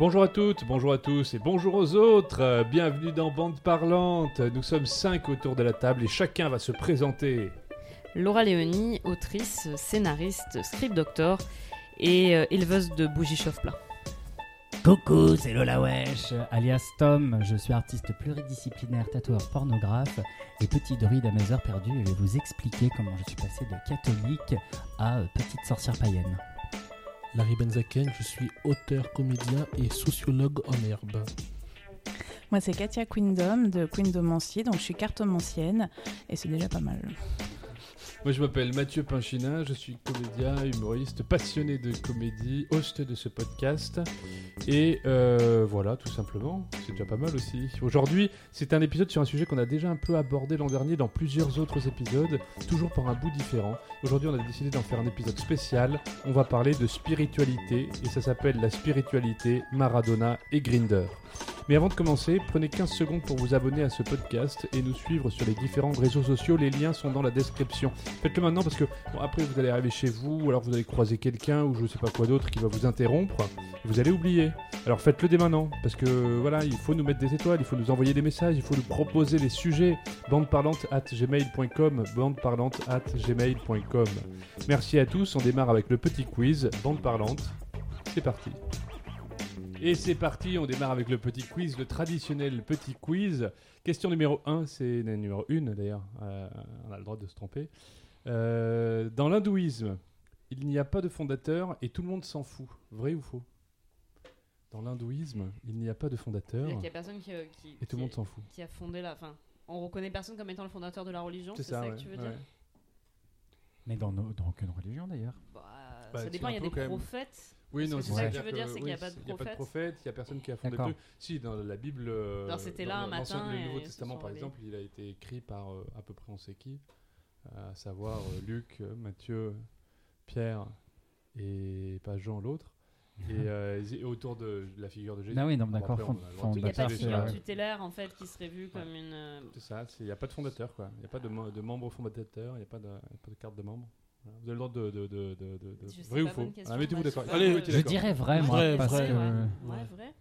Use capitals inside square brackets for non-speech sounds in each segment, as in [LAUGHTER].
Bonjour à toutes, bonjour à tous et bonjour aux autres. Bienvenue dans Bande Parlante. Nous sommes cinq autour de la table et chacun va se présenter. Laura Léonie, autrice, scénariste, script doctor et euh, éleveuse de bougies chauffe-plat. Coucou, c'est Lola Wesh, alias Tom. Je suis artiste pluridisciplinaire, tatoueur pornographe et petit druide à mes heures perdues. Et je vais vous expliquer comment je suis passé de catholique à euh, petite sorcière païenne. Larry Benzaken, je suis auteur, comédien et sociologue en herbe. Moi, c'est Katia Queendom de Queendomancier, donc je suis cartomancienne et c'est déjà pas mal. Moi je m'appelle Mathieu Pinchina, je suis comédien, humoriste, passionné de comédie, host de ce podcast. Et euh, voilà, tout simplement, c'est déjà pas mal aussi. Aujourd'hui, c'est un épisode sur un sujet qu'on a déjà un peu abordé l'an dernier dans plusieurs autres épisodes, toujours par un bout différent. Aujourd'hui, on a décidé d'en faire un épisode spécial. On va parler de spiritualité et ça s'appelle la spiritualité Maradona et Grinder. Mais avant de commencer, prenez 15 secondes pour vous abonner à ce podcast et nous suivre sur les différents réseaux sociaux. Les liens sont dans la description. Faites-le maintenant parce que après vous allez arriver chez vous, ou alors vous allez croiser quelqu'un ou je sais pas quoi d'autre qui va vous interrompre. Vous allez oublier. Alors faites-le dès maintenant parce que voilà, il faut nous mettre des étoiles, il faut nous envoyer des messages, il faut nous proposer les sujets. Bandeparlante at gmail.com, bandeparlante at gmail.com. Merci à tous. On démarre avec le petit quiz. Bande parlante. C'est parti. Et c'est parti, on démarre avec le petit quiz, le traditionnel petit quiz. Question numéro 1, c'est la numéro 1 d'ailleurs, euh, on a le droit de se tromper. Euh, dans l'hindouisme, il n'y a pas de fondateur et tout le monde s'en fout. Vrai ou faux? Dans l'hindouisme, il n'y a pas de fondateur C'est-à-dire qu'il y a personne qui, euh, qui- et tout le qui- monde s'en fout. qui a fondé la. Enfin, on reconnaît personne comme étant le fondateur de la religion, c'est ça, ouais, que tu veux ouais. dire Mais dans, nos- dans aucune religion d'ailleurs. Bah, Bah, Ça dépend, il y a des prophètes. Oui, non, c'est ça que tu veux dire, c'est qu'il y a oui, pas de Il n'y a pas de prophète il n'y a personne qui a fondé truc. Si, dans la Bible. euh, c'était là dans- un matin Le Nouveau Testament, par exemple, il a été écrit par euh, à peu près on sait qui, à savoir euh, Luc, euh, Matthieu, Pierre et pas Jean l'autre. Et [LAUGHS] euh, et autour de la figure de Jésus. Ah oui, non, d'accord, Il n'y a pas de figure euh, tutélaire en fait qui serait vue comme une. euh, C'est ça, il n'y a pas de fondateur, quoi. Il n'y a pas de, mo- de membre fondateur, il n'y a pas de carte de membre. Vous avez le droit de. de, de, de, de- de- Je sais vrai ou faux. Ah, Mettez-vous d'accord. Je dirais vrai, moi, Vrai, parce vrai, que. ouais. Ouais, vrai.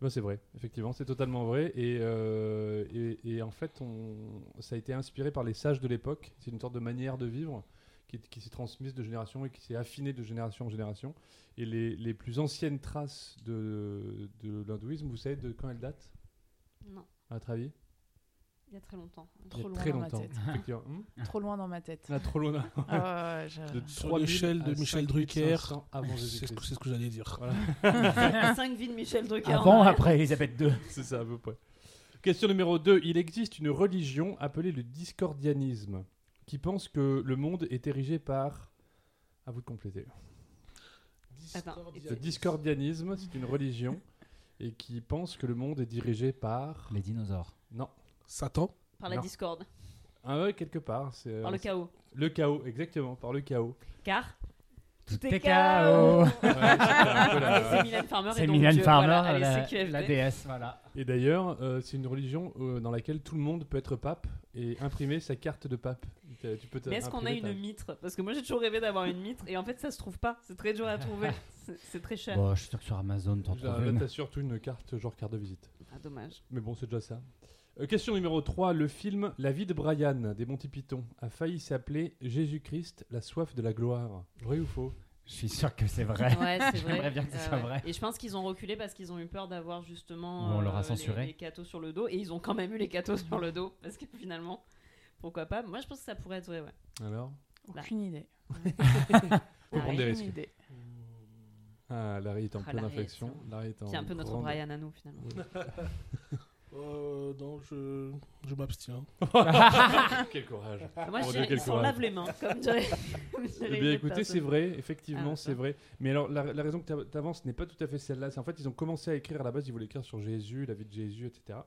Bah, c'est vrai, effectivement, c'est totalement vrai. Et, euh, et, et en fait, on, ça a été inspiré par les sages de l'époque. C'est une sorte de manière de vivre qui, qui s'est transmise de génération et qui s'est affinée de génération en génération. Et les, les plus anciennes traces de, de l'hindouisme, vous savez de quand elles datent, Non, à votre avis? Il y a très longtemps. Y Trop loin très dans ma longtemps. tête. Effectivement. Hum [LAUGHS] Trop loin dans ma tête. Ah, trop loin. Ah ouais, je- De Sur 3000 l'échelle de Michel Drucker, 5500 avant C'est ce, Jésus-Christ. que- c'est ce que j'allais dire. Voilà. 5 vies de Michel Drucker. Avant, après Elisabeth II. [LAUGHS] C'est ça à peu près. Question numéro 2. Il existe une religion appelée le discordianisme qui pense que le monde est érigé par... À vous de compléter. Le discordianisme, c'est une religion et qui pense que le monde est dirigé par... Les dinosaures. Non. Satan Par la Non. discorde, Ah ouais, quelque part. C'est, euh, par le chaos. Le chaos, exactement, par le chaos. Car Tout est chaos. chaos. Ouais, c'était un peu la- [LAUGHS] c'est Mylène Farmer. et C'est donc Mylène Dieu. Farmer, Voilà, la, CQFD. la déesse, voilà. Et d'ailleurs, euh, c'est une religion euh, dans laquelle tout le monde peut être pape et imprimer sa carte de pape. Tu tu peux te- Mais est-ce qu'on a imprimer ta- une mitre? Parce que moi j'ai toujours rêvé d'avoir une mitre et en fait ça se trouve pas. C'est très dur à trouver. [LAUGHS] C'est- C'est très cher. Bon, je suis sûr que sur Amazon, t'en Là, trouves là, une. t'as surtout une carte, genre carte de visite. Ah, dommage. Mais bon, c'est déjà ça. Euh, question numéro 3. Le film La vie de Brian des Monty Python a failli s'appeler Jésus-Christ, la soif de la gloire. Vrai ou faux? Je suis sûr que c'est vrai. Ouais, c'est [LAUGHS] vrai. J'aimerais bien que ce Euh, soit ouais. vrai. Et je pense qu'ils ont reculé parce qu'ils ont eu peur d'avoir justement on leur a les- censuré. Les, cathos sur le dos. Et ils ont quand même eu les cathos sur le dos parce que finalement, pourquoi pas? Moi je pense que ça pourrait être vrai, ouais. Alors? Aucune idée. [LAUGHS] Faut prendre des risques. Aucune idée. Ah, Larry est en Ah, pleine infection. Larry est en Puis un peu notre Brian à nous finalement. [LAUGHS] Euh, Non, je, je m'abstiens. [LAUGHS] Quel courage. Moi Mon je Dieu, dirais, quel ils s'en courage. lavent les mains, comme dirait. Eh bien, écoutez, c'est vrai, effectivement, Ah, c'est vrai. Mais alors, la, la raison que tu avances n'est pas tout à fait celle-là. C'est en fait, ils ont commencé à écrire à la base, ils voulaient écrire sur Jésus, la vie de Jésus, etc.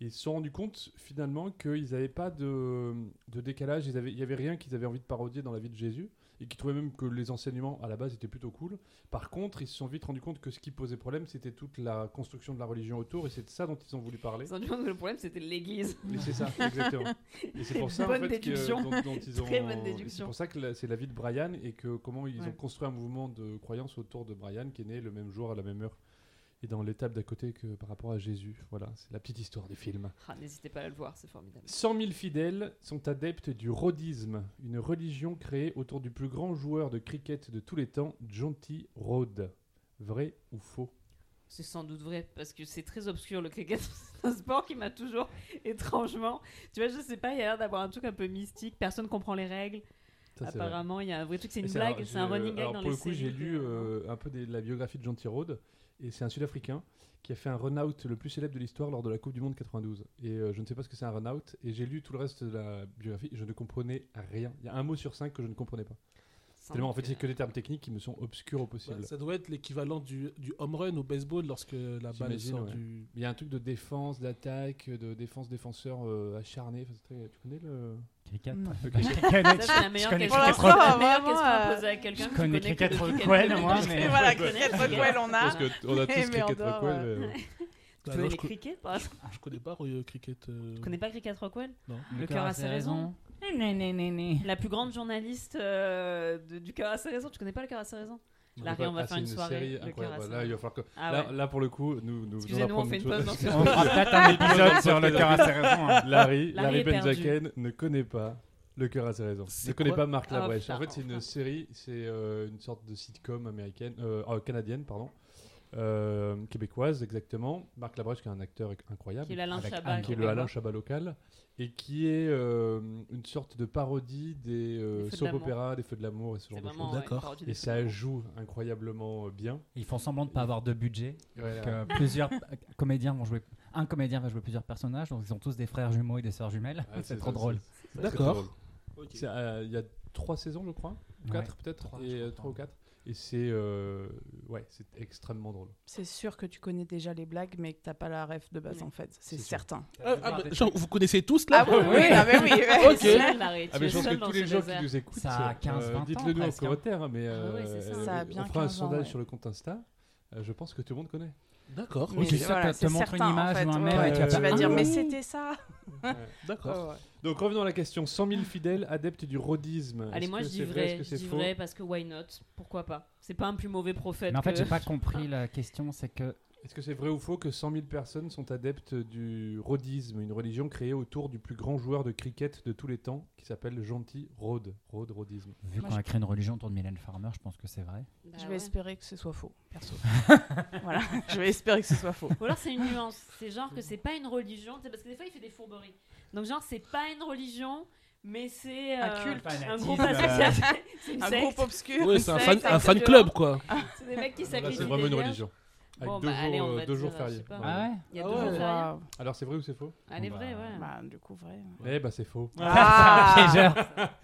Et ils se sont rendus compte, finalement, qu'ils n'avaient pas de, de décalage. ils avaient- Il n'y avait rien qu'ils avaient envie de parodier dans la vie de Jésus. Et qu'ils trouvaient même que les enseignements, à la base, étaient plutôt cool. Par contre, ils se sont vite rendus compte que ce qui posait problème, c'était toute la construction de la religion autour. Et c'est de ça dont ils ont voulu parler. Ils rendu compte que le problème c'était l'église. Et c'est ça, exactement. Et c'est pour ça, Bonne en fait, que, déduction. dont, dont ils ont. Très bonne et déduction. C'est pour ça que la- c'est la vie de Brian et que comment ils Ouais. ont construit un mouvement de croyance autour de Brian qui est né le même jour à la même heure. Et dans l'étape d'à côté que par rapport à Jésus. Voilà, c'est la petite histoire du film. Ah, N'hésitez pas à le voir, c'est formidable. 100 000 fidèles sont adeptes du rhodisme, une religion créée autour du plus grand joueur de cricket de tous les temps, Jonty Rhodes. Vrai ou faux? C'est sans doute vrai, parce que c'est très obscur le cricket. [LAUGHS] C'est un sport qui m'a toujours étrangement. Tu vois, je sais pas, il y a l'air d'avoir un truc un peu mystique, personne comprend les règles. Ça. Apparemment, il y a un vrai truc, c'est une blague, c'est un running gag dans pour les le coup, j'ai lu euh, un peu de la biographie de Jonty Rhodes, et c'est un Sud-Africain qui a fait un run-out le plus célèbre de l'histoire lors de la Coupe du Monde 92. Et euh, je ne sais pas ce que c'est un run-out, et j'ai lu tout le reste de la biographie, et je ne comprenais rien. Il y a un mot sur cinq que je ne comprenais pas. Tellement, en fait, c'est que des termes techniques qui me sont obscurs au possible. Ça doit être l'équivalent du, du home run au baseball lorsque la balle sort ouais. du. Il y a un truc de défense, d'attaque, de défense-défenseur euh, acharné. Enfin, c'est très- Tu connais le. Cricket. [LAUGHS] Ça, c'est la meilleure question, la meilleure à poser à quelqu'un je connais cricket Rockwell, moi, [LAUGHS] voilà, cricket. Rockwell, on a. Parce qu'on a [LAUGHS] tous cricket Rockwell. Euh, Tu Bah, connais non, je, crickets par exemple je connais pas euh, cricket. euh, Tu connais pas Cricket Rockwell Le cœur a ses raisons. Né, né, né, né. La plus grande journaliste euh, de- du cœur à ses raisons. Tu connais pas le cœur à ses raisons? Je Larry, sais on va faire une soirée, Là, il va falloir que. Ah là, ouais. là, pour le coup, nous. nous Excusez-nous, on fait une pause dans [LAUGHS] ce On fera peut-être un [LAUGHS] épisode sur le cœur à ses raisons. hein. Larry, Larry. Benzaken ne connaît pas Le cœur à ses raisons. Ne connais pas Marc Ah, Labrèche. en fait, c'est une série, c'est euh, une sorte de sitcom américaine, euh, euh, canadienne, pardon, euh, québécoise exactement. Marc Labrèche, qui est un acteur incroyable, Qui est Chabat. Qui le. Alain Chabat local, et qui est euh, une sorte de parodie des euh, Des Feux de soap l'amour. opéras, des feux de l'amour et ce genre de choses. D'accord. Et ça joue incroyablement euh, bien. Ils font semblant de pas avoir de budget. Voilà. que plusieurs [LAUGHS] comédiens vont jouer. Un comédien va jouer plusieurs personnages, donc ils ont tous des frères jumeaux et des sœurs jumelles. Ah, [LAUGHS] c'est trop ça, drôle. D'accord. euh, Il y a trois saisons, je crois. Quatre peut-être. Trois, et trois ou quatre. Et c'est euh, ouais, c'est extrêmement drôle. C'est sûr que tu connais déjà les blagues, mais que t'as pas la ref de base Oui. en fait. C'est certain. Ah, ah, bah, genre, vous connaissez tous là Ah oui, oui, ah, mais oui. Ah mais je pense que tous les gens désert. qui nous écoutent, Ça a euh, 15, 20 dites-le nous en hein. commentaire, mais Ah ouais, c'est ça. Ça a bien on fera un 15 ans, sondage ouais. sur le compte Insta. Euh, je pense que tout le monde connaît. D'accord, sûr voilà, que te c'est montre une certain, en image fait, ou un ouais, mème et ouais, tu vas tu vas faire, dire, Ah mais oui. c'était ça. [LAUGHS] D'accord. Ouais. Donc revenons à la question 100 000 fidèles adeptes du rhodisme. Allez, moi je c'est dis vrai, vrai, je c'est dis vrai parce que why not? Pourquoi pas? C'est pas un plus mauvais prophète. Mais en fait, que- j'ai pas compris la question. C'est que Est-ce que c'est vrai ou faux que 100 000 personnes sont adeptes du rhodisme, une religion créée autour du plus grand joueur de cricket de tous les temps, qui s'appelle Gentil Rhode, Rhode, rhodisme. vu qu'on a créé une religion autour de Mylène Farmer, je pense que c'est vrai. Bah Je vais ouais. espérer que ce soit faux, perso. [LAUGHS] voilà, je vais espérer que ce soit faux. Ou alors c'est une nuance. C'est genre que c'est pas une religion. c'est Parce que des fois il fait des fourberies. Donc genre c'est pas une religion, mais c'est Un euh, culte. un groupe associatif. [LAUGHS] C'est une Un secte. groupe obscur. Ouais, c'est un fan, un club quoi. C'est des mecs qui Là, sacrifient c'est vraiment une religion. Avec Bon, deux, bah, allez, jours, on euh, va deux dire, jours je fériés. sais pas. Voilà. Ah ouais Il y a Ah deux ouais. jours fériés. Alors c'est vrai ou c'est faux? Allez, Bah, vrai, ouais. Bah, du coup, vrai. Eh bah c'est faux. Ah. [LAUGHS]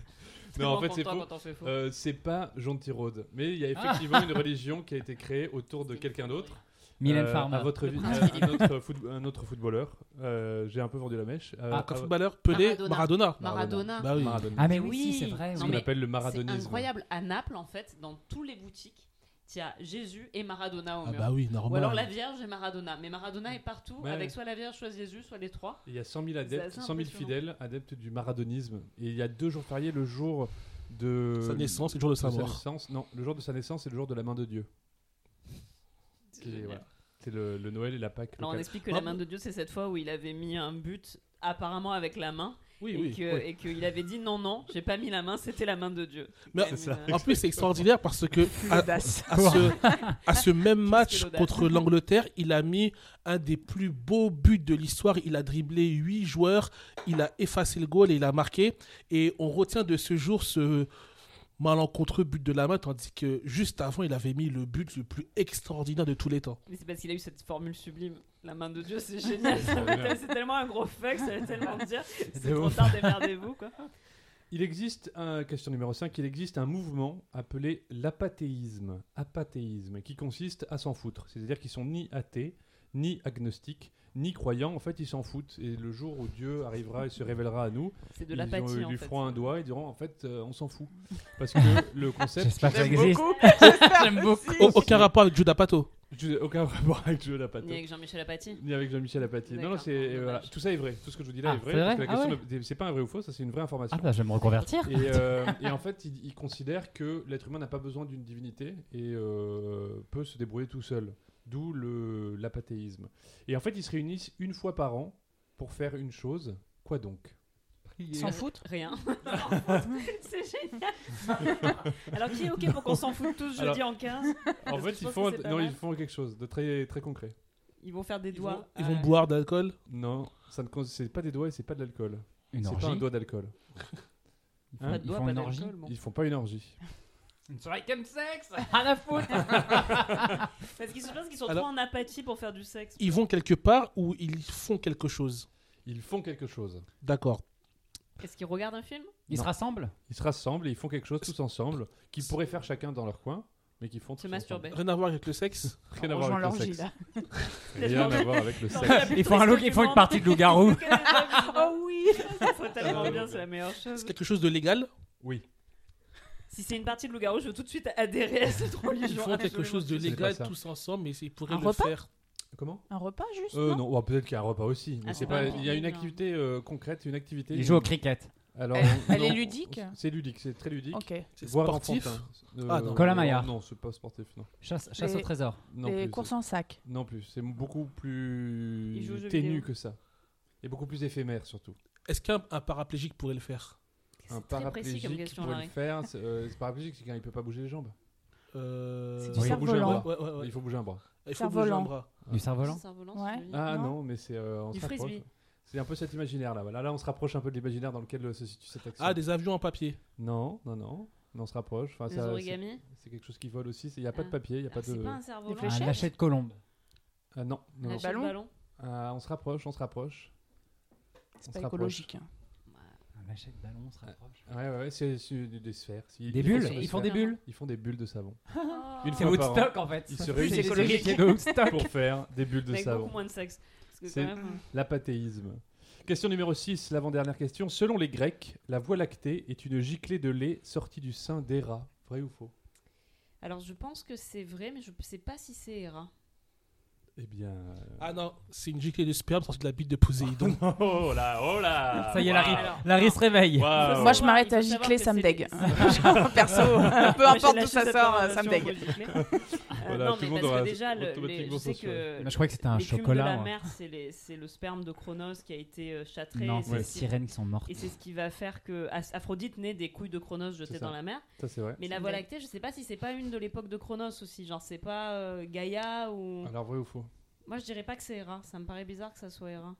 Non, en fait c'est faux. quand. Euh, c'est pas Gentil Rhode, mais il y a effectivement une religion qui a été créée autour de quelqu'un d'autre. Mylène Euh, Farmer. À votre prince euh, un, autre foot- un autre footballeur. Euh, J'ai un peu vendu la mèche. Euh, Ah, Un à- footballeur Pelé, Maradona. Maradona. Maradona. Bah oui. Maradona. Ah mais oui, Oui. c'est vrai. Ce qu'on mais appelle le C'est maradonisme. incroyable. À Naples, en fait, dans tous les boutiques, il y a Jésus et Maradona au Ah mur. bah oui, Ou alors la normal. Vierge et Maradona. Mais Maradona est partout, Ouais. avec soit la Vierge, soit Jésus, soit les trois. Il y a 100 000 C'est adeptes, assez 100 000 impressionnant. fidèles adeptes du maradonisme. Et il y a deux jours fériés, le jour de Sa naissance et le jour de sa mort. naissance. Non, le jour de sa naissance et le jour de la main de Dieu. C'est voilà. Le, le Noël et la Pâque. Alors on explique que Ah la bon main de Dieu, c'est cette fois où il avait mis un but apparemment avec la main Oui, et oui. que- oui. et qu'il avait dit non non, j'ai pas mis la main, c'était la main de Dieu. Mais- une- En plus, c'est extraordinaire parce que [LAUGHS] à, ce, à ce [LAUGHS] même match contre l'Angleterre, il a mis un des plus beaux buts de l'histoire. Il a dribblé 8 joueurs, il a effacé le goal et il a marqué. Et on retient de ce jour ce malencontreux but de la main, tandis que juste avant, il avait mis le but le plus extraordinaire de tous les temps. Mais c'est parce qu'il a eu cette formule sublime. La main de Dieu, c'est génial. [LAUGHS] c'est tellement un gros fuck, ça veut tellement dire. [LAUGHS] C'est trop ouf. tard, démerdez-vous quoi. [LAUGHS] Il existe, un, question numéro 5, il existe un mouvement appelé l'apathéisme, apathéisme, qui consiste à s'en foutre. C'est-à-dire qu'ils sont ni athées, ni agnostiques, ni croyants. En fait, ils s'en foutent. Et le jour où Dieu arrivera et se révélera à nous, C'est de ils, ont- ils lui feront un doigt et diront en fait, euh, on s'en fout. Parce que le concept. J'espère que ça J'aime existe. beaucoup. J'aime beaucoup. Au- aucun rapport avec Judas Pato. Je n'ai aucun [LAUGHS] rapport avec Ni Jean-Michel Apathy. Ni avec Jean-Michel Apathy. Non, c'est euh, voilà. tout ça est vrai. Tout ce que je vous dis là Ah, est vrai. c'est parce vrai que la Ah question c'est pas un vrai ou faux, ça c'est une vraie information. Ah bah je vais me reconvertir. Et, euh, et en fait, il, il considère que l'être humain n'a pas besoin d'une divinité et euh, peut se débrouiller tout seul. d'où le l'apathéisme. Et en fait, ils se réunissent une fois par an pour faire une chose. Quoi donc? S'en foutre Rien. [LAUGHS] c'est génial. Alors qui est ok pour qu'on s'en foute tous Alors- jeudi en 15 En fait, ils pense font, non, ils font quelque chose de très, très concret. Ils vont faire des Ils doigts. vont, ils Ah vont boire d'alcool. Non, ça ne c'est pas des doigts et c'est pas de l'alcool. Une C'est pas un doigt d'alcool. [LAUGHS] Ils Hein font, Pas de ils doigts, font pas une orgie. bon. Ils font pas une orgie. [LAUGHS] Une soirée comme sexe Rien à foutre Parce qu'ils se pensent qu'ils sont Alors- trop en apathie pour faire du sexe. Ils vont quelque part ou ils font quelque chose. Ils font quelque chose. D'accord. Est-ce qu'ils regardent un film Ils se rassemblent Ils se rassemblent et ils font quelque chose tous ensemble qu'ils pourraient faire chacun dans leur coin, mais qu'ils font Se tous masturber. Rien à voir avec le sexe. [LAUGHS] [LAUGHS] Rien à voir avec le l'orgie sexe. là. Rien à voir avec le sexe. Ils font, un triste look, du ils font une partie de loup-garou. [LAUGHS] oh oui Ça serait tellement bien, c'est la meilleure chose. C'est quelque chose de légal. Oui. Si c'est une partie de loup-garou, je veux tout de suite adhérer à cette religion. Ils font quelque chose de C'est légal ça. tous ensemble, mais ils pourraient Un le repas faire. Comment Un repas juste euh, non Non, ouais, peut-être qu'il y a un repas aussi. Mais Ah, c'est pas. Il y a une activité euh, concrète, une activité. Ils jouent au cricket. Alors, Elle- elle non, est ludique C'est ludique, c'est très ludique. Ok. C'est sportif. enfantin. Euh, Ah, non. Colin-Maillard. Non, c'est pas sportif, non. Chasse, chasse Les- au trésor. Non Les plus. courses c'est- en sac. Non plus. C'est beaucoup plus ténu vidéo. que ça. Et beaucoup plus éphémère surtout. Est-ce qu'un un paraplégique pourrait le faire? Un paraplégique question, pourrait le faire. C'est euh, c'est paraplégique, c'est quand il peut pas bouger les jambes. Euh, C'est du Il faut bouger un cerf-volant. bras. Ouais, ouais, ouais. Il faut bouger un bras. Il faut Cerf-volant. bouger un bras. Du cerf-volant Ouais. Ah Non. mais c'est euh, on Du se rapproche. frisbee. C'est un peu cet imaginaire là. Voilà, là on se rapproche un peu de l'imaginaire dans lequel euh, se situe cette action. Ah, des avions en papier. Non, non, non. Non, on se rapproche. Enfin, Des ça, c'est origamis c'est quelque chose qui vole aussi. Il n'y a pas de Ah. papier, il n'y a Ah, pas de. C'est pas un cerf-volant. Des Un fléchettes lâcher de colombe. Ah, non, non, Un non. ballon ballon. Ah, on se rapproche, on se rapproche. C'est On se rapproche. écologique. hein. De ballon, on se rapproche. Ouais, ouais, ouais, c'est c'est des, des sphères. Ils- Des ils font bulles sur Ils font des sphères. bulles Ils font des bulles de savon. Oh. [LAUGHS] Une C'est fois par an, Woodstock en fait. Ils se [LAUGHS] C'est réunissent écologique. C'est Woodstock. pour faire des bulles de Avec savon. beaucoup moins de sexe. Parce que C'est- quand même, euh, L'apathéisme. Question numéro 6, l'avant-dernière question. Selon les Grecs, la voie lactée est une giclée de lait sortie du sein d'Héra. Vrai ou faux? Alors je pense que c'est vrai, mais je ne sais pas si c'est Hera. Eh bien. euh, Ah non, c'est une giclée de sperme sortie de la bite de Poséidon. [LAUGHS] Oh là, oh là Ça y est. Larry, Larry se réveille. Moi, je m'arrête à gicler, [LAUGHS] ça me dégue. Perso, peu importe d'où ça sort, ça me dégue. Voilà, non, tout le mais monde parce que déjà, le- les- je sais que je croyais que c'était un l'écume chocolat. de la mer, c'est les- c'est le sperme de Chronos qui a été euh, châtré. Non, et c'est c'est les ce qui- sirènes qui sont mortes. Et c'est ce qui va faire que As- Aphrodite naît des couilles de Chronos jetées dans la mer. Ça, c'est vrai. Mais la Voie lactée, je sais pas si c'est pas une de l'époque de Chronos aussi. Genre, c'est pas euh, Gaïa ou. Alors, vrai ou faux? Moi, je dirais pas que c'est Hera. Ça me paraît bizarre que ça soit Hera.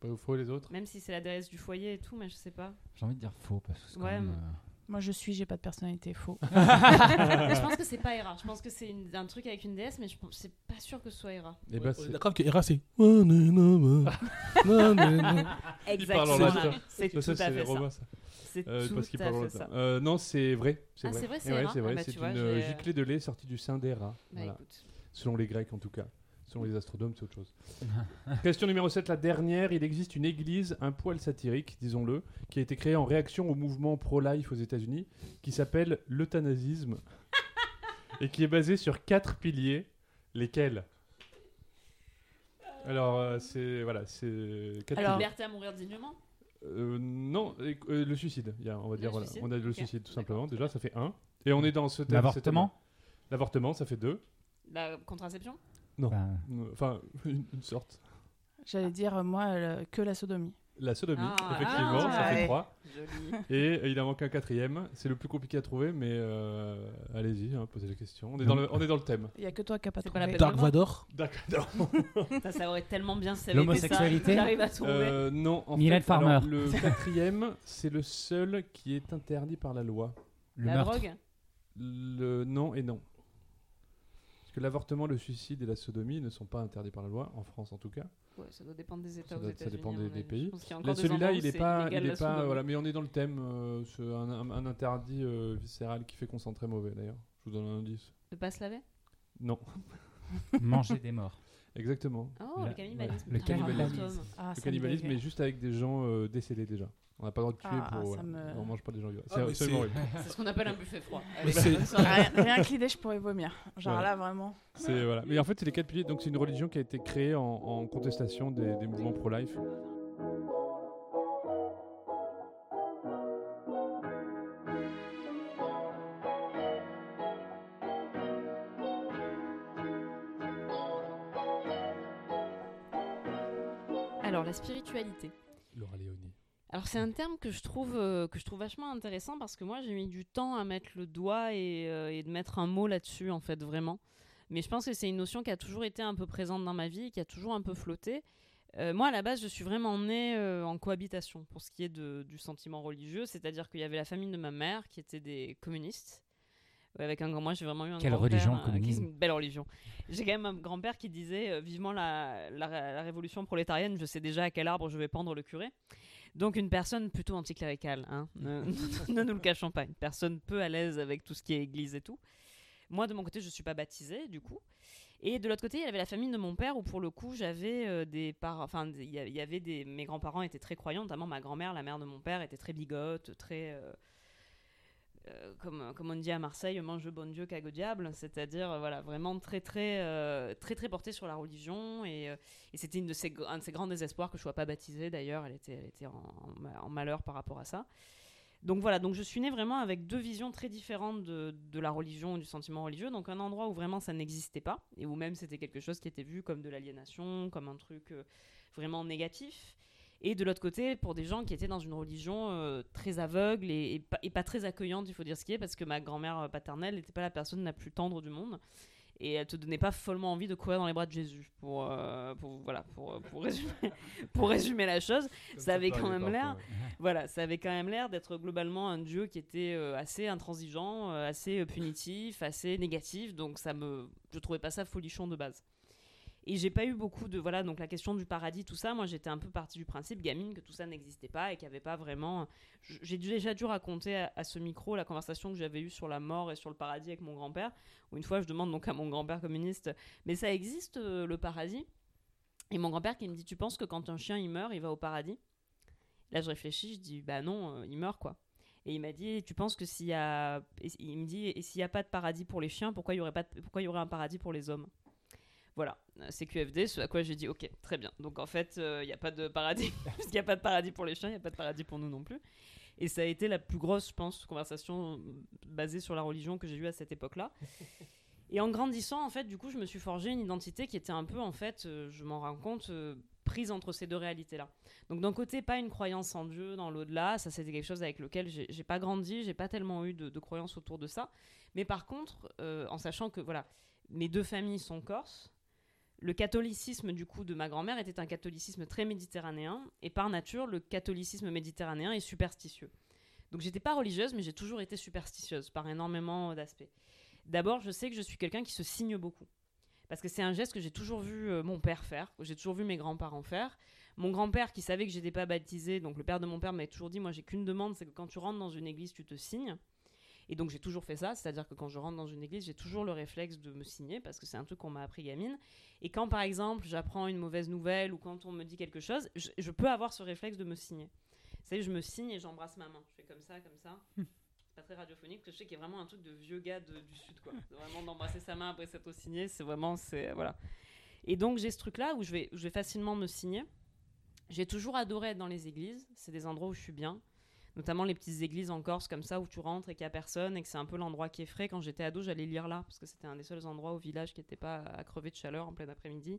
Vrai ou faux, les autres? Même si c'est la déesse du foyer et tout, mais je sais pas. J'ai envie de dire faux parce que c'est quand Ouais, même, mais- euh, Moi, je suis, j'ai pas de personnalité, faux. [LAUGHS] Je pense que c'est pas Hera. Je pense que c'est une- un truc avec une déesse, mais je pense c'est pas sûr que ce soit Hera. Eh Ouais, ben, c'est. D'accord que Hera, c'est. Non, non, non. Non, non, non. Exactement. latin. C'est tout Ça, à c'est les fait ça. Romains, ça. C'est Euh, tout parce qu'ils à parlent fait latin. ça. Euh, non, c'est vrai. C'est Ah, vrai. c'est vrai, c'est Eh ouais. Ah bah, c'est tu vois, une j'ai- euh, giclée de lait sortie du sein d'Héra. Bah Voilà. écoute. Selon les Grecs, en tout cas. Selon les astronomes, c'est autre chose. [LAUGHS] Question numéro 7, la dernière. Il existe une église un poil satirique, disons-le, qui a été créée en réaction au mouvement pro-life aux États-Unis, qui s'appelle l'euthanasisme, et qui est basée sur quatre piliers. Lesquels? Alors, euh, c'est. Voilà, c'est. Quatre Alors- piliers. Liberté à mourir dignement? Euh, non, euh, euh, le suicide. Il y a, on va dire, voilà. suicide On a le Ok. suicide, tout simplement. Déjà, ça fait un. Et on est dans ce thème- L'avortement? L'avortement, ça fait deux. La contraception? Euh, Enfin, [LAUGHS] une, une sorte. J'allais dire, euh, moi, euh, que la sodomie. La sodomie, Ah, effectivement, ah, ça fait trois. Joli. Et euh, il en manque un quatrième. C'est le plus compliqué à trouver, mais euh, allez-y, hein, posez la question. On est, dans le, on est dans le thème. Il y a que toi qui n'as pas trouvé. la peine. Dark [LAUGHS] Vador. D'accord. ça, ça aurait tellement bien si. L'homosexualité J'arrive à trouver. Euh, non, en Mylène fait, Farmer. alors, le [LAUGHS] quatrième, c'est le seul qui est interdit par la loi. le la meurtre. drogue? Le non et non. Parce que l'avortement, le suicide et la sodomie ne sont pas interdits par la loi, en France en tout cas. Ouais, ça doit dépendre des États Ça aux doit- ça États-Unis. dépend à des- pays. Celui-là, il où est c'est pas, il est pas, voilà, mais on est dans le thème, euh, un, un- un interdit euh, viscéral qui fait très mauvais d'ailleurs. Je vous donne un indice. De pas se laver? Non, Manger des morts. Exactement. Oh, La- le cannibalisme. le cannibalisme. Ah, le cannibalisme, dégue. mais juste avec des gens euh, décédés déjà. On n'a pas le droit de tuer Ah, pour. ça voilà. me- On mange pas des gens vivants. Ah, C'est mais absolument c'est- horrible. [LAUGHS] C'est ce qu'on appelle un buffet froid. [LAUGHS] Mais rien, rien que l'idée, je pourrais vomir. Genre là, vraiment. C'est voilà. Mais en fait, c'est les quatre piliers. Donc, c'est une religion qui a été créée en, en contestation des, des mouvements pro-life. Alors c'est un terme que je trouve euh, que je trouve vachement intéressant parce que moi j'ai mis du temps à mettre le doigt et, euh, et de mettre un mot là-dessus en fait vraiment. Mais je pense que c'est une notion qui a toujours été un peu présente dans ma vie, qui a toujours un peu flotté. Euh, moi à la base je suis vraiment née en cohabitation pour ce qui est de- du sentiment religieux, c'est-à-dire qu'il y avait la famille de ma mère qui était des communistes. Avec un grand, moi j'ai vraiment eu un Quelle religion, euh, qui- communisme Une belle religion. J'ai quand même un grand-père qui disait euh, vivement la, la, la révolution prolétarienne, je sais déjà à quel arbre je vais pendre le curé. Donc une personne plutôt anticléricale, hein. [LAUGHS] ne, ne nous le cachons pas, une personne peu à l'aise avec tout ce qui est église et tout. Moi de mon côté je suis pas baptisée du coup. Et de l'autre côté il y avait la famille de mon père où pour le coup j'avais euh, des parents, enfin il y a- il y avait des, mes grands-parents étaient très croyants, notamment ma grand-mère, la mère de mon père était très bigote, très euh, euh, comme, comme on dit à Marseille, mange bon Dieu, cague au diable, c'est-à-dire euh, voilà, vraiment très très euh, très très portée sur la religion et, euh, et c'était un de ses grands désespoirs que je sois pas baptisée d'ailleurs, elle était, elle était en, en ma- en malheur par rapport à ça. Donc voilà, donc je suis née vraiment avec deux visions très différentes de, de la religion, du sentiment religieux, donc un endroit où vraiment ça n'existait pas et où même c'était quelque chose qui était vu comme de l'aliénation, comme un truc euh, vraiment négatif. Et de l'autre côté, pour des gens qui étaient dans une religion euh, très aveugle et, et pas, et pas très accueillante, il faut dire ce qui est, parce que ma grand-mère euh, paternelle n'était pas la personne la plus tendre du monde. Et elle te donnait pas follement envie de courir dans les bras de Jésus, pour, euh, pour, voilà, pour, pour, résumer, [LAUGHS] pour résumer la chose. Ça avait quand même l'air. Voilà, ça avait quand même l'air d'être globalement un dieu qui était euh, assez intransigeant, assez punitif, assez négatif. Donc ça me, je trouvais pas ça folichon de base. Et j'ai pas eu beaucoup de voilà donc la question du paradis tout ça. Moi j'étais un peu partie du principe gamine que tout ça n'existait pas et qu'il n'y avait pas vraiment. J'ai déjà dû raconter à, ce micro la conversation que j'avais eue sur la mort et sur le paradis avec mon grand-père. Où une fois je demande donc à mon grand-père communiste, mais ça existe euh, le paradis? Et mon grand-père qui me dit, tu penses que quand un chien il meurt, il va au paradis? Là je réfléchis, je dis, bah non, euh, il meurt quoi. Et il m'a dit, tu penses que s'il y a, il me dit, et s'il n'y a pas de paradis pour les chiens, pourquoi y pourquoi il y aurait un paradis pour les hommes? Voilà, euh, c'est QFD. Ce à quoi j'ai dit, ok, très bien. Donc en fait, euh, il n'y a pas de paradis, [LAUGHS] puisqu'il n'y a pas de paradis pour les chiens, il n'y a pas de paradis pour nous non plus. Et ça a été la plus grosse, je pense, conversation euh, basée sur la religion que j'ai eue à cette époque-là. Et en grandissant, en fait, du coup, je me suis forgé une identité qui était un peu, en fait, euh, je m'en rends compte, euh, prise entre ces deux réalités-là. Donc d'un côté, pas une croyance en Dieu, dans l'au-delà, ça c'était quelque chose avec lequel j'ai pas grandi, j'ai pas tellement eu de, de croyances autour de ça. Mais par contre, euh, en sachant que voilà, mes deux familles sont corses, le catholicisme du coup de ma grand-mère était un catholicisme très méditerranéen, et par nature, le catholicisme méditerranéen est superstitieux. Donc j'étais pas religieuse, mais j'ai toujours été superstitieuse par énormément d'aspects. D'abord, je sais que je suis quelqu'un qui se signe beaucoup. Parce que c'est un geste que j'ai toujours vu euh, mon père faire, que j'ai toujours vu mes grands-parents faire. Mon grand-père qui savait que j'étais pas baptisée, donc le père de mon père m'avait toujours dit moi j'ai qu'une demande, c'est que quand tu rentres dans une église, tu te signes. Et donc j'ai toujours fait ça, c'est-à-dire que quand je rentre dans une église, j'ai toujours le réflexe de me signer parce que c'est un truc qu'on m'a appris gamine. Et quand par exemple j'apprends une mauvaise nouvelle ou quand on me dit quelque chose, je, je peux avoir ce réflexe de me signer. Vous savez, je me signe et j'embrasse ma main. Je fais comme ça, comme ça. [LAUGHS] C'est pas très radiophonique, parce que je sais qu'il y a vraiment un truc de vieux gars de- du sud, quoi. Vraiment d'embrasser sa main après s'être signé, c'est vraiment, c'est voilà. Et donc j'ai ce truc-là où je vais, où je vais facilement me signer. J'ai toujours adoré être dans les églises. C'est des endroits où je suis bien. Notamment les petites églises en Corse comme ça où tu rentres et qu'il n'y a personne et que c'est un peu l'endroit qui est frais. Quand j'étais ado, j'allais lire là parce que c'était un des seuls endroits au village qui n'était pas à crever de chaleur en plein après-midi.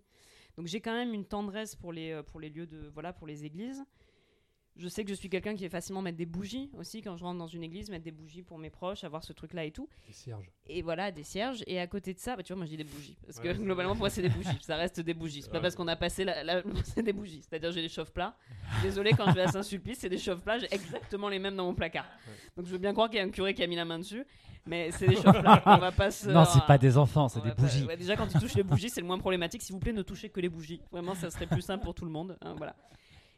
Donc j'ai quand même une tendresse pour les, euh, pour les lieux de voilà pour les églises. Je sais que je suis quelqu'un qui est facilement mettre des bougies aussi quand je rentre dans une église, mettre des bougies pour mes proches, avoir ce truc-là et tout. Les cierges. et voilà des cierges. Et à côté de ça bah, tu vois moi je dis des bougies. Parce que Ouais, globalement pour moi c'est des bougies. Ça reste des bougies. C'est pas Ouais. parce qu'on a passé la, la- [LAUGHS] c'est des bougies. C'est à dire j'ai des chauffe-plats désolé quand je vais à Saint-Sulpice c'est des chauffe-plats j'ai exactement les mêmes dans mon placard. Donc je veux bien croire qu'il y a un curé qui a mis la main dessus mais c'est des chauffe-plats on va pas se Non, c'est pas des enfants, c'est des pas- bougies. ouais, déjà quand tu touches les bougies c'est le moins problématique. S'il vous plaît ne touchez que les bougies. Vraiment ça serait plus simple pour tout le monde hein, voilà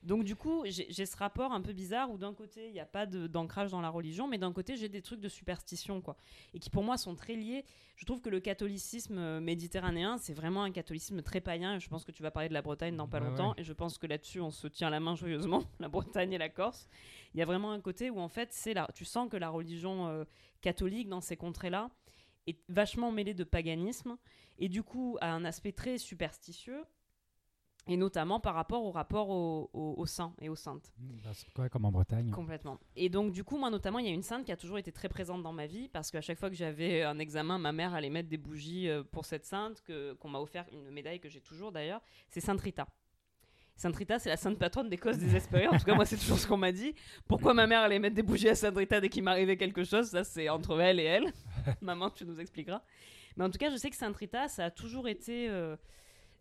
donc du coup, j'ai ce rapport un peu bizarre où d'un côté, il n'y a pas d'ancrage dans la religion, mais d'un côté, j'ai des trucs de superstition, quoi. Et qui pour moi sont très liés. Je trouve que le catholicisme euh, méditerranéen, c'est vraiment un catholicisme très païen. Et je pense que tu vas parler de la Bretagne dans pas longtemps. Et je pense que là-dessus, on se tient la main joyeusement, [LAUGHS] la Bretagne et la Corse. Il y a vraiment un côté où en fait, c'est là, tu sens que la religion euh, catholique dans ces contrées-là est vachement mêlée de paganisme et du coup a un aspect très superstitieux et notamment par rapport au rapport au, au, au saint et aux saintes. Bah, c'est quoi, comme en Bretagne Complètement. Et donc, du coup, moi, notamment, il y a une sainte qui a toujours été très présente dans ma vie parce qu'à chaque fois que j'avais un examen, ma mère allait mettre des bougies euh, pour cette sainte, que, qu'on m'a offert une médaille que j'ai toujours d'ailleurs. C'est Sainte Rita. Sainte Rita, c'est la sainte patronne des causes désespérées. [LAUGHS] En tout cas, moi, c'est toujours ce qu'on m'a dit. Pourquoi ma mère allait mettre des bougies à Sainte Rita dès qu'il m'arrivait quelque chose? Ça, c'est entre elle et elle. [LAUGHS] Maman, tu nous expliqueras. Mais en tout cas, je sais que Sainte Rita, ça a toujours été, euh,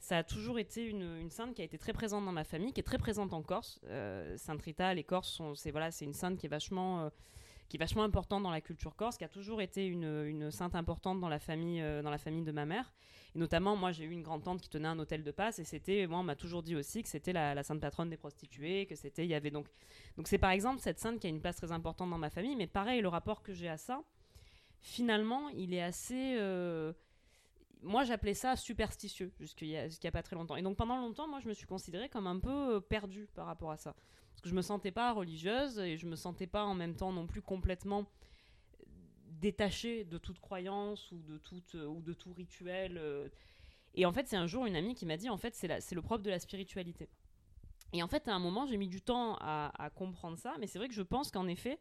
ça a toujours été une, sainte qui a été très présente dans ma famille, qui est très présente en Corse. Euh, Sainte Rita, les Corses, c'est voilà, une sainte qui est vachement, euh, qui est vachement importante dans la culture corse, qui a toujours été une, sainte importante dans la famille, euh, dans la famille de ma mère. Et notamment, moi, j'ai eu une grande tante qui tenait un hôtel de passe, et c'était, moi, on m'a toujours dit aussi que c'était la, sainte patronne des prostituées, que c'était, il y avait donc, donc c'est par exemple cette sainte qui a une place très importante dans ma famille. Mais pareil, le rapport que j'ai à ça finalement, il est assez. Moi, j'appelais ça superstitieux jusqu'il y, a- pas très longtemps. Et donc, pendant longtemps, moi, je me suis considérée comme un peu euh, perdue par rapport à ça. Parce que je me sentais pas religieuse et je me sentais pas en même temps non plus complètement détachée de toute croyance ou de, de tout rituel. euh. Et en fait, c'est un jour une amie qui m'a dit en fait, c'est le propre de la spiritualité. Et en fait, à un moment, j'ai mis du temps à comprendre ça, mais c'est vrai que je pense qu'en effet,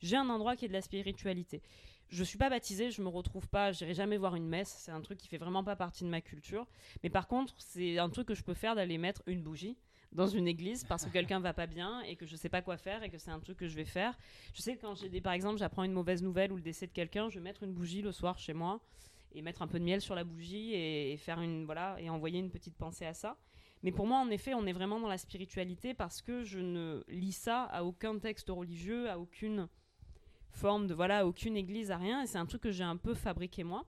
j'ai un endroit qui est de la spiritualité. Je suis pas baptisée, je me retrouve pas, j'irai jamais voir une messe, c'est un truc qui fait vraiment pas partie de ma culture. Mais par contre, c'est un truc que je peux faire d'aller mettre une bougie dans une église parce que quelqu'un va pas bien et que je sais pas quoi faire et que c'est un truc que je vais faire. Je sais que quand j'ai par exemple, j'apprends une mauvaise nouvelle ou le décès de quelqu'un, je vais mettre une bougie le soir chez moi et mettre un peu de miel sur la bougie et faire une voilà et envoyer une petite pensée à ça. Mais pour moi, en effet, on est vraiment dans la spiritualité parce que je ne lis ça à aucun texte religieux, à aucune forme de voilà, aucune église, à rien. Et c'est un truc que j'ai un peu fabriqué moi.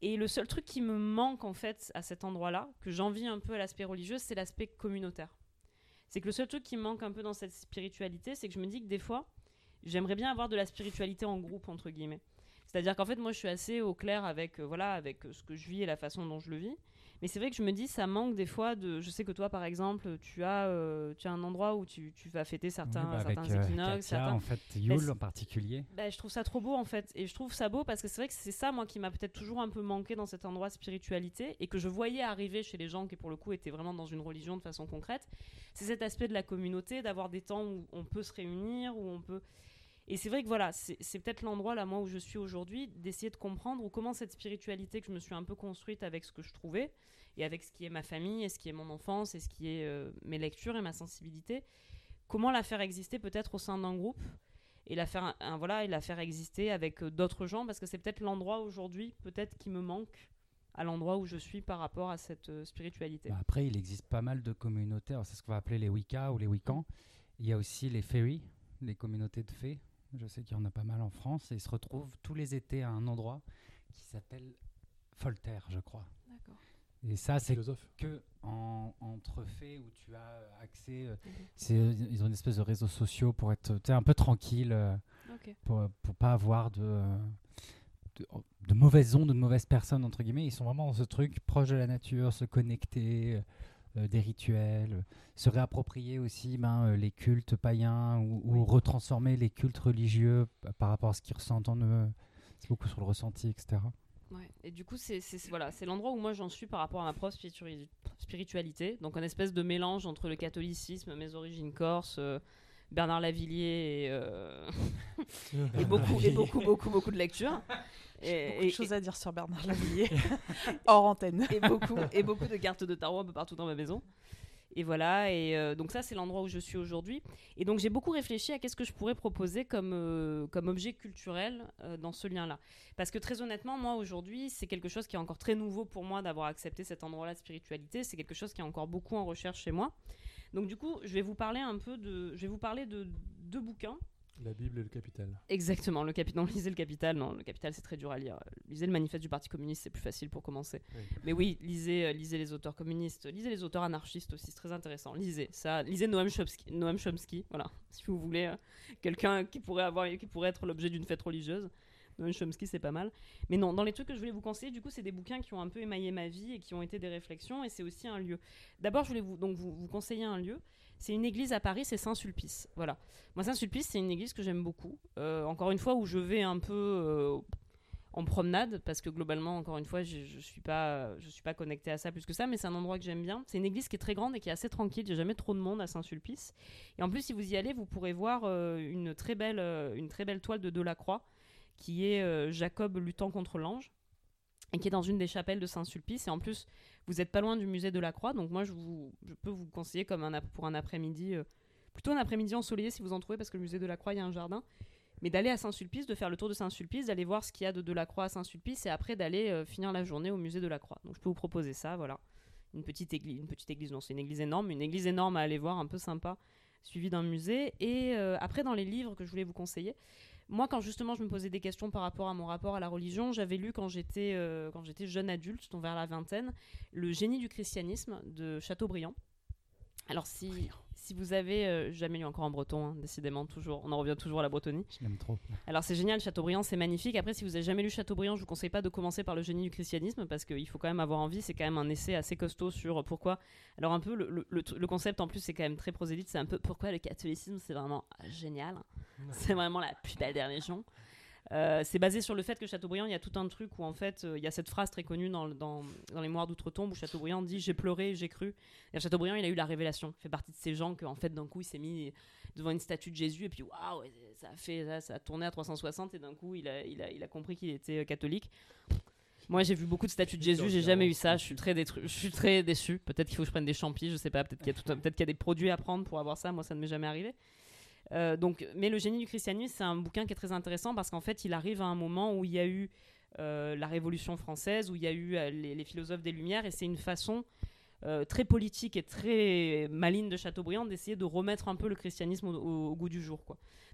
Et le seul truc qui me manque en fait à cet endroit-là, que j'envie un peu à l'aspect religieux, c'est l'aspect communautaire. C'est que le seul truc qui me manque un peu dans cette spiritualité, c'est que je me dis que des fois, j'aimerais bien avoir de la spiritualité en groupe entre guillemets. C'est-à-dire qu'en fait, moi, je suis assez au clair avec euh, voilà, avec euh, ce que je vis et la façon dont je le vis. Mais c'est vrai que je me dis, ça manque des fois de. Je sais que toi, par exemple, tu as, euh, tu as un endroit où tu, tu vas fêter certains, Oui, bah, certains euh, équinoxes. Katia, certains- en fait, Yule en particulier. bah, je trouve ça trop beau en fait. Et je trouve ça beau parce que c'est vrai que c'est ça, moi, qui m'a peut-être toujours un peu manqué dans cet endroit spiritualité et que je voyais arriver chez les gens qui, pour le coup, étaient vraiment dans une religion de façon concrète. C'est cet aspect de la communauté, d'avoir des temps où on peut se réunir, où on peut. Et c'est vrai que voilà, c'est peut-être l'endroit là, moi, où je suis aujourd'hui, d'essayer de comprendre comment cette spiritualité que je me suis un peu construite avec ce que je trouvais et avec ce qui est ma famille et ce qui est mon enfance et ce qui est euh, mes lectures et ma sensibilité, comment la faire exister peut-être au sein d'un groupe et la faire voilà et la faire exister avec euh, d'autres gens parce que c'est peut-être l'endroit aujourd'hui peut-être qui me manque à l'endroit où je suis par rapport à cette euh, spiritualité. Bah, après, il existe pas mal de communautés. C'est ce qu'on va appeler les Wicca ou les Wiccans. Il y a aussi les fairies, les communautés de fées. Je sais qu'il y en a pas mal en France. Et ils se retrouvent tous les étés à un endroit qui s'appelle Folter, je crois. D'accord. Et ça, c'est que en, entre fées où tu as euh, accès. euh, Mhm. c'est, ils ont une espèce de réseaux sociaux pour être un peu tranquille, euh, pour, pour pas avoir de, euh, de, de mauvaises ondes, de mauvaises personnes, entre guillemets. Ils sont vraiment dans ce truc proche de la nature, se connecter, euh, euh, des rituels, euh, se réapproprier aussi ben, euh, les cultes païens ou, ou Oui. retransformer les cultes religieux par rapport à ce qu'ils ressentent en eux. C'est beaucoup sur le ressenti, etc. Ouais. Et du coup, c'est voilà, l'endroit où moi j'en suis par rapport à ma propre spiritu- spiritualité. Donc, un espèce de mélange entre le catholicisme, mes origines corses, euh, Bernard Lavillier et, euh, [LAUGHS] et beaucoup, et beaucoup, beaucoup, beaucoup de lectures. Et, Beaucoup et- de choses à dire sur Bernard [LAUGHS] Lavillier, [LAUGHS] hors antenne. et beaucoup, [LAUGHS] et beaucoup de cartes de tarot un peu partout dans ma maison. Et voilà, et euh, donc ça c'est l'endroit où je suis aujourd'hui. Et donc j'ai beaucoup réfléchi à qu'est-ce que je pourrais proposer comme, euh, comme objet culturel euh, dans ce lien-là. Parce que très honnêtement, moi aujourd'hui, c'est quelque chose qui est encore très nouveau pour moi d'avoir accepté cet endroit-là de spiritualité. C'est quelque chose qui est encore beaucoup en recherche chez moi. Donc du coup, je vais vous parler un peu de, je vais vous parler de deux bouquins La Bible et le Capital. Exactement, le capital. Non, [LAUGHS] lisez le capital. Non, le capital, c'est très dur à lire. Lisez le manifeste du Parti communiste, c'est plus facile pour commencer. Oui. Mais oui, lisez, euh, lisez les auteurs communistes, lisez les auteurs anarchistes aussi, c'est très intéressant. Lisez ça, lisez Noam Chomsky. Noam Chomsky, voilà, [LAUGHS] si vous voulez euh, quelqu'un qui pourrait avoir, qui pourrait être l'objet d'une fête religieuse. Noam Chomsky, c'est pas mal. Mais non, dans les trucs que je voulais vous conseiller, du coup, c'est des bouquins qui ont un peu émaillé ma vie et qui ont été des réflexions, et c'est aussi un lieu. D'abord, je voulais vous, donc vous, vous conseiller un lieu. C'est une église à Paris, c'est Saint-Sulpice. Voilà. Moi, Saint-Sulpice, c'est une église que j'aime beaucoup. Euh, encore une fois, où je vais un peu euh, en promenade, parce que globalement, encore une fois, je, je suis pas, suis pas connectée à ça plus que ça, mais c'est un endroit que j'aime bien. C'est une église qui est très grande et qui est assez tranquille. Il n'y a jamais trop de monde à Saint-Sulpice. Et en plus, si vous y allez, vous pourrez voir euh, une très belle, une très belle toile de Delacroix, qui est Jacob luttant contre l'ange. et qui est dans une des chapelles de Saint-Sulpice. Et en plus, vous n'êtes pas loin du musée de la Croix, donc moi je, peux vous conseiller comme pour un après-midi, euh, plutôt un après-midi ensoleillé si vous en trouvez, parce que le musée de la Croix, il y a un jardin. Mais d'aller à Saint-Sulpice, de faire le tour de Saint-Sulpice, d'aller voir ce qu'il y a de Delacroix à Saint-Sulpice, et après d'aller euh, finir la journée au musée de la Croix. Donc je peux vous proposer ça, voilà. Une petite église, une petite église, non, c'est une église énorme, une église énorme à aller voir, un peu sympa, suivie d'un musée. Et euh, après, dans les livres que je voulais vous conseiller, moi, quand justement je me posais des questions par rapport à mon rapport à la religion, j'avais lu quand j'étais euh, quand j'étais jeune adulte, donc vers la vingtaine, Le génie du christianisme de Chateaubriand. Alors si, si vous avez euh, jamais lu encore en breton, hein, décidément toujours, on en revient toujours à la Bretonie. Je l'aime trop. Alors c'est génial, Chateaubriand, c'est magnifique. Après, si vous avez jamais lu Chateaubriand, je vous conseille pas de commencer par le génie du christianisme parce qu'il faut quand même avoir envie. C'est quand même un essai assez costaud sur pourquoi. Alors un peu le, le- le- le concept en plus c'est quand même très prosélyte. C'est un peu pourquoi le catholicisme c'est vraiment génial. C'est vraiment la plus belle des religions. Euh, c'est basé sur le fait que Chateaubriand, il y a tout un truc où en fait, euh, il y a cette phrase très connue dans, le- dans, dans les Mémoires d'outre-tombe où Chateaubriand dit j'ai pleuré, j'ai cru. Et Chateaubriand, il a eu la révélation. Il fait partie de ces gens que en fait d'un coup il s'est mis devant une statue de Jésus et puis waouh, ça a fait ça, ça a tourné à 360 et d'un coup il a, il a, il a compris qu'il était euh, catholique. Moi, j'ai vu beaucoup de statues de Jésus, j'ai jamais eu ça. Je suis très, détru- je suis très déçu. Peut-être qu'il faut que je prenne des champis, je sais pas. Peut-être qu'il y a tout un- peut-être qu'il y a des produits à prendre pour avoir ça. Moi, ça ne m'est jamais arrivé. Euh, donc, mais le génie du christianisme, c'est un bouquin qui est très intéressant parce qu'en fait, il arrive à un moment où il y a eu euh, la Révolution française, où il y a eu euh, les, philosophes des Lumières, et c'est une façon très politique et très maligne de Chateaubriand d'essayer de remettre un peu le christianisme au, goût du jour.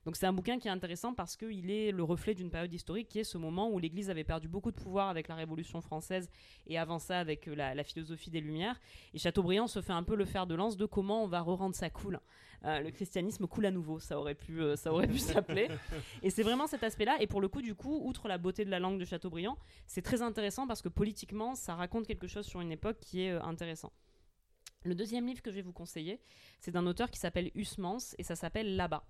Donc c'est un bouquin qui est intéressant parce qu'il est le reflet d'une période historique qui est ce moment où l'Église avait perdu beaucoup de pouvoir avec la Révolution française et avant ça avec la, la philosophie des Lumières. Et Chateaubriand se fait un peu le fer de lance de comment on va re-rendre ça cool. Euh, le christianisme coule à nouveau, ça aurait pu, euh, ça aurait pu s'appeler. [LAUGHS] Et c'est vraiment cet aspect-là. Et pour le coup, du coup, outre la beauté de la langue de Chateaubriand, c'est très intéressant parce que politiquement, ça raconte quelque chose sur une époque qui est euh, intéressant. Le deuxième livre que je vais vous conseiller, c'est d'un auteur qui s'appelle Huysmans et ça s'appelle Là-bas.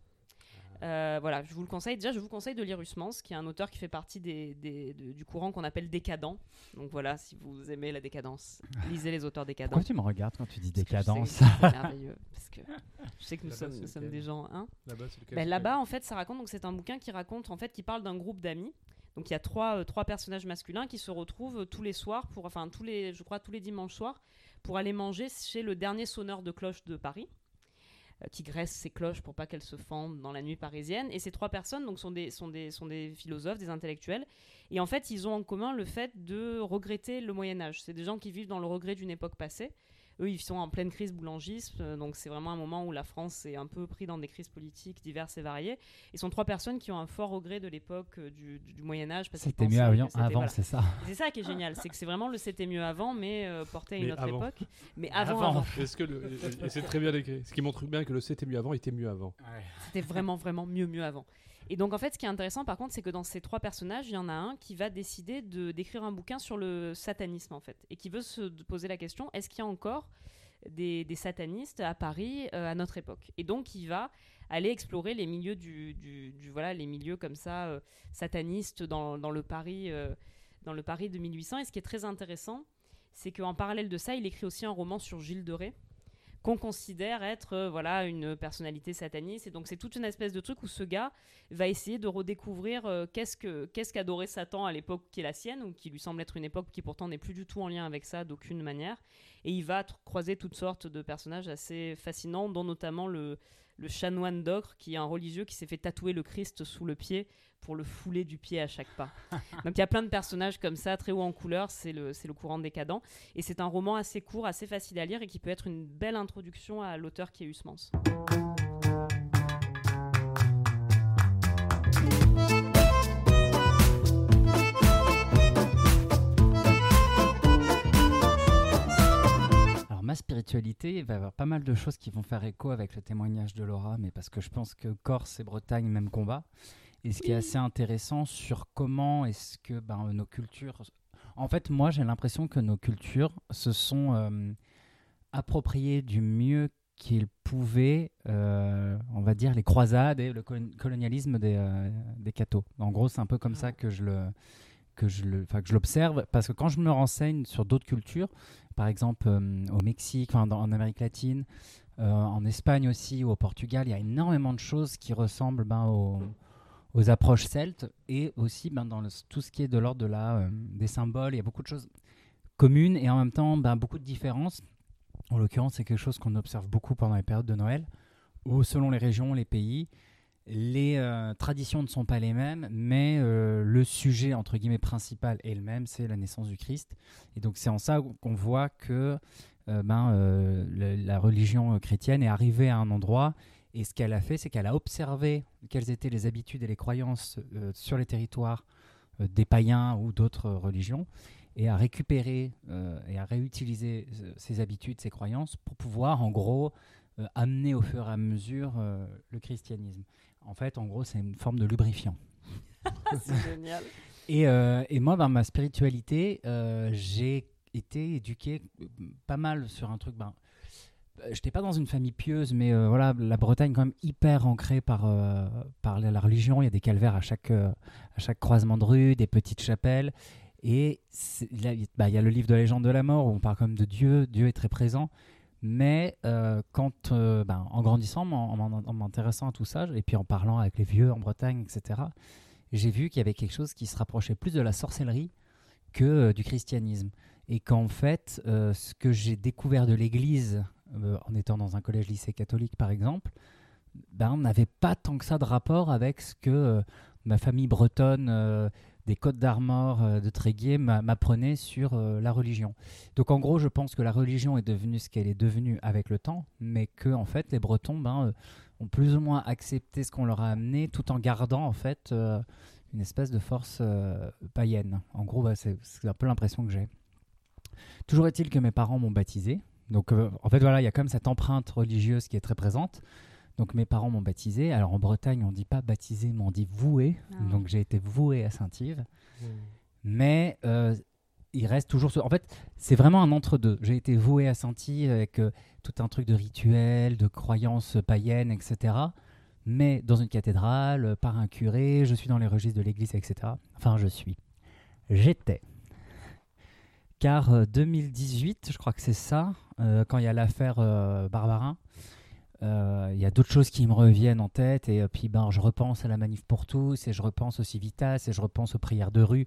Euh, voilà, je vous le conseille. Déjà, je vous conseille de lire Huysmans, qui est un auteur qui fait partie des, des- de- du courant qu'on appelle décadent. Donc voilà, si vous aimez la décadence, [LAUGHS] lisez les auteurs décadents. Pourquoi tu me regardes quand tu dis Parce décadence c'est merveilleux. [LAUGHS] Parce que je sais que nous sommes, nous des gens. Hein Là-bas, ben, Là-bas, en fait, ça raconte. Donc, c'est un bouquin qui raconte, en fait, qui parle d'un groupe d'amis. Donc, il y a trois, euh, trois personnages masculins qui se retrouvent euh, tous les soirs, pour, enfin, tous les, je crois, tous les dimanches soirs, pour aller manger chez le dernier sonneur de cloches de Paris, qui graisse ses cloches pour pas qu'elles se fendent dans la nuit parisienne. Et ces trois personnes, donc, sont des, sont des, sont des philosophes, des intellectuels. Et en fait, ils ont en commun le fait de regretter le Moyen Âge. C'est des gens qui vivent dans le regret d'une époque passée. Eux, ils sont en pleine crise boulangiste, euh, donc c'est vraiment un moment où la France est un peu pris dans des crises politiques diverses et variées. Ils sont trois personnes qui ont un fort regret de l'époque euh, du, du- du Moyen Âge. C'était mieux avant, voilà. c'est ça. C'est ça qui est génial, c'est que c'est vraiment le c'était mieux avant, mais euh, porté à une Mais autre avant. époque. Mais avant, Avant. avant. Est-ce que le... et c'est très bien écrit. Ce qui montre bien que le c'était mieux avant était mieux avant. C'était vraiment, vraiment mieux, mieux avant. Et donc, en fait, ce qui est intéressant, par contre, c'est que dans ces trois personnages, il y en a un qui va décider de d'écrire un bouquin sur le satanisme, en fait, et qui veut se poser la question est-ce qu'il y a encore des, satanistes à Paris euh, à notre époque? Et donc, il va aller explorer les milieux du, voilà, les milieux comme ça euh, satanistes dans, dans le Paris, euh, dans le Paris de 1800. Et ce qui est très intéressant, c'est qu'en parallèle de ça, il écrit aussi un roman sur Gilles de Ré qu'on considère être euh, voilà une personnalité sataniste. Et donc c'est toute une espèce de truc où ce gars va essayer de redécouvrir euh, qu'est-ce que qu'est-ce qu'adorait Satan à l'époque qui est la sienne ou qui lui semble être une époque qui pourtant n'est plus du tout en lien avec ça d'aucune manière. Et il va croiser toutes sortes de personnages assez fascinants dont notamment le le chanoine d'Ocre qui est un religieux qui s'est fait tatouer le Christ sous le pied pour le fouler du pied à chaque pas. [LAUGHS] Donc il y a plein de personnages comme ça, très haut en couleur, c'est le, c'est le courant décadent. Et c'est un roman assez court, assez facile à lire et qui peut être une belle introduction à l'auteur qui est Huysmans. Ma spiritualité, il va y avoir pas mal de choses qui vont faire écho avec le témoignage de Laura, mais parce que je pense que Corse et Bretagne, même combat. Et ce qui est assez intéressant sur comment est-ce que ben, nos cultures... En fait, moi, j'ai l'impression que nos cultures se sont euh, appropriées du mieux qu'ils pouvaient, euh, on va dire, les croisades et le colon- colonialisme des, euh, des cathos. En gros, c'est un peu comme ça que je le que je le, que je l'observe parce que quand je me renseigne sur d'autres cultures, par exemple euh, au Mexique, en Amérique latine, euh, en Espagne aussi ou au Portugal, il y a énormément de choses qui ressemblent ben, aux, approches celtes et aussi ben, dans tout ce qui est de l'ordre de la, euh, des symboles. Il y a beaucoup de choses communes et en même temps ben, beaucoup de différences. En l'occurrence, c'est quelque chose qu'on observe beaucoup pendant les périodes de Noël, où selon les régions, les pays, les euh, traditions ne sont pas les mêmes, mais euh, le sujet entre guillemets principal est le même, c'est la naissance du Christ. Et donc c'est en ça qu'on voit que euh, ben, la religion chrétienne est arrivée à un endroit et ce qu'elle a fait, c'est qu'elle a observé quelles étaient les habitudes et les croyances sur les territoires des païens ou d'autres religions et a récupéré et a réutilisé ces habitudes, ces croyances pour pouvoir en gros amener au fur et à mesure le christianisme. En fait, en gros, c'est une forme de lubrifiant. [LAUGHS] C'est génial. Et, euh, et moi, dans ma spiritualité, euh, j'ai été éduqué pas mal sur un truc. Ben, euh, j'étais pas dans une famille pieuse, mais euh, voilà, la Bretagne quand même hyper ancrée par, par la, religion. Il y a des calvaires à chaque, à chaque croisement de rue, des petites chapelles. Et il bah, il y a le livre de la légende de la mort où on parle quand même de Dieu. Dieu est très présent. Mais euh, quand, euh, ben, en grandissant, en, m'intéressant à tout ça, et puis en parlant avec les vieux en Bretagne, etc., j'ai vu qu'il y avait quelque chose qui se rapprochait plus de la sorcellerie que euh, du christianisme. Et qu'en fait, ce que j'ai découvert de l'Église en étant dans un collège-lycée catholique, par exemple, ben, n'avait pas tant que ça de rapport avec ce que ma famille bretonne des Côtes d'Armor euh, de Tréguier m'a- m'apprenait sur euh, la religion. Donc en gros, je pense que la religion est devenue ce qu'elle est devenue avec le temps, mais que en fait, les Bretons ben, euh, ont plus ou moins accepté ce qu'on leur a amené, tout en gardant en fait une espèce de force païenne. En gros, bah, c'est un peu l'impression que j'ai. Toujours est-il que mes parents m'ont baptisé. Donc, en fait, voilà, il y a comme cette empreinte religieuse qui est très présente. Donc, mes parents m'ont baptisé. Alors, en Bretagne, on dit pas baptisé, mais on dit voué. Ah. Donc, j'ai été voué à Saint-Yves. Mais euh, il reste toujours. ce- En fait, c'est vraiment un entre-deux. J'ai été voué à Saint-Yves avec euh, tout un truc de rituel, de croyances païennes, etc. Mais dans une cathédrale, euh, par un curé, je suis dans les registres de l'église, etc. Enfin, je suis. J'étais. Car euh, 2018, je crois que c'est ça, quand il y a l'affaire Barbarin, il y a d'autres choses qui me reviennent en tête. Et euh, puis, ben, je repense à la manif pour tous, et je repense au Civitas, et je repense aux prières de rue,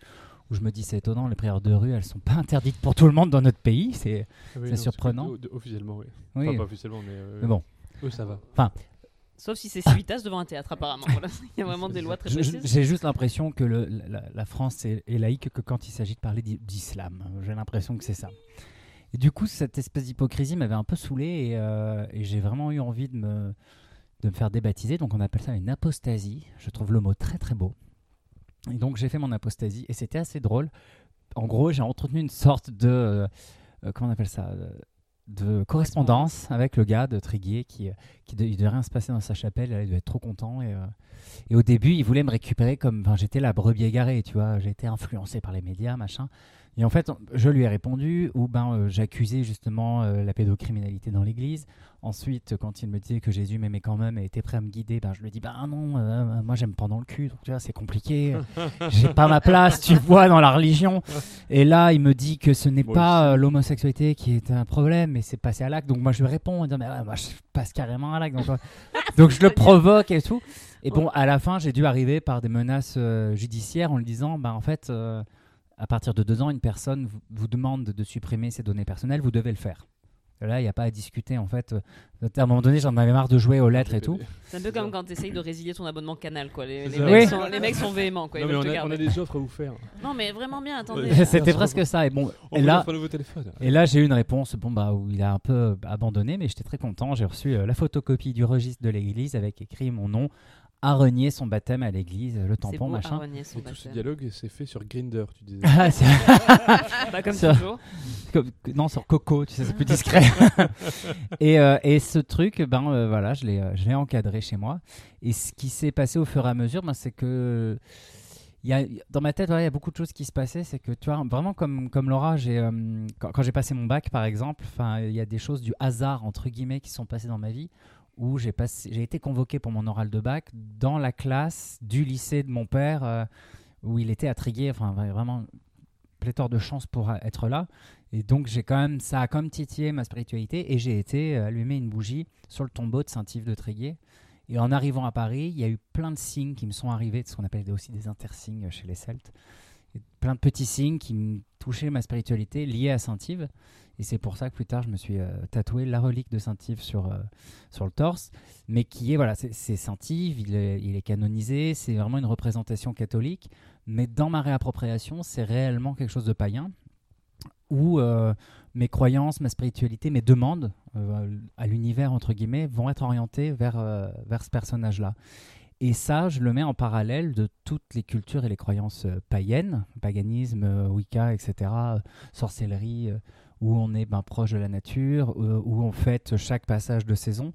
où je me dis, c'est étonnant, les prières de rue, elles sont pas [LAUGHS] interdites pour tout le monde dans notre pays. C'est Ah oui, surprenant. Officiellement, oui. oui, Enfin, pas officiellement, mais. euh, mais bon. Eux, ça va. Sauf si c'est Civitas devant un théâtre, apparemment. Voilà. [LAUGHS] Il y a vraiment des lois très précises. J'ai juste l'impression que le- la, la France est, est laïque que quand il s'agit de parler d'i- d'islam. J'ai l'impression que c'est ça. Et du coup, cette espèce d'hypocrisie m'avait un peu saoulé et, euh, et j'ai vraiment eu envie de me, de me faire débaptiser. Donc, on appelle ça une apostasie. Je trouve le mot très très beau. Et donc, j'ai fait mon apostasie et c'était assez drôle. En gros, j'ai entretenu une sorte de. euh, euh, comment on appelle ça de correspondance avec le gars de Tréguier qui, qui de- il devait rien se passer dans sa chapelle, il devait être trop content et, euh, et au début, il voulait me récupérer comme. Enfin, j'étais la brebis égarée, tu vois. J'ai été influencé par les médias, machin. Et en fait, je lui ai répondu, ou ben, euh, j'accusais justement euh, la pédocriminalité dans l'église. Ensuite, quand il me disait que Jésus m'aimait quand même et était prêt à me guider, ben, je lui dis, ben non, euh, moi j'aime pas dans le cul, donc tu vois, c'est compliqué. [LAUGHS] J'ai pas ma place, tu vois, dans la religion. Et là, il me dit que ce n'est pas euh, l'homosexualité qui est un problème, mais c'est passé à l'acte. Donc moi, je lui réponds en disant, mais ouais, moi, je passe carrément à l'acte. Donc, euh, donc je le provoque et tout. Et bon, à la fin, j'ai dû arriver par des menaces euh, judiciaires en lui disant, bah, en fait, euh, à partir de deux ans, une personne vous, demande de supprimer ses données personnelles, vous devez le faire. Là, il n'y a pas à discuter, en fait. Euh, À un moment donné, j'en avais marre de jouer aux lettres et tout. C'est un peu comme quand tu essayes de résilier ton abonnement Canal. Quoi. Les, mecs Oui. sont, les mecs sont véhéments. Quoi. Ils Non, on a, on a des offres à vous faire. Non, mais vraiment bien, attendez. C'était presque ça. Et bon, On et là. Et là, j'ai eu une réponse bon, bah, où il a un peu abandonné, mais j'étais très content. J'ai reçu euh, la photocopie du registre de l'église avec écrit mon nom, a renié son baptême à l'église, le tampon, beau, machin. Et tout ce dialogue, c'est fait sur Grinder, tu disais. Ah, c'est- [LAUGHS] Bah, comme Ça- toujours. comme- non, sur Coco, tu sais, c'est plus discret. [LAUGHS] et, euh, et ce truc, ben euh, voilà, je l'ai, euh, je l'ai encadré chez moi. Et ce qui s'est passé au fur et à mesure, ben, c'est que y a, dans ma tête, il y a beaucoup de choses qui se passaient. C'est que tu vois, vraiment comme, comme Laura, j'ai, euh, quand, quand j'ai passé mon bac, par exemple, il y a des choses du hasard entre guillemets qui sont passées dans ma vie où j'ai été convoqué pour mon oral de bac dans la classe du lycée de mon père euh, où il était Tréguier. Enfin, vraiment pléthore de chance pour être là. Et donc, j'ai quand même, ça a même titillé ma spiritualité et j'ai été euh, allumer une bougie sur le tombeau de Saint-Yves de Tréguier. Et en arrivant à Paris, il y a eu plein de signes qui me sont arrivés, de ce qu'on appelle aussi des intersignes chez les Celtes. Plein de petits signes qui touchaient ma spiritualité liée à Saint-Yves. Et c'est pour ça que plus tard, je me suis euh, tatoué la relique de Saint-Yves sur, euh, sur le torse. Mais qui est, voilà, c'est Saint-Yves, il est, canonisé, c'est vraiment une représentation catholique. Mais dans ma réappropriation, c'est réellement quelque chose de païen. Où euh, mes croyances, ma spiritualité, mes demandes euh, à l'univers, entre guillemets, vont être orientées vers, vers ce personnage-là. Et ça, je le mets en parallèle de toutes les cultures et les croyances euh, païennes, paganisme, euh, Wicca, etc., euh, sorcellerie, où on est ben, proche de la nature, où on fête chaque passage de saison.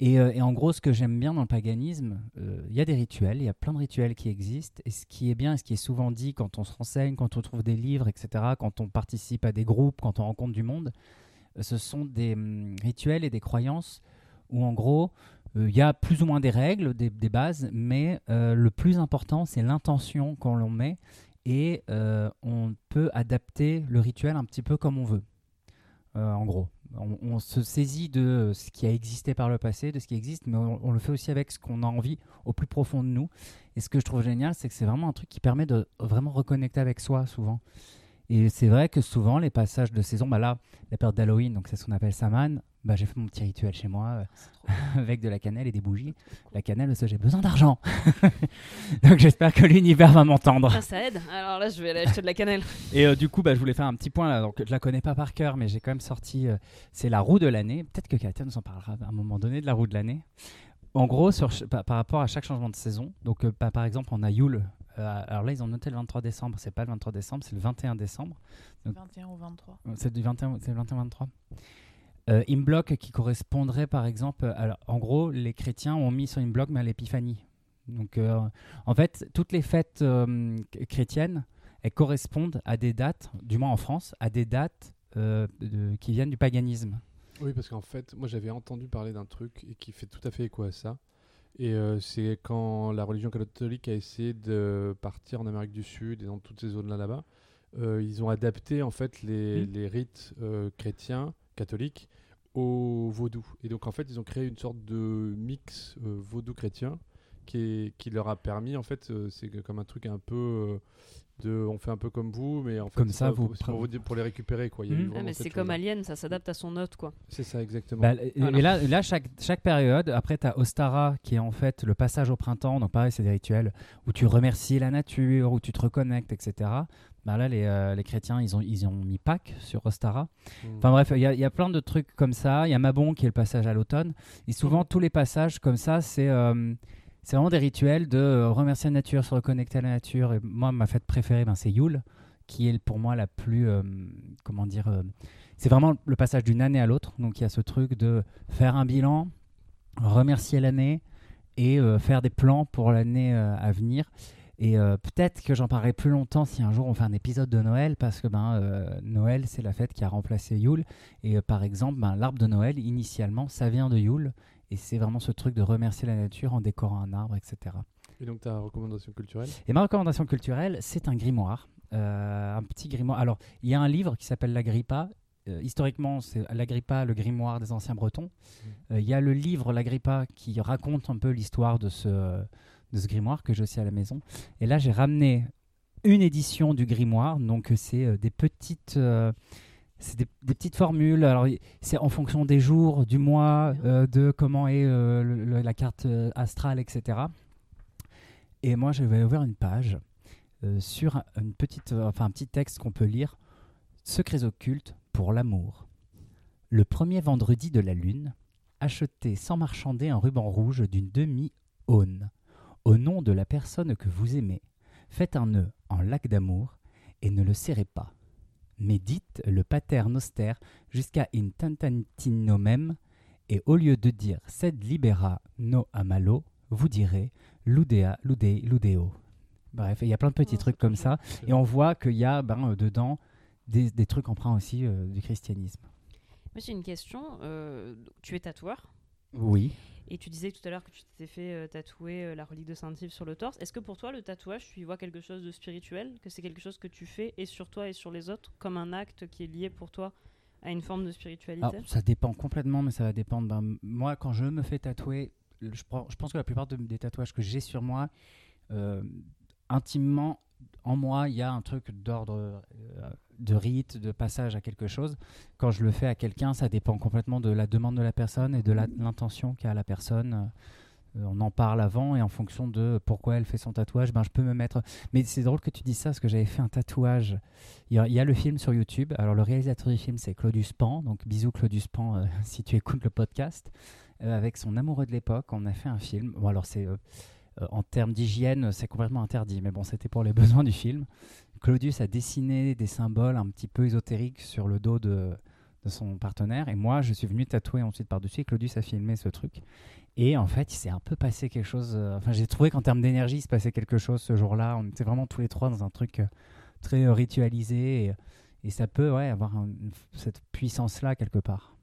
Et, en gros, ce que j'aime bien dans le paganisme, il y a des rituels, il y a plein de rituels qui existent. Et ce qui est bien, et ce qui est souvent dit quand on se renseigne, quand on trouve des livres, etc., quand on participe à des groupes, quand on rencontre du monde, ce sont des hum, rituels et des croyances où, en gros, il y a plus ou moins des règles, des, bases, mais euh, le plus important, c'est l'intention qu'on l'on met. Et euh, on peut adapter le rituel un petit peu comme on veut, euh, en gros. On, on se saisit de ce qui a existé par le passé, de ce qui existe, mais on, on le fait aussi avec ce qu'on a envie au plus profond de nous. Et ce que je trouve génial, c'est que c'est vraiment un truc qui permet de vraiment reconnecter avec soi souvent. Et c'est vrai que souvent, les passages de saison, bah là, la période d'Halloween, donc c'est ce qu'on appelle Saman, bah j'ai fait mon petit rituel chez moi euh, [LAUGHS] avec de la cannelle et des bougies. La cannelle, parce que j'ai besoin d'argent. [LAUGHS] donc j'espère que l'univers va m'entendre. Ça, ça aide. Alors là, je vais aller acheter de la cannelle. Et euh, du coup, bah, je voulais faire un petit point là. Donc, je la connais pas par cœur, mais j'ai quand même sorti. euh, c'est la roue de l'année. Peut-être que Katia nous en parlera à un moment donné de la roue de l'année. En gros, sur, par, par rapport à chaque changement de saison. Donc, euh, bah, par exemple, on a Yule. Euh, alors là, ils ont noté le 23 décembre. C'est pas le 23 décembre, c'est le 21 décembre. 21 ou 23. Euh, C'est du 21, c'est le 21-23. Euh, Imblok qui correspondrait par exemple. Alors, en gros, les chrétiens ont mis sur Imblok mais à l'épiphanie. Donc, euh, en fait, toutes les fêtes euh, chrétiennes, elles correspondent à des dates, du moins en France, à des dates euh, de- qui viennent du paganisme. Oui, parce qu'en fait, moi j'avais entendu parler d'un truc et qui fait tout à fait écho à ça. Et euh, c'est quand la religion catholique a essayé de partir en Amérique du Sud et dans toutes ces zones-là là-bas, euh, ils ont adapté en fait les, les rites euh, chrétiens, catholiques, au vaudou. Et donc en fait, ils ont créé une sorte de mix euh, vaudou-chrétien qui, est- qui leur a permis, en fait, c'est comme un truc un peu de, on fait un peu comme vous, mais en fait, Comme c'est ça, pas- vous pour, vous dire- pour les récupérer, quoi. Eu Ah, c'est comme. Alien, ça s'adapte à son hôte, quoi. C'est ça, exactement. Bah, et- Voilà. Et là, là chaque, chaque période, après, tu as Ostara, qui est en fait le passage au printemps. Donc, pareil, c'est des rituels où tu remercies la nature, où tu te reconnectes, etc. Bah, là, les, euh, les chrétiens, ils ont, ils ont mis Pâques sur Ostara. Mm. Enfin bref, il y, a- il y a plein de trucs comme ça. Il y a Mabon qui est le passage à l'automne. Et souvent, tous les passages comme ça, c'est euh, c'est vraiment des rituels de euh, remercier la nature, se reconnecter à la nature. Et moi, ma fête préférée, ben, c'est Yule, qui est pour moi la plus. euh, comment dire euh, C'est vraiment le passage d'une année à l'autre. Donc il y a ce truc de faire un bilan, remercier l'année et faire des plans pour l'année à venir. Et peut-être que j'en parlerai plus longtemps si un jour on fait un épisode de Noël, parce que ben, Noël, c'est la fête qui a remplacé Yule. Et par exemple, ben, l'arbre de Noël, initialement, ça vient de Yule. Et c'est vraiment ce truc de remercier la nature en décorant un arbre, etc. Et donc ta recommandation culturelle? Et ma recommandation culturelle, c'est un grimoire. Euh, un petit grimoire. Alors, il y a un livre qui s'appelle L'Agrippa. Euh, historiquement, c'est L'Agrippa, le grimoire des anciens bretons. Euh, Il y a le livre L'Agrippa qui raconte un peu l'histoire de ce, de ce grimoire que j'ai aussi à la maison. Et là, j'ai ramené une édition du grimoire. Donc, c'est euh, des petites. C'est des, des petites formules. Alors, c'est en fonction des jours, du mois, euh, de comment est euh, le- la carte euh, astrale, etc. Et moi, j'avais ouvert une page euh, sur un- une petite, enfin, un petit texte qu'on peut lire Secrets occultes pour l'amour. Le premier vendredi de la lune, achetez sans marchander un ruban rouge d'une demi-aune. Au nom de la personne que vous aimez, faites un nœud en lac d'amour et ne le serrez pas. Mais dites le pater noster jusqu'à in tantantinomem et au lieu de dire sed libera no amalo, vous direz ludea lude ludeo. Bref, il y a plein de petits Oh, trucs comme ça. Et on voit qu'il y a ben, euh, dedans des, des trucs emprunts aussi euh, du christianisme. Moi, j'ai une question. euh, tu es tatoueur? Oui. et tu disais tout à l'heure que tu t'étais fait euh, tatouer euh, la relique de Saint-Yves sur le torse. Est-ce que pour toi, le tatouage, tu y vois quelque chose de spirituel? Que c'est quelque chose que tu fais et sur toi et sur les autres comme un acte qui est lié pour toi à une forme de spiritualité? Alors, ça dépend complètement, mais ça va dépendre. ben, moi, quand je me fais tatouer, je, prends- je pense que la plupart de- des tatouages que j'ai sur moi, euh, intimement, en moi, il y a un truc d'ordre euh, de rite, de passage à quelque chose. Quand je le fais à quelqu'un, ça dépend complètement de la demande de la personne et de l'intention qu'a la personne. Euh, on en parle avant et en fonction de pourquoi elle fait son tatouage, ben, je peux me mettre. Mais c'est drôle que tu dises ça parce que j'avais fait un tatouage. Il y, a, il y a le film sur YouTube. Alors, le réalisateur du film, c'est Claudius Pan. Donc, bisous Claudius Pan euh, [LAUGHS] si tu écoutes le podcast. Euh, avec son amoureux de l'époque, on a fait un film. Bon, alors, c'est. Euh, en termes d'hygiène, c'est complètement interdit, mais bon, c'était pour les [LAUGHS] besoins du film. Claudius a dessiné des symboles un petit peu ésotériques sur le dos de, son partenaire, et moi, je suis venu tatouer ensuite par-dessus, et Claudius a filmé ce truc. Et en fait, il s'est un peu passé quelque chose. euh, Enfin, j'ai trouvé qu'en termes d'énergie, il se passait quelque chose ce jour-là. On était vraiment tous les trois dans un truc euh, très ritualisé, et, ça peut avoir cette puissance-là quelque part.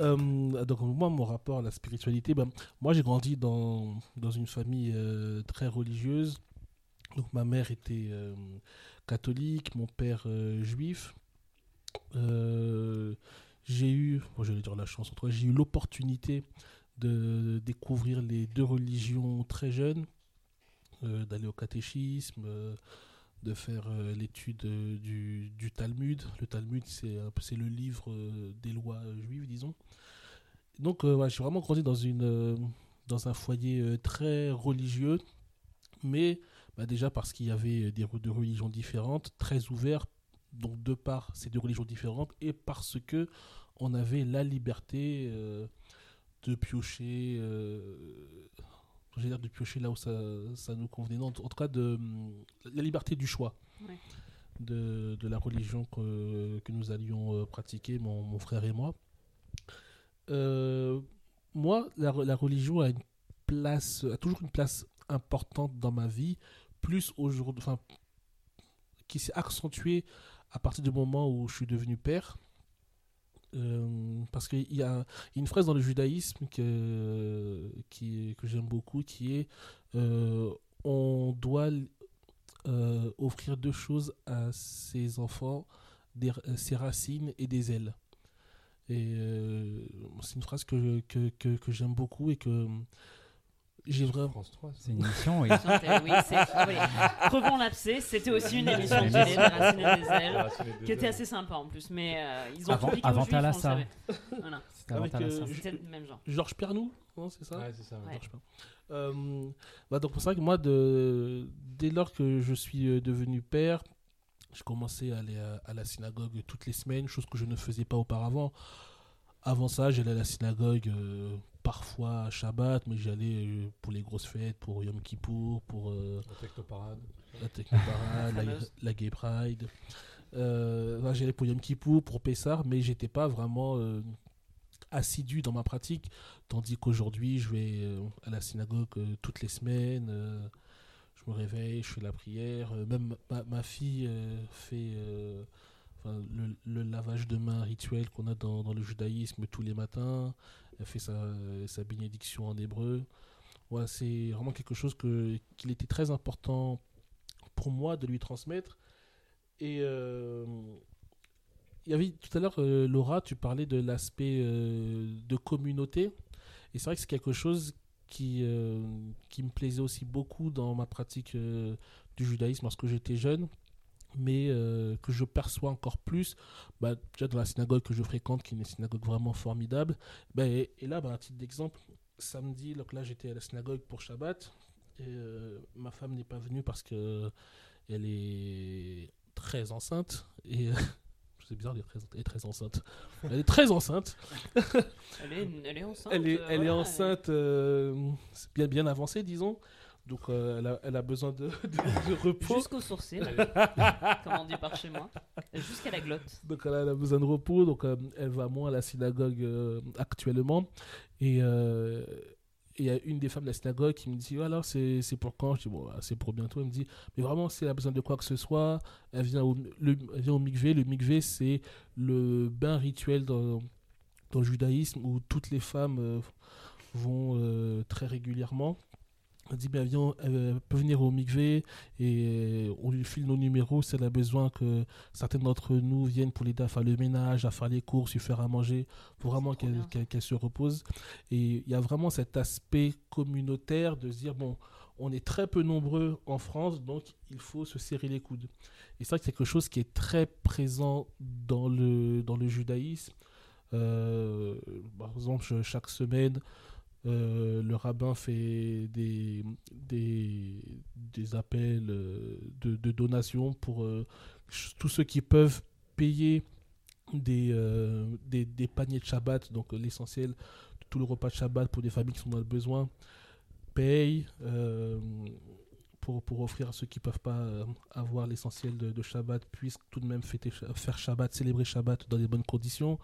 Euh, donc moi, mon rapport à la spiritualité, ben, moi j'ai grandi dans, dans une famille euh, très religieuse. Donc ma mère était euh, catholique, mon père juif. J'ai eu, bon, j'allais dire la chance, en tout cas, j'ai eu l'opportunité de découvrir les deux religions très jeune, d'aller au catéchisme, de faire euh, l'étude euh, du, Talmud. Le Talmud, c'est c'est le livre euh, des lois euh, juives, disons. Donc, euh, ouais, j'ai vraiment grandi dans, une, euh, dans un foyer euh, très religieux, mais bah, déjà parce qu'il y avait des deux religions différentes, très ouverts, donc de par ces deux religions différentes, et parce que on avait la liberté euh, de piocher, euh, je vais dire de piocher là où ça, ça nous convenait, non, en tout cas de la liberté du choix Ouais. de, de la religion que, que nous allions euh, pratiquer, mon, mon frère et moi. Euh, moi, la, la religion a une place, a toujours une place importante dans ma vie, plus aujourd'hui, enfin, qui s'est accentuée à partir du moment où je suis devenu père. Euh, parce qu'il y, a une phrase dans le judaïsme que, qui, que j'aime beaucoup qui est euh, on doit euh, offrir deux choses à ses enfants des, ses racines et des ailes. Et c'est une phrase que, que, que, que j'aime beaucoup et que j'ai vraiment. France 3. ça. C'est une émission, oui. [LAUGHS] C'était- oui, c'est- oui. Crevons l'abcès, c'était aussi une émission des ailes, Ah, qui était assez sympa en plus, mais euh, ils ont Avant- tout avant aux Juifs, on le Thalassa. savait. Voilà, [LAUGHS] C'était avant Thalassa. euh, c'était le même genre. Georges Pernou, non, c'est ça? Ouais, c'est ça. ouais. Ouais. Georges Pernou. Euh, bah, donc, c'est vrai que moi, de, dès lors que je suis devenu père, je commençais à aller à, à la synagogue toutes les semaines, chose que je ne faisais pas auparavant. Avant ça, j'allais à la synagogue euh, parfois à Shabbat, mais j'y allais euh, pour les grosses fêtes, pour Yom Kippour, pour euh, La technoparade. la Technoparade, la, la Gay Pride. Euh, là, j'allais pour Yom Kippour, pour Pessar, mais j'étais pas vraiment euh, assidu dans ma pratique. Tandis qu'aujourd'hui, je vais euh, à la synagogue euh, toutes les semaines. euh, je me réveille, je fais la prière. euh, même ma, ma fille euh, fait euh, le, le lavage de mains rituel qu'on a dans, dans le judaïsme tous les matins. Elle fait sa, sa bénédiction en hébreu. Ouais, c'est vraiment quelque chose que, qu'il était très important pour moi de lui transmettre. Et euh, il y avait tout à l'heure, euh, Laura, tu parlais de l'aspect euh, de communauté. Et c'est vrai que c'est quelque chose qui, qui me plaisait aussi beaucoup dans ma pratique du judaïsme lorsque j'étais jeune, mais euh, que je perçois encore plus bah, déjà dans la synagogue que je fréquente, qui est une synagogue vraiment formidable. Bah, et, et là, bah, à titre d'exemple, samedi, donc là j'étais à la synagogue pour Shabbat, et euh, ma femme n'est pas venue parce que elle est très enceinte, et [LAUGHS] c'est bizarre de dire très, elle est très enceinte. Elle est très enceinte. Elle est, elle est enceinte. Elle est, euh, elle est enceinte euh, bien, bien avancée, disons. Donc euh, elle, a, elle a besoin de, [LAUGHS] de- de repos. Jusqu'au sourcil, [LAUGHS] comme on dit par chez moi. Jusqu'à la glotte. Donc elle a, elle a besoin de repos. Donc euh, elle va moins à la synagogue euh, actuellement. Et il y a une des femmes de la synagogue qui me dit alors c'est pour quand? Je dis bon, c'est pour bientôt. Elle me dit mais vraiment, si elle a besoin de quoi que ce soit, elle vient au, le, elle vient au mikvé. Le mikvé, c'est le bain rituel dans, dans le judaïsme où toutes les femmes vont très régulièrement. On dit, bien, viens, elle peut venir au mikvé et on lui file nos numéros si elle a besoin que certains d'entre nous viennent pour l'aider à faire le ménage, à faire les courses, lui faire à manger, pour vraiment qu'elle se repose. Et il y a vraiment cet aspect communautaire de se dire, bon, on est très peu nombreux en France, donc il faut se serrer les coudes. Et que c'est quelque chose qui est très présent dans le, dans le judaïsme. Euh, par exemple, chaque semaine, euh, le rabbin fait des, des, des appels euh, de, de donations pour euh, tous ceux qui peuvent payer des, euh, des, des paniers de Shabbat, donc l'essentiel tout le repas de Shabbat pour des familles qui sont dans le besoin, euh, pour, pour offrir à ceux qui ne peuvent pas avoir l'essentiel de, Shabbat, puissent tout de même fêter, faire Shabbat, célébrer Shabbat dans les bonnes conditions.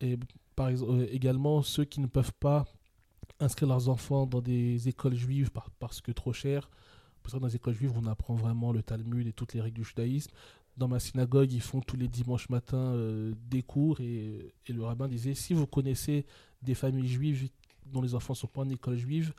Et par exemple, euh, également ceux qui ne peuvent pas inscrire leurs enfants dans des écoles juives par- parce que trop cher. Parce que dans les écoles juives, on apprend vraiment le Talmud et toutes les règles du judaïsme. Dans ma synagogue, ils font tous les dimanches matins euh, des cours et, et le rabbin disait si vous connaissez des familles juives dont les enfants sont pas en école juive,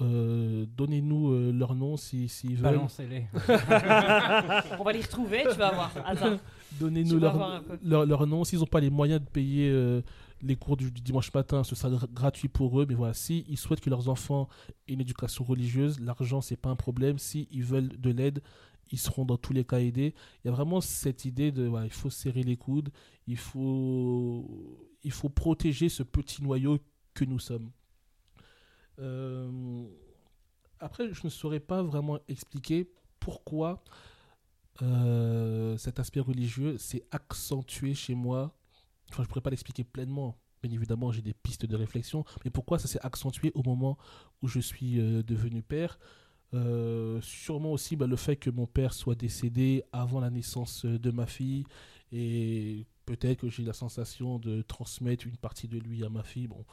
euh, donnez-nous euh, leur nom si- s'ils veulent. Balancez-les. [LAUGHS] On va les retrouver, tu vas voir. [LAUGHS] Donnez-nous leur, peu. leur, leur nom. S'ils n'ont pas les moyens de payer euh, les cours du, dimanche matin, ce sera gra- gratuit pour eux. Mais voilà, si ils souhaitent que leurs enfants aient une éducation religieuse, l'argent, c'est pas un problème. Si ils veulent de l'aide, ils seront dans tous les cas aidés. Il y a vraiment cette idée de, il faut serrer les coudes, il faut, il faut protéger ce petit noyau que nous sommes. Euh, après, je ne saurais pas vraiment expliquer pourquoi euh, cet aspect religieux s'est accentué chez moi. Enfin, je pourrais pas l'expliquer pleinement. Bien évidemment, j'ai des pistes de réflexion. Mais pourquoi ça s'est accentué au moment où je suis euh, devenu père? Euh, Sûrement aussi bah, le fait que mon père soit décédé avant la naissance euh, de ma fille. Et peut-être que j'ai la sensation de transmettre une partie de lui à ma fille. Bon,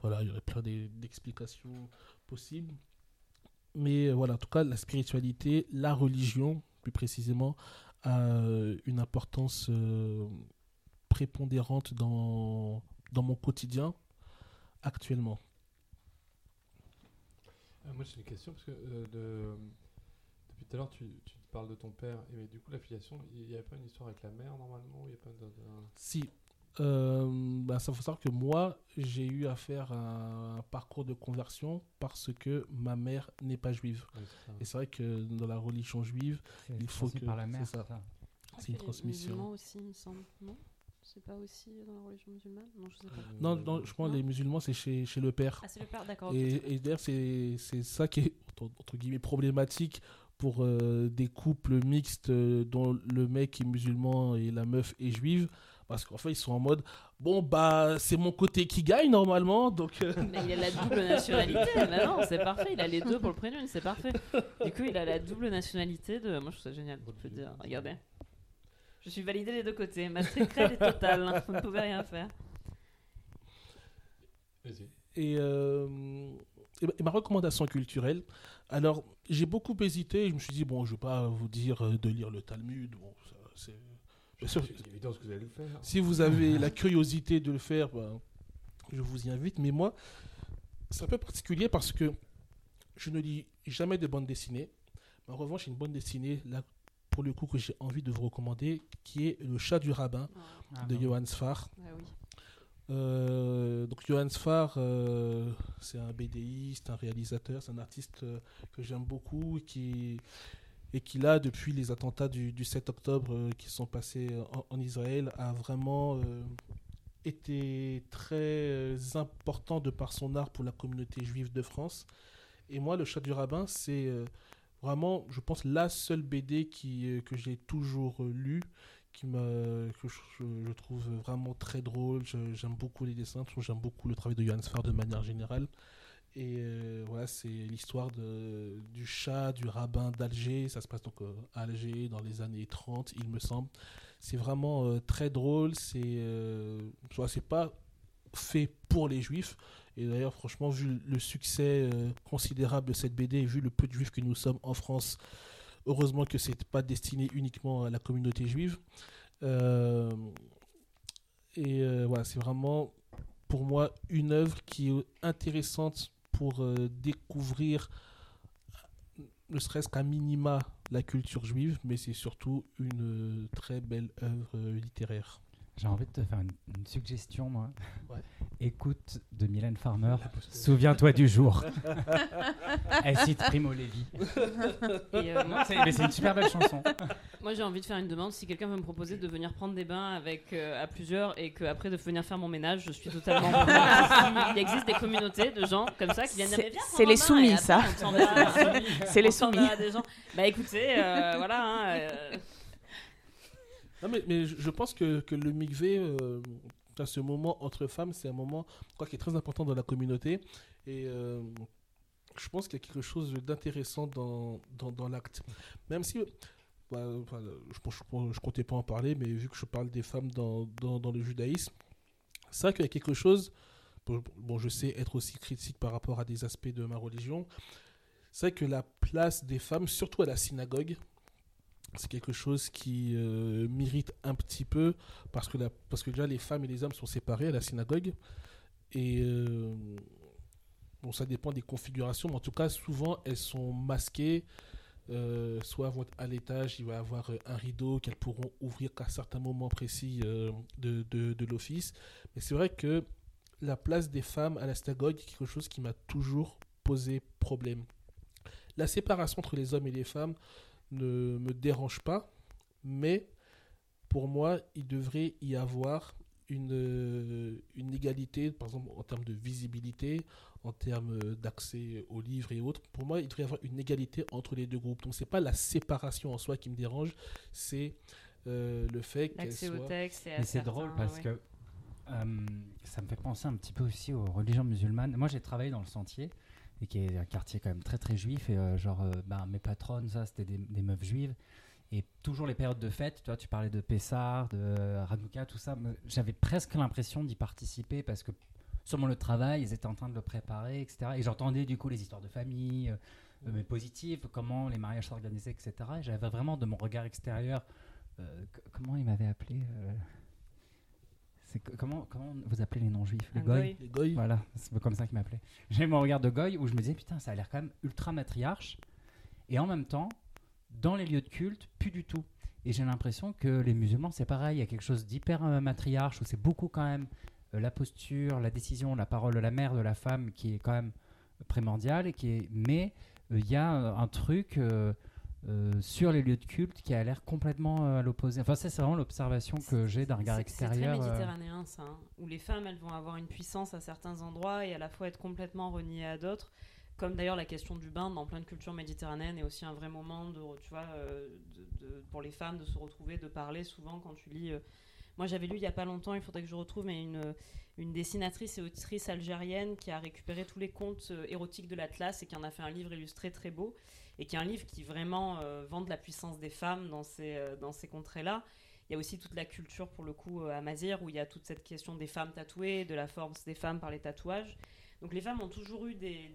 voilà, il y aurait plein d'e- d'explications possibles. Mais voilà, en tout cas, la spiritualité, la religion, plus précisément, a une importance prépondérante dans, dans mon quotidien actuellement. Euh, moi j'ai une question parce que euh, de- depuis tout à l'heure tu, tu parles de ton père et mais du coup la filiation il n'y avait pas une histoire avec la mère normalement il y a pas de, de- Si, euh, bah, ça faut savoir que moi, j'ai eu à faire un, parcours de conversion parce que ma mère n'est pas juive. Et c'est vrai que dans la religion juive, Il faut que- par la mère, c'est ça. ça. c'est une transmission. aussi, il me semble. Non? C'est pas aussi dans la religion musulmane? Non, je sais pas. Euh, Non, non, je pense que les musulmans, c'est chez, chez le père. Ah, c'est le père, d'accord. Et, et d'ailleurs, c'est ça qui est, entre, guillemets, problématique pour euh, des couples mixtes euh, dont le mec est musulman et la meuf est juive. Parce qu'en fait, ils sont en mode bon, bah, c'est mon côté qui gagne normalement. Donc, euh, Mais il a la double nationalité. [LAUGHS] bah non, c'est parfait. Il a les deux pour le prénom, c'est parfait. Du coup, il a la double nationalité de. Moi, je trouve ça génial. Je peux dire, regardez. Je suis validé des deux côtés. Ma street cred est totale. hein. Vous ne pouvez rien faire. Et, euh, et ma- recommandation culturelle, alors j'ai beaucoup hésité, je me suis dit, bon, je ne vais pas vous dire euh, de lire le Talmud, bon, c'est... Bien sûr, C'est évident ce que vous allez le faire. si vous avez la curiosité de le faire, ben, je vous y invite, mais moi, c'est un peu particulier parce que je ne lis jamais de bande dessinée, mais en revanche, une bande dessinée, là, pour le coup, que j'ai envie de vous recommander, qui est Le chat du rabbin Ah, de non. Johann Sfar. Ah oui. Euh, donc Johann Sfar, euh, c'est un BDiste, un réalisateur, c'est un artiste euh, que j'aime beaucoup et qui, et qui là, depuis les attentats du, du 7 octobre qui sont passés en, en Israël, a vraiment été très important de par son art pour la communauté juive de France. Et moi, Le Chat du Rabbin, c'est vraiment, je pense, la seule BD qui, euh, que j'ai toujours euh, lue qui me, que je, trouve vraiment très drôle. J'aime beaucoup les dessins, j'aime beaucoup le travail de Johann Sfar de manière générale. Et euh, voilà, c'est l'histoire du chat, du rabbin d'Alger. Ça se passe donc à Alger dans les années 30, il me semble. C'est vraiment très drôle. C'est euh, c'est pas fait pour les juifs. Et d'ailleurs, franchement, vu le succès euh, considérable de cette BD et vu le peu de juifs que nous sommes en France, heureusement que c'est pas destiné uniquement à la communauté juive. Euh, et euh, voilà, c'est vraiment pour moi une œuvre qui est intéressante pour découvrir, ne serait-ce qu'un minima, la culture juive, mais c'est surtout une très belle œuvre littéraire. J'ai envie de te faire une, une suggestion, moi. Ouais. Écoute de Mylène Farmer. Souviens-toi du jour. [LAUGHS] Elle cite Primo Levi. Euh, Non, c'est- mais c'est une super belle chanson. [LAUGHS] Moi, j'ai envie de faire une demande. Si quelqu'un veut me proposer de venir prendre des bains avec euh, à plusieurs et qu'après de venir faire mon ménage, je suis totalement. [LAUGHS] Il existe des communautés de gens comme ça qui viennent dire C'est- viens c'est les soumis, ça. va- C'est les soumis. à des gens. Bah écoutez, euh, voilà. hein, euh, Non, mais, mais je je pense que, que le mikvé, euh, ce moment entre femmes, c'est un moment je crois, qui est très important dans la communauté. Et euh, je pense qu'il y a quelque chose d'intéressant dans, dans, dans l'acte. Même si, bah, je, ne je comptais pas en parler, mais vu que je parle des femmes dans, dans, dans le judaïsme, c'est vrai qu'il y a quelque chose. Bon, bon, je sais être aussi critique par rapport à des aspects de ma religion. C'est vrai que la place des femmes, surtout à la synagogue, c'est quelque chose qui euh, m'irrite un petit peu parce que, parce que déjà les femmes et les hommes sont séparés à la synagogue et euh, bon ça dépend des configurations mais en tout cas souvent elles sont masquées. Euh, soit vont à l'étage il va y avoir euh, un rideau qu'elles pourront ouvrir qu'à certains moments précis de, de, de l'office. Mais c'est vrai que la place des femmes à la synagogue est quelque chose qui m'a toujours posé problème. La séparation entre les hommes et les femmes ne me dérange pas, mais pour moi, il devrait y avoir une, euh, une égalité, par exemple en termes de visibilité, en termes d'accès aux livres et autres. Pour moi, il devrait y avoir une égalité entre les deux groupes. Donc, c'est pas la séparation en soi qui me dérange, c'est euh, le fait qu'elle L'accès soit... au texte. Et c'est drôle parce ouais. que euh, ça me fait penser un petit peu aussi aux religions musulmanes. Moi, j'ai travaillé dans le Sentier, qui est un quartier quand même très très juif. Et euh, genre, euh, ben, mes patronnes, ça, c'était des, meufs juives. Et toujours les périodes de fête, tu vois, tu parlais de Pessar, de Hanouka, tout ça. J'avais presque l'impression d'y participer parce que lieu de travail, ils étaient en train de le préparer, etc. Et j'entendais du coup les histoires de famille, euh, euh, mais positives, comment les mariages s'organisaient, etc. Et j'avais vraiment de mon regard extérieur, euh, comment ils m'avaient appelé euh, comment, comment vous appelez les non-juifs? Les Un goy? Goy. Les goy, Voilà, c'est comme ça qu'ils m'appelaient. J'ai mon regard de goy où je me disais, putain, ça a l'air quand même ultra matriarche. Et en même temps, dans les lieux de culte, plus du tout. Et j'ai l'impression que les musulmans, c'est pareil. Il y a quelque chose d'hyper euh, matriarche où c'est beaucoup quand même euh, la posture, la décision, la parole de la mère, de la femme qui est quand même primordiale. Et qui est... Mais euh, il y a un truc euh, euh, sur les lieux de culte qui a l'air complètement euh, à l'opposé. Enfin, ça, c'est vraiment l'observation que j'ai d'un regard C'est- C'est extérieur. très euh, méditerranéen, ça. hein, où les femmes, elles vont avoir une puissance à certains endroits et à la fois être complètement reniées à d'autres. Comme d'ailleurs la question du bain dans plein de cultures méditerranéennes est aussi un vrai moment de, tu vois, euh, de- de- pour les femmes de se retrouver, de parler. Souvent, quand tu lis. moi, j'avais lu il y a pas longtemps, il faudrait que je retrouve, mais une, une dessinatrice et autrice algérienne qui a récupéré tous les contes érotiques de l'Atlas et qui en a fait un livre illustré très beau. Et qui est un livre qui vraiment euh, vante la puissance des femmes dans ces, euh, dans ces contrées-là. Il y a aussi toute la culture, pour le coup, euh, amazigh, où il y a toute cette question des femmes tatouées, de la force des femmes par les tatouages. Donc les femmes ont toujours eu des,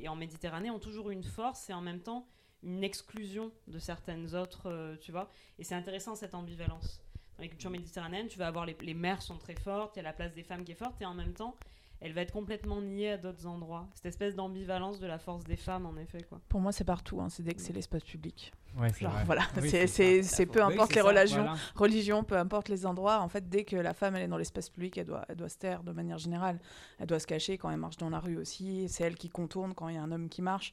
et en Méditerranée ont toujours eu une force et en même temps une exclusion de certaines autres, tu vois. Et c'est intéressant cette ambivalence. Dans les cultures méditerranéennes, tu vas avoir les, les mères sont très fortes, il y a la place des femmes qui est forte et en même temps, elle va être complètement niée à d'autres endroits. Cette espèce d'ambivalence de la force des femmes, en effet, quoi. Pour moi, c'est partout. hein, C'est dès que c'est l'espace public. ouais, c'est Genre, vrai. voilà, Oui, c'est- peu importe les ça, voilà. religion, peu importe les endroits. En fait, dès que la femme elle est dans l'espace public, elle doit, elle doit se taire de manière générale. Elle doit se cacher quand elle marche dans la rue aussi. C'est elle qui contourne quand il y a un homme qui marche.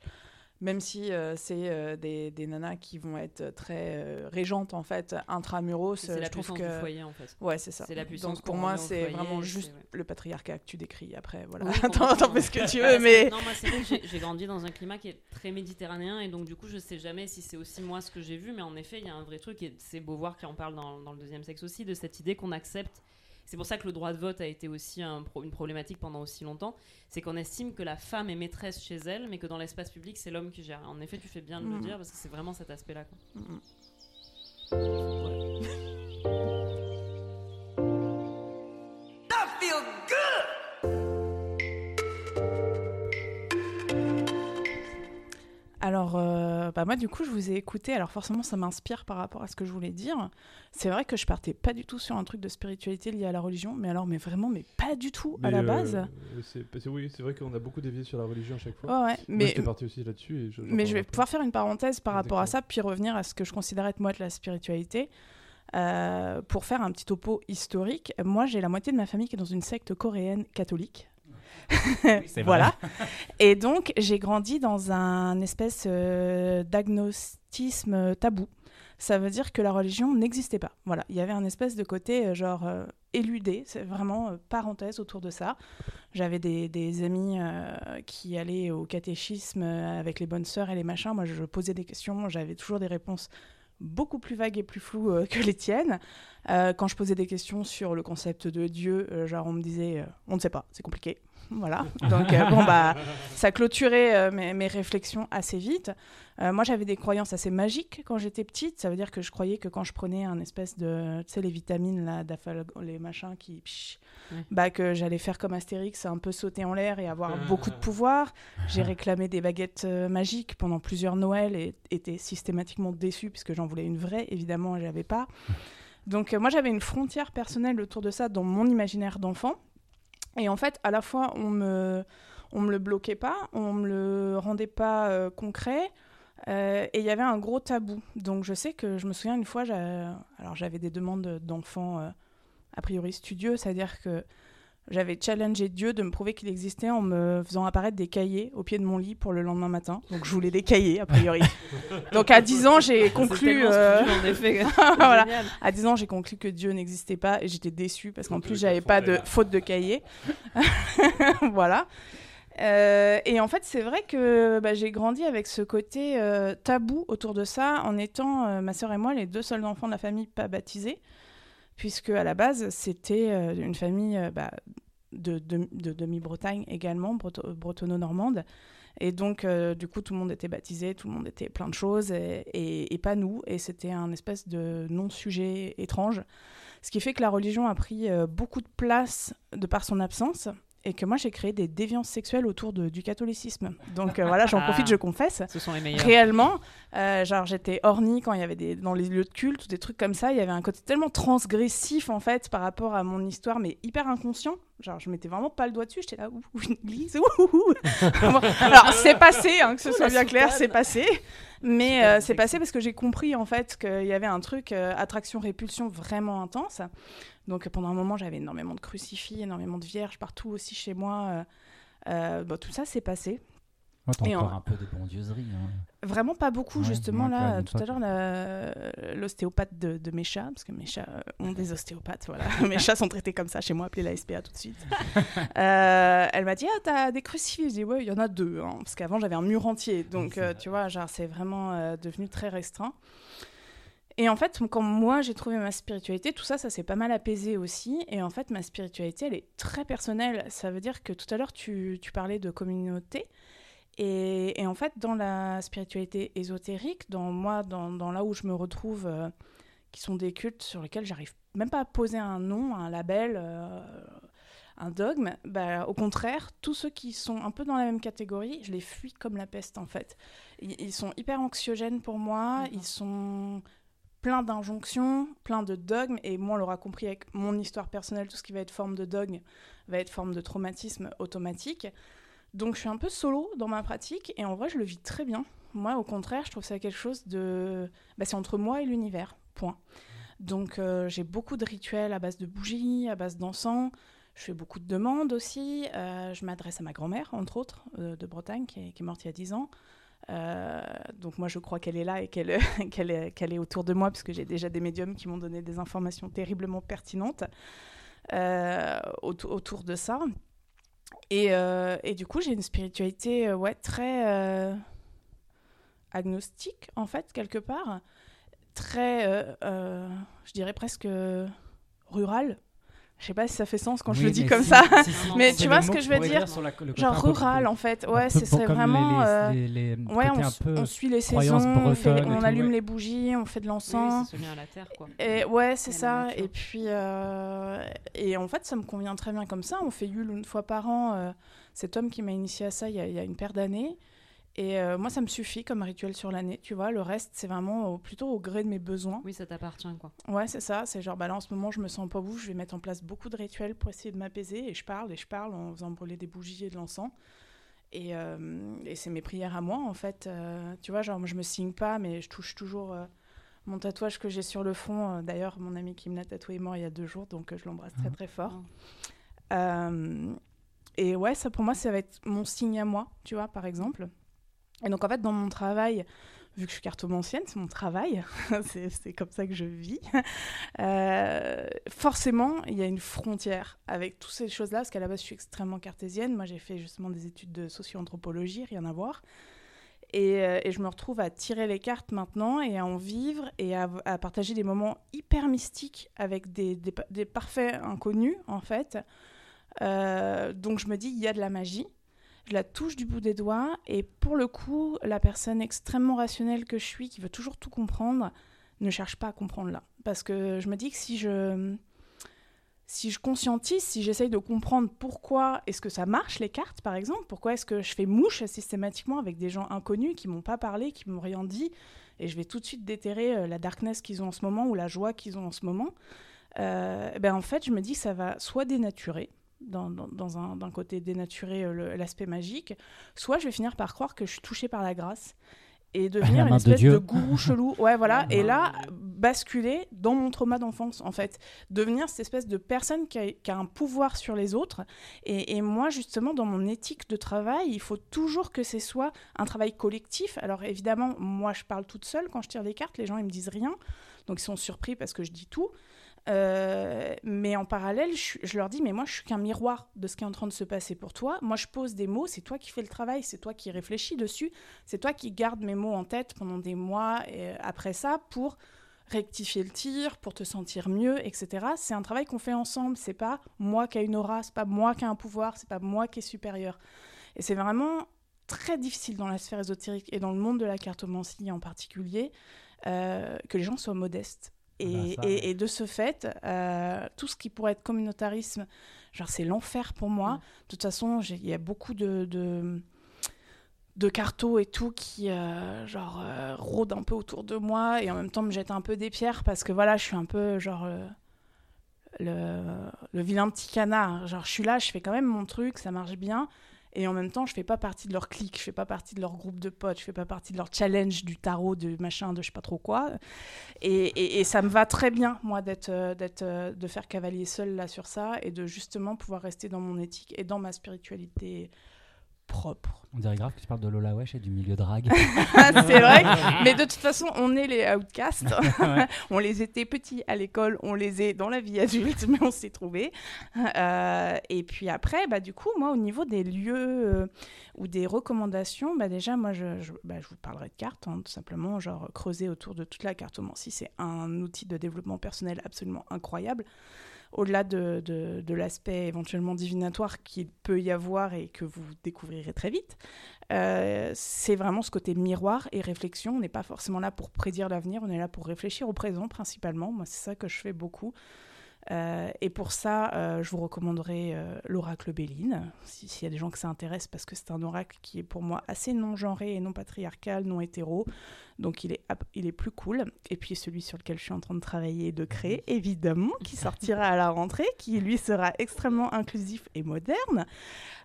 Même si euh, c'est euh, des, des nanas qui vont être très euh, régentes en fait, intramuros, C'est la je trouve puissance que du foyer, en fait. ouais c'est ça. C'est la puissance Donc pour moi c'est vraiment juste ouais. le patriarcat que tu décris. Après voilà, Oui, t'en fais ce que tu veux, c'est- mais Non, moi, c'est vrai j'ai grandi dans un climat qui est très méditerranéen et donc, du coup, je sais jamais si c'est aussi moi ce que j'ai vu, mais en effet, il y a un vrai truc et c'est Beauvoir qui en parle dans, dans le deuxième sexe aussi, de cette idée qu'on accepte. C'est pour ça que le droit de vote a été aussi un pro- une problématique pendant aussi longtemps. C'est qu'on estime que la femme est maîtresse chez elle, mais que dans l'espace public, c'est l'homme qui gère. En effet, tu fais bien de le Mhm. dire parce que c'est vraiment cet aspect-là. Mm, [LAUGHS] Alors, euh, bah moi, du coup, je vous ai écouté. Alors, forcément, ça m'inspire par rapport à ce que je voulais dire. C'est vrai que je partais pas du tout sur un truc de spiritualité lié à la religion, mais alors, mais vraiment, mais pas du tout à la euh, base. c'est- oui, c'est vrai qu'on a beaucoup dévié sur la religion à chaque fois. Ouais, ouais. Mais, parti aussi là-dessus. et je- mais je vais pouvoir faire une parenthèse par rapport à ça, puis revenir à ce que je considère être moi de la spiritualité. Euh, pour faire un petit topo historique, moi j'ai la moitié de ma famille qui est dans une secte coréenne catholique. [LAUGHS] voilà. Et donc j'ai grandi dans un espèce euh, d'agnostisme tabou. Ça veut dire que la religion n'existait pas. Voilà, il y avait un espèce de côté euh, genre euh, éludé, c'est vraiment euh, parenthèse autour de ça. J'avais des, des amis euh, qui allaient au catéchisme euh, avec les bonnes sœurs et les machins. Moi, je posais des questions, j'avais toujours des réponses beaucoup plus vagues et plus floues euh, que les tiennes. Euh, quand je posais des questions sur le concept de Dieu, euh, genre on me disait euh, on ne sait pas, c'est compliqué. Voilà. [LAUGHS] Donc euh, bon bah ça clôturait euh, mes, mes réflexions assez vite. Euh, moi j'avais des croyances assez magiques quand j'étais petite. Ça veut dire que je croyais que quand je prenais un espèce de, tu sais les vitamines là, les machins qui, psh, Ouais. bah que j'allais faire comme Astérix, un peu sauter en l'air et avoir beaucoup de pouvoir. J'ai [LAUGHS] réclamé des baguettes euh, magiques pendant plusieurs Noëls et été systématiquement déçue puisque j'en voulais une vraie. Évidemment, j'avais pas. Donc euh, moi j'avais une frontière personnelle autour de ça dans mon imaginaire d'enfant. Et en fait, à la fois on me on me le bloquait pas, on me le rendait pas euh, concret. euh, et il y avait un gros tabou. Donc je sais que je me souviens une fois, alors j'avais des demandes d'enfants euh, a priori studieux, c'est-à-dire que j'avais challengé Dieu de me prouver qu'il existait en me faisant apparaître des cahiers au pied de mon lit pour le lendemain matin. Donc je voulais des cahiers, a priori. [LAUGHS] Donc à 10 ans, j'ai conclu... euh, studieux, en effet. [LAUGHS] Voilà. À 10 ans, j'ai conclu que Dieu n'existait pas et j'étais déçue parce qu'en plus, j'avais pas de faute de cahier. [LAUGHS] voilà. Euh, et en fait, c'est vrai que bah, j'ai grandi avec ce côté euh, tabou autour de ça en étant, euh, ma sœur et moi, les deux seuls enfants de la famille pas baptisés. Puisque à la base, c'était euh, une famille euh, bah, de, de- de demi-Bretagne également, breto- bretonno-normande. Et donc, euh, du coup, tout le monde était baptisé, tout le monde était plein de choses, et, pas nous. Et c'était un espèce de non-sujet étrange. Ce qui fait que la religion a pris beaucoup de place de par son absence, et que moi, j'ai créé des déviances sexuelles autour de- du catholicisme. Donc euh, voilà, j'en Ah. profite, je confesse. Ce sont les meilleurs. Réellement, euh, genre j'étais ornie quand il y avait des dans les lieux de culte ou des trucs comme ça. Il y avait un côté tellement transgressif en fait par rapport à mon histoire, mais hyper inconscient. Genre je mettais vraiment pas le doigt dessus. J'étais là, ouh, une église, ouh, [LAUGHS] Alors c'est passé, hein, que ce Ouh, soit bien clair, c'est passé. Mais euh, c'est passé parce que j'ai compris en fait qu'il y avait un truc euh, attraction-répulsion vraiment intense. Donc pendant un moment j'avais énormément de crucifix, énormément de vierges partout aussi chez moi. euh, euh, bon, tout ça s'est passé. Oh, Et encore en- un peu de bondieuserie. hein. Vraiment pas beaucoup, Ouais, justement. Là, tout à l'heure, la- l'ostéopathe de, de mes chats, parce que mes chats euh, ont des ostéopathes, voilà. [LAUGHS] mes chats sont traités comme ça chez moi, appelez la SPA tout de suite. [LAUGHS] Euh, elle m'a dit Ah, t'as des crucifix? Je dis Ouais, il y en a deux, hein, parce qu'avant j'avais un mur entier. Donc, euh, tu vois, genre, c'est vraiment euh, devenu très restreint. Et en fait, quand moi j'ai trouvé ma spiritualité, tout ça, ça s'est pas mal apaisé aussi. Et en fait, ma spiritualité, elle est très personnelle. Ça veut dire que tout à l'heure, tu, tu parlais de communauté. Et, et en fait, dans la spiritualité ésotérique, dans moi, dans, dans là où je me retrouve, euh, qui sont des cultes sur lesquels j'arrive même pas à poser un nom, un label, euh, un dogme, bah, au contraire, tous ceux qui sont un peu dans la même catégorie, je les fuis comme la peste en fait. Ils, ils sont hyper anxiogènes pour moi, ils sont pleins d'injonctions, pleins de dogmes, et moi on l'aura compris avec mon histoire personnelle, tout ce qui va être forme de dogme va être forme de traumatisme automatique. Donc je suis un peu solo dans ma pratique et en vrai je le vis très bien. Moi au contraire je trouve ça quelque chose de... Bah, c'est entre moi et l'univers, point. Donc euh, j'ai beaucoup de rituels à base de bougies, à base d'encens. Je fais beaucoup de demandes aussi. Euh, je m'adresse à ma grand-mère, entre autres, euh, de Bretagne, qui est, qui est morte il y a 10 ans. Euh, donc moi je crois qu'elle est là et qu'elle [LAUGHS] qu'elle est, qu'elle est autour de moi, parce que j'ai déjà des médiums qui m'ont donné des informations terriblement pertinentes euh, auto- autour de ça. Et, euh, et du coup, j'ai une spiritualité euh, ouais, très agnostique, en fait, quelque part. Très, je dirais presque rurale. Je sais pas si ça fait sens quand je Oui, le dis comme si, ça. si, si, [LAUGHS] Mais tu vois ce que je veux dire? le Genre peu- rural, en fait. Ouais, ce serait vraiment... les- euh, les- les- Ouais, on, un s- peu on suit les saisons, on, fait on tout, allume ouais. les bougies, on fait de Oui, l'encens. lien à la terre, quoi. Et ouais, c'est ça. Et puis, euh, et en fait, ça me convient très bien comme ça. On fait Yule une fois par an. euh, cet homme qui m'a initié à ça il y a, il y a une paire d'années. Et euh, moi, ça me suffit comme rituel sur l'année, tu vois. Le reste, c'est vraiment au- plutôt au gré de mes besoins. Oui, ça t'appartient, quoi. Ouais, c'est ça. C'est genre, bah là, en ce moment, je me sens pas ouf. Je vais mettre en place beaucoup de rituels pour essayer de m'apaiser. Et je parle et je parle en faisant brûler des bougies et de l'encens. Et, euh, et c'est mes prières à moi, en fait. Euh, tu vois, genre, moi, je me signe pas, mais je touche toujours mon tatouage que j'ai sur le front. D'ailleurs, mon ami qui me l'a tatoué est mort il y a deux jours, donc je l'embrasse très, Mhm. très fort. Euh, et ouais, ça pour moi, ça va être mon signe à moi, tu vois, par exemple. Et donc, en fait, dans mon travail, vu que je suis cartomancienne, c'est mon travail, [LAUGHS] c'est comme ça que je vis. Euh, forcément, il y a une frontière avec toutes ces choses-là, parce qu'à la base, je suis extrêmement cartésienne. Moi, j'ai fait justement des études de socio-anthropologie, rien à voir. Et, euh, je me retrouve à tirer les cartes maintenant et à en vivre et à, partager des moments hyper mystiques avec des parfaits inconnus, en fait. Euh, donc je me dis, il y a de la magie. Je la touche du bout des doigts et pour le coup, la personne extrêmement rationnelle que je suis, qui veut toujours tout comprendre, ne cherche pas à comprendre là. Parce que je me dis que si je, si je conscientise, si j'essaye de comprendre pourquoi est-ce que ça marche les cartes par exemple, pourquoi est-ce que je fais mouche systématiquement avec des gens inconnus qui m'ont pas parlé, qui m'ont rien dit, et je vais tout de suite déterrer euh, la darkness qu'ils ont en ce moment ou la joie qu'ils ont en ce moment, euh, ben en fait je me dis que ça va soit dénaturer, dans, dans, dans un d'un côté dénaturer euh, l'aspect magique, soit je vais finir par croire que je suis touchée par la grâce et devenir main une espèce de, gourou chelou. Ouais, voilà. Et là, basculer dans mon trauma d'enfance, en fait. Devenir cette espèce de personne qui a, qui a un pouvoir sur les autres. Et, et moi, justement, dans mon éthique de travail, il faut toujours que ce soit un travail collectif. Alors, évidemment, moi, je parle toute seule quand je tire les cartes. Les gens, ils me disent rien. Donc, ils sont surpris parce que je dis tout. Euh, mais en parallèle, je, leur dis, mais moi, je suis qu'un miroir de ce qui est en train de se passer pour toi. Moi, je pose des mots, c'est toi qui fais le travail, c'est toi qui réfléchis dessus, c'est toi qui gardes mes mots en tête pendant des mois et après ça pour rectifier le tir, pour te sentir mieux, etc. C'est un travail qu'on fait ensemble. C'est pas moi qui a une aura, c'est pas moi qui a un pouvoir, c'est pas moi qui est supérieur. Et c'est vraiment très difficile dans la sphère ésotérique et dans le monde de la cartomancie en particulier euh, que les gens soient modestes. Et, Ah bah ça, et- de ce fait, euh, tout ce qui pourrait être communautarisme, genre c'est l'enfer pour moi. Mm. De toute façon, il y a beaucoup de, de, de cartos et tout qui euh, genre euh, rôdent un peu autour de moi et en même temps me jettent un peu des pierres parce que voilà, je suis un peu genre le, le vilain petit canard. Genre je suis là, je fais quand même mon truc, ça marche bien. Et en même temps, je fais pas partie de leur clique, je fais pas partie de leur groupe de potes, je fais pas partie de leur challenge du tarot, du machin, de je sais pas trop quoi. Et, et- et ça me va très bien, moi, d'être, euh, d'être, euh, de faire cavalier seul là sur ça et de justement pouvoir rester dans mon éthique et dans ma spiritualité propre. On dirait grave que tu parles de Lola Wesh et du milieu drague. [LAUGHS] c'est vrai, [LAUGHS] mais de toute façon, on est les outcasts. Ouais. [LAUGHS] on les était petits à l'école, on les est dans la vie adulte, mais on s'est trouvés. Euh, et puis après, bah, du coup, moi, au niveau des lieux euh, ou des recommandations, bah, déjà, moi, je, je, bah, je vous parlerai de cartes, hein, tout simplement. Genre, creuser autour de toute la cartomancie, c'est un outil de développement personnel absolument incroyable. Au-delà de, de, l'aspect éventuellement divinatoire qu'il peut y avoir et que vous découvrirez très vite, euh, c'est vraiment ce côté miroir et réflexion. On n'est pas forcément là pour prédire l'avenir, on est là pour réfléchir au présent principalement. Moi, c'est ça que je fais beaucoup. Euh, et pour ça, euh, je vous recommanderais euh, l'oracle Béline, si- s'il y a des gens que ça intéresse, parce que c'est un oracle qui est pour moi assez non genré et non patriarcal, non hétéro. Donc il est, il est plus cool. Et puis celui sur lequel je suis en train de travailler et de créer, évidemment, qui sortira à la rentrée, qui lui sera extrêmement inclusif et moderne,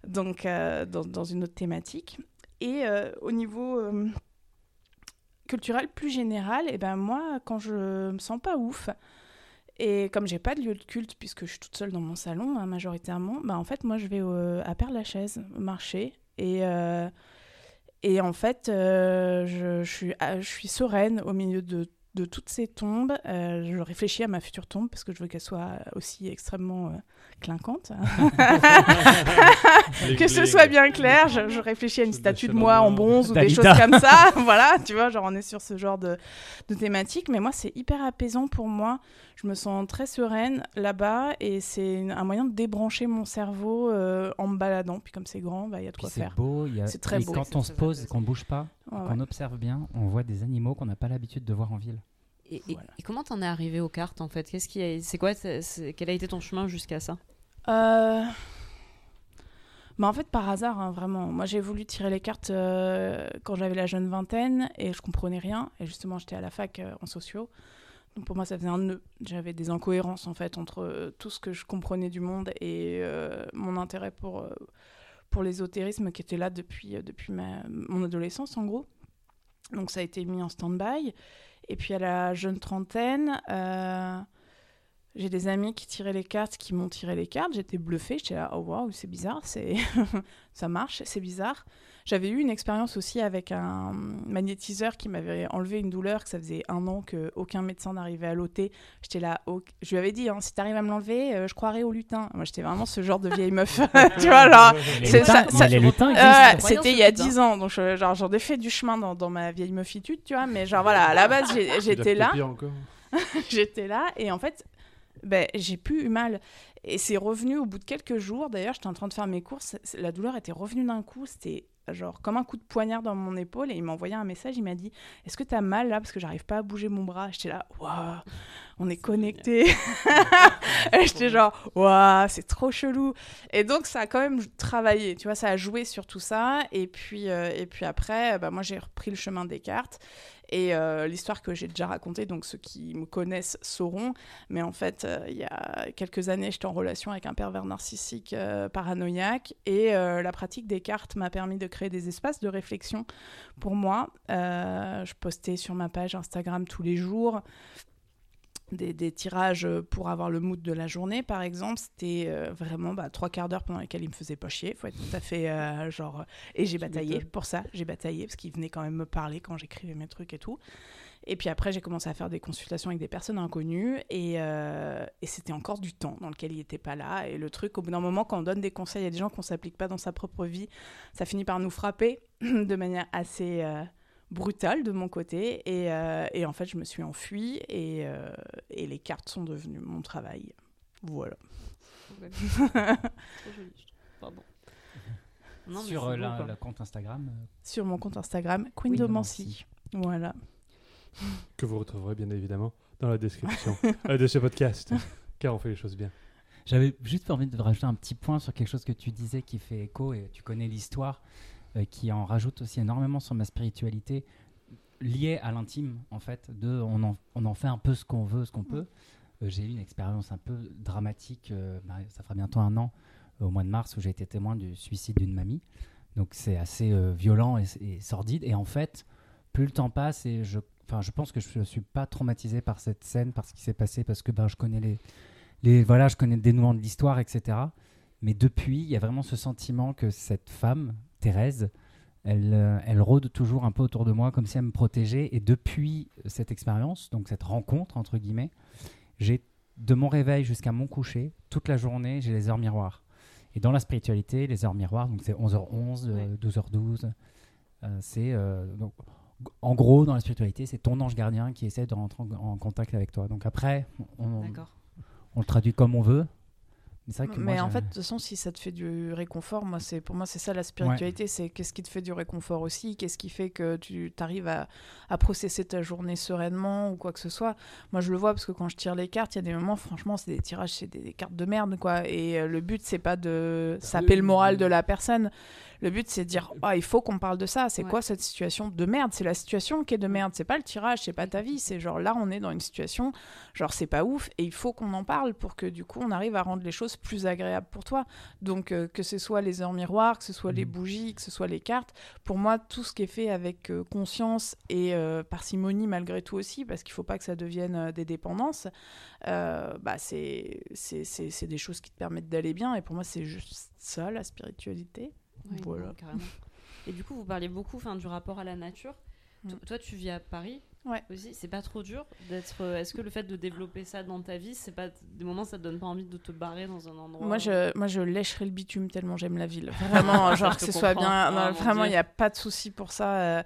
donc euh, dans, dans une autre thématique. Et au niveau culturel plus général, et ben moi, quand je me sens pas ouf, et comme j'ai pas de lieu de culte, puisque je suis toute seule dans mon salon, hein, majoritairement, bah en fait, moi, je vais au- à Père-Lachaise, marché, et, euh, et en fait, euh, je, je suis, ah, je suis sereine au milieu de, de toutes ces tombes. Euh, je réfléchis à ma future tombe, parce que je veux qu'elle soit aussi extrêmement clinquante. [LAUGHS] que ce soit bien clair, je, je réfléchis à une statue de moi en bronze ou des choses comme ça. [LAUGHS] voilà, tu vois, genre on est sur ce genre de, de thématique. Mais moi, c'est hyper apaisant pour moi. Je me sens très sereine là-bas et c'est un moyen de débrancher mon cerveau euh, en me baladant. Puis comme c'est grand, bah, il y a de quoi c'est faire. beau. il Y a... C'est très et beau. quand C'est on se pose qu'on bouge pas, Ouais, ouais. qu'on observe bien, on voit des animaux qu'on n'a pas l'habitude de voir en ville. Et, et- Voilà. et comment t'en es arrivé aux cartes en fait? Qu'est-ce qui a- c'est quoi c'est- c'est- Quel a été ton chemin jusqu'à ça? Euh, Bah en fait, par hasard, hein, vraiment. Moi, j'ai voulu tirer les cartes euh, quand j'avais la jeune vingtaine et je comprenais rien. Et justement, j'étais à la fac euh, en sociaux. Pour moi, ça faisait un nœud. J'avais des incohérences, en fait, entre euh, tout ce que je comprenais du monde et euh, mon intérêt pour, euh, pour l'ésotérisme qui était là depuis, depuis ma, mon adolescence, en gros. Donc ça a été mis en stand-by. Et puis à la jeune trentaine, j'ai des amis qui tiraient les cartes, qui m'ont tiré les cartes. J'étais bluffée. J'étais là, oh waouh, c'est bizarre, [LAUGHS] ça marche, c'est bizarre. J'avais eu une expérience aussi avec un magnétiseur qui m'avait enlevé une douleur que ça faisait un an qu'aucun médecin n'arrivait à l'ôter. J'étais là, je lui avais dit, hein, si t'arrives à me l'enlever, euh, je croirais au lutin. Moi, j'étais vraiment ce genre de vieille meuf. [LAUGHS] tu vois, genre, euh, c'était il y a Voyons ce 10 ans, donc je- genre, j'en ai fait du chemin dans, dans ma vieille meufitude, tu vois, mais genre voilà, à la base, j'étais là. [LAUGHS] J'étais là et en fait, ben, j'ai plus eu mal. Et c'est revenu au bout de quelques jours. D'ailleurs, j'étais en train de faire mes courses. La douleur était revenue d'un coup. C'était genre comme un coup de poignard dans mon épaule. Et il m'a envoyé un message. Il m'a dit Est-ce que t'as mal là? Parce que j'arrive pas à bouger mon bras. J'étais là Waouh, on est connectés. [LAUGHS] Et j'étais genre Waouh, c'est trop chelou. Et donc, ça a quand même travaillé. Tu vois, ça a joué sur tout ça. Et puis, euh, et puis après, bah, moi, j'ai repris le chemin des cartes. Et euh, l'histoire que j'ai déjà racontée, donc ceux qui me connaissent sauront, mais en fait, euh, il y a quelques années, j'étais en relation avec un pervers narcissique euh, paranoïaque, et la pratique des cartes m'a permis de créer des espaces de réflexion pour moi. Je postais sur ma page Instagram tous les jours. Des, des tirages pour avoir le mood de la journée, par exemple, c'était euh, vraiment bah, trois quarts d'heure pendant lesquels il me faisait pas chier, faut être tout à fait euh, genre. Et j'ai bataillé pour ça, j'ai bataillé parce qu'il venait quand même me parler quand j'écrivais mes trucs et tout. Et puis après, j'ai commencé à faire des consultations avec des personnes inconnues et, euh, et c'était encore du temps dans lequel il n'était pas là. Et le truc, au bout d'un moment, quand on donne des conseils à des gens qu'on ne s'applique pas dans sa propre vie, ça finit par nous frapper [CLEARS THROAT] de manière assez euh, brutale de mon côté. Et, euh, et en fait, je me suis enfuie et, euh, et les cartes sont devenues mon travail. Voilà. Pardon. [LAUGHS] Non, Sur euh, le compte Instagram. Sur mon compte Instagram, Queen de de Mancy. Voilà. Que vous retrouverez bien évidemment dans la description de ce podcast. [LAUGHS] Car on fait les choses bien. J'avais juste envie de rajouter un petit point sur quelque chose que tu disais qui fait écho et tu connais l'histoire, qui en rajoute aussi énormément sur ma spiritualité, liée à l'intime en fait. De, on, en, on en fait un peu ce qu'on veut, ce qu'on peut. Euh, j'ai eu une expérience un peu dramatique, euh, bah, ça fera bientôt un an, euh, au mois de mars, où j'ai été témoin du suicide d'une mamie. Donc c'est assez euh, violent et, et sordide. Et en fait, plus le temps passe, et je, enfin, je pense que je ne suis pas traumatisé par cette scène, par ce qui s'est passé, parce que ben, je connais les, les, voilà, je connais le dénouement de l'histoire, etc. Mais depuis, il y a vraiment ce sentiment que cette femme, Thérèse, elle, euh, elle rôde toujours un peu autour de moi, comme si elle me protégeait. Et depuis cette expérience, donc cette rencontre, entre guillemets, j'ai, de mon réveil jusqu'à mon coucher, toute la journée, j'ai les heures miroirs. Et dans la spiritualité, les heures miroirs, donc c'est 11h11, euh, 12h12, euh, c'est... euh, donc, en gros, dans la spiritualité, c'est ton ange gardien qui essaie de rentrer en, en contact avec toi. Donc après, on le traduit comme on veut. Mais c'est vrai que Mais moi, en fait, de toute façon, si ça te fait du réconfort, moi, c'est pour moi, c'est ça la spiritualité. C'est qu'est-ce qui te fait du réconfort aussi, qu'est-ce qui fait que tu arrives à, à processer ta journée sereinement ou quoi que ce soit. Moi, je le vois parce que quand je tire les cartes, il y a des moments, franchement, c'est des tirages, c'est des, des cartes de merde, quoi. Et euh, le but, c'est pas de saper le moral de la personne. Le but, c'est de dire, ah, il faut qu'on parle de ça. C'est Ouais. quoi cette situation de merde? C'est la situation qui est de merde. C'est pas le tirage, c'est pas ta vie. C'est genre là, on est dans une situation, genre c'est pas ouf, et il faut qu'on en parle pour que du coup, on arrive à rendre les choses plus agréables pour toi. Donc, euh, que ce soit les heures miroirs, que ce soit les Mhm. bougies, que ce soit les cartes, pour moi, tout ce qui est fait avec euh, conscience et euh, parcimonie malgré tout aussi, parce qu'il faut pas que ça devienne euh, des dépendances, euh, bah, c'est c'est- c'est- c'est des choses qui te permettent d'aller bien. Et pour moi, c'est juste ça, la spiritualité. Voilà. non, carrément. Et du coup, vous parliez beaucoup du rapport à la nature. Mm. To- Toi, tu vis à Paris Ouais. aussi. C'est pas trop dur d'être. euh, Est-ce que le fait de développer ça dans ta vie, c'est pas des moments ça te donne pas envie de te barrer dans un endroit Moi je, moi, je lècherai le bitume tellement j'aime la ville. [LAUGHS] Vraiment, genre que ce soit bien. Oh, non, vraiment, il n'y a pas de souci pour ça. euh,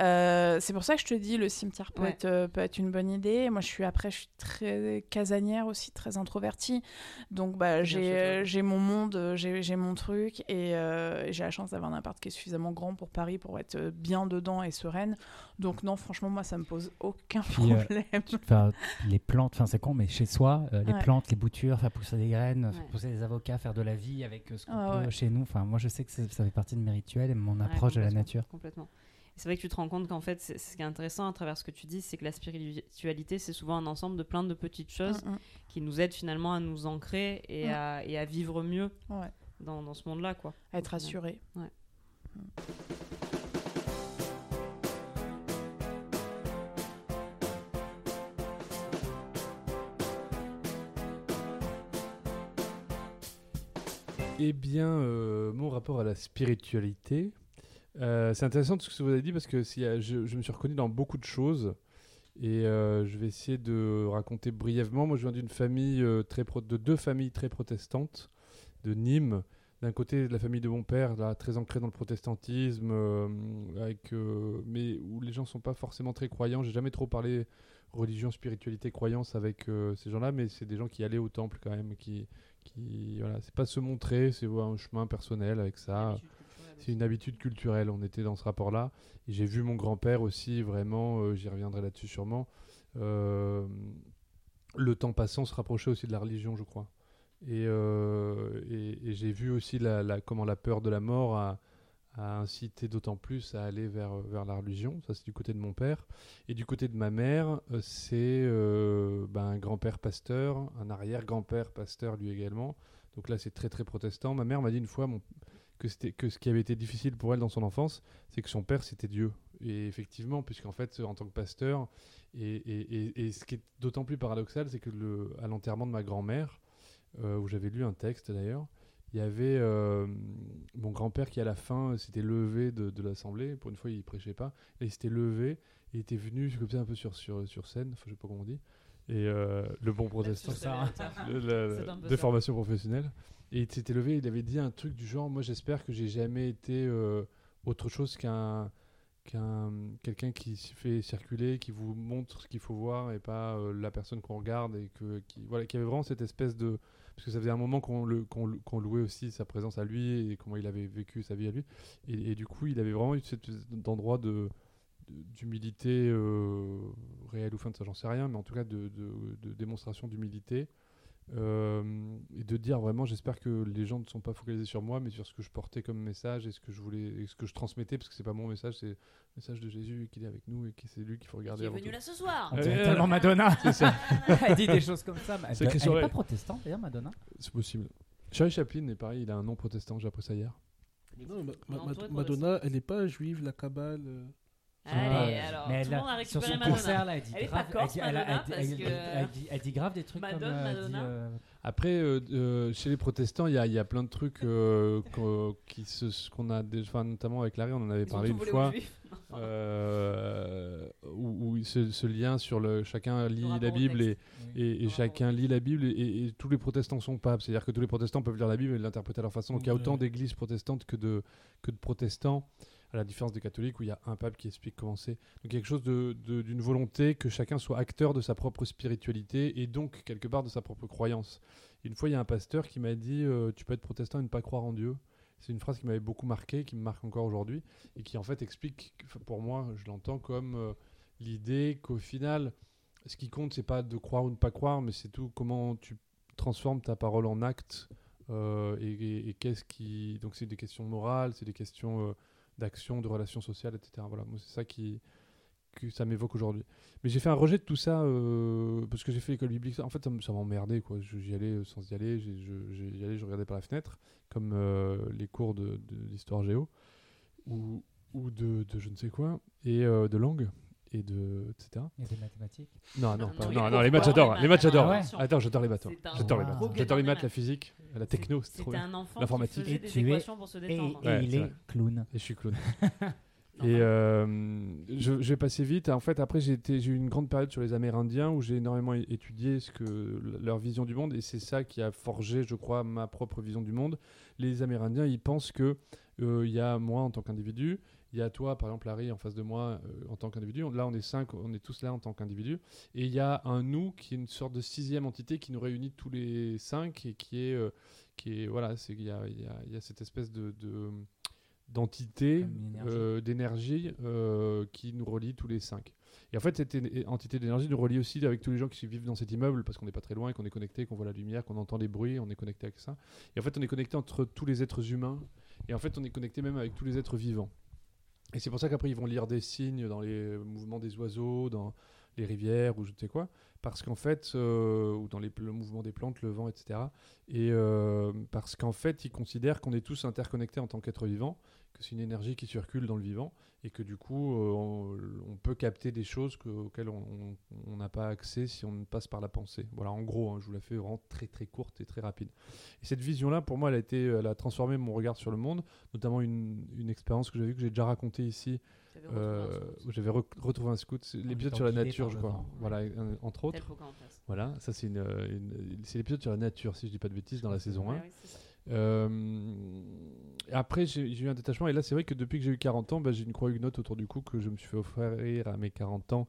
euh, c'est pour ça que je te dis, le cimetière peut, Ouais. être, peut être une bonne idée. Moi, je suis après, je suis très casanière aussi, très introvertie. Donc, bah, j'ai mon monde, j'ai j'ai mon truc. Et, euh, j'ai la chance d'avoir un appart qui est suffisamment grand pour Paris pour être bien dedans et sereine. Donc, non, franchement, moi, ça me pose pose aucun Puis, euh, problème. [LAUGHS] Les plantes, enfin c'est con, mais chez soi, euh, les Ouais. plantes, les boutures, faire pousser des graines, faire pousser des avocats, faire de la vie avec euh, ce qu'on Ah peut ouais. chez nous. Enfin, moi je sais que ça fait partie de mes rituels et mon approche de la nature. Complètement. C'est vrai que tu te rends compte qu'en fait, c'est- ce qui est intéressant à travers ce que tu dis, c'est que la spiritualité, c'est souvent un ensemble de plein de petites choses Mm, mm. qui nous aident finalement à nous ancrer et, Mm. à, et à vivre mieux dans, dans ce monde-là, quoi. À être assuré. Eh bien, euh, mon rapport à la spiritualité, euh, c'est intéressant ce que vous avez dit parce que a- je, me suis reconnu dans beaucoup de choses et euh, je vais essayer de raconter brièvement. Moi, je viens d'une famille très de deux familles très protestantes de Nîmes. D'un côté, la famille de mon père, là, très ancrée dans le protestantisme, avec, mais où les gens sont pas forcément très croyants. J'ai jamais trop parlé religion, spiritualité, croyance avec euh, ces gens-là, mais c'est des gens qui allaient au temple quand même, qui, qui voilà, c'est pas se montrer, c'est voir un chemin personnel avec ça. C'est une habitude culturelle. On était dans ce rapport-là. Et j'ai vu mon grand-père aussi, vraiment, euh, j'y reviendrai là-dessus sûrement, euh, le temps passant se rapprocher aussi de la religion, je crois. Et, et, et j'ai vu aussi la, la- comment la peur de la mort a, a incité d'autant plus à aller vers, vers la religion. Ça, c'est du côté de mon père. Et du côté de ma mère, euh, c'est euh, ben, un grand-père pasteur, un arrière-grand-père pasteur lui également. Donc là, c'est très très protestant. Ma mère m'a dit une fois mon- que, que ce qui avait été difficile pour elle dans son enfance, c'est que son père, c'était Dieu. Et effectivement, puisqu'en fait, en tant que pasteur, et, et- et- ce qui est d'autant plus paradoxal, c'est que le, à l'enterrement de ma grand-mère, euh, où j'avais lu un texte d'ailleurs, il y avait euh, mon grand-père qui à la fin s'était levé de, de l'assemblée. Pour une fois, il prêchait pas. Et il s'était levé. Il était venu comme ça un peu sur, sur, sur scène. Enfin, je sais pas comment on dit. Et euh, le bon protestant. [LAUGHS] ça. Le- de ça. formation professionnelle. Et il s'était levé, il avait dit un truc du genre Moi, j'espère que j'ai jamais été euh, autre chose qu'un qu'un quelqu'un qui se fait circuler, qui vous montre ce qu'il faut voir et pas euh, la personne qu'on regarde et que qui voilà, qui avait vraiment cette espèce de parce que ça faisait un moment qu'on louait aussi sa présence à lui et comment il avait vécu sa vie à lui. Et, du coup il avait vraiment eu cet endroit de d'humilité euh, réelle ou fin de ça j'en sais rien mais en tout cas de démonstration d'humilité euh, et de dire vraiment j'espère que les gens ne sont pas focalisés sur moi mais sur ce que je portais comme message et ce que je voulais et ce que je transmettais parce que c'est pas mon message c'est le message de Jésus qu'il est avec nous et que c'est lui qu'il faut regarder Qui est venu tout. là ce soir Euh, euh, tellement [LAUGHS] Madonna. c'est ça [LAUGHS] Elle dit des choses comme ça. mais Elle, elle est pas protestante d'ailleurs, Madonna. c'est possible Charlie Chaplin est pareil il a un nom protestant j'ai appris ça hier Non, ma- ma- Non, ma- toi, toi, Madonna, elle n'est pas juive, la cabale. Allez, Ah, alors, mais tout elle le monde a sur récupéré son Madonna. concert là, elle dit Elle est grave, pas corse, elle dit- elle a- Madonna, elle dit- parce elle dit- que- elle dit- elle dit grave des trucs comme Madone, euh, elle dit, Madonna. euh, Après, euh, euh, chez les protestants, il y a, il y a plein de trucs euh, [LAUGHS] qu'on qui se, ce qu'on a déjà, enfin, notamment avec Larry, on en avait Ils ont parlé tout une volé aux fois, Juifs. euh, où, où ce, ce lien sur le chacun lit rapport la au Bible et, texte. et, et Le rapport chacun lit la Bible et, et- et tous les protestants sont papes. C'est-à-dire que tous les protestants peuvent lire la Bible et l'interpréter à leur façon. Donc il y a autant d'églises protestantes que de, que de protestants, à la différence des catholiques où il y a un pape qui explique comment c'est. Donc quelque chose de- de- d'une volonté que chacun soit acteur de sa propre spiritualité et donc quelque part de sa propre croyance. Une fois, il y a un pasteur qui m'a dit euh, Tu peux être protestant et ne pas croire en Dieu. C'est une phrase qui m'avait beaucoup marqué, qui me marque encore aujourd'hui, et qui en fait explique, que, pour moi, je l'entends comme euh, l'idée qu'au final, ce qui compte, c'est pas de croire ou ne pas croire, mais c'est tout comment tu transformes ta parole en acte. euh, et qu'est-ce qui. Donc, c'est des questions morales, c'est des questions d'action, de relations sociales, etc. Voilà, moi, c'est ça qui que ça m'évoque aujourd'hui. Mais j'ai fait un rejet de tout ça euh, parce que j'ai fait l'école biblique. En fait, ça m'emmerdait quoi. J'y allais euh, sans y aller. J'y allais, je regardais par la fenêtre, comme euh, les cours de, géo ou, ou de, je ne sais quoi et de langue et de etc. Des mathématiques. Non, non, Non, pas- non, les maths j'adore. les maths, j'adore. Attends, j'adore les maths. J'adore les maths. J'adore les maths, la physique, la techno, c'est trop C'était bien. un enfant L'informatique. Et des tu es- équations pour se Et, détendre. et Ouais, il est clown. Et je suis clown. [LAUGHS] Et euh, je, je vais passer vite. En fait, après, j'ai eu une grande période sur les Amérindiens où j'ai énormément étudié ce que, leur vision du monde. Et c'est ça qui a forgé, je crois, ma propre vision du monde. Les Amérindiens, ils pensent que euh, il y a moi en tant qu'individu, il y a toi, par exemple, Larry, en face de moi, euh, en tant qu'individu. Là, on est cinq, on est tous là en tant qu'individu. Et il y a un nous qui est une sorte de sixième entité qui nous réunit tous les cinq et qui est, euh, qui est voilà, c'est il y a, il y a- il y a cette espèce de, de- d'entité, euh, d'énergie qui nous relie tous les cinq. Et en fait, cette entité d'énergie nous relie aussi avec tous les gens qui vivent dans cet immeuble, parce qu'on n'est pas très loin, qu'on est connecté, qu'on voit la lumière, qu'on entend les bruits, on est connecté avec ça. Et en fait, on est connecté entre tous les êtres humains, et en fait, on est connecté même avec tous les êtres vivants. Et c'est pour ça qu'après, ils vont lire des signes dans les mouvements des oiseaux, dans les rivières, ou je ne sais quoi, parce qu'en fait, euh, ou dans les, le mouvement des plantes, le vent, etc. Et euh, parce qu'en fait, ils considèrent qu'on est tous interconnectés en tant qu'êtres vivants, que c'est une énergie qui circule dans le vivant, et que du coup, euh, on, on peut capter des choses que- auxquelles on n'a pas accès si on ne passe par la pensée. Voilà, en gros, hein, je vous la fais vraiment très très courte et très rapide. Et cette vision-là, pour moi, elle a, été, elle a transformé mon regard sur le monde, notamment une, une expérience que j'ai vue, que j'ai déjà racontée ici, J'avais euh, scout. où j'avais re- retrouvé un scout. C'est l'épisode sur la nature, je crois. Voilà, un- entre autres. Voilà, ça c'est une, euh, une- c'est l'épisode sur la nature, si je dis pas de bêtises, dans la saison 1. Ouais, oui, c'est ça. Euh, après, j'ai eu un détachement. Et là, c'est vrai que depuis que j'ai eu 40 ans, bah, j'ai une croix huguenote autour du cou que je me suis fait offrir à mes 40 ans.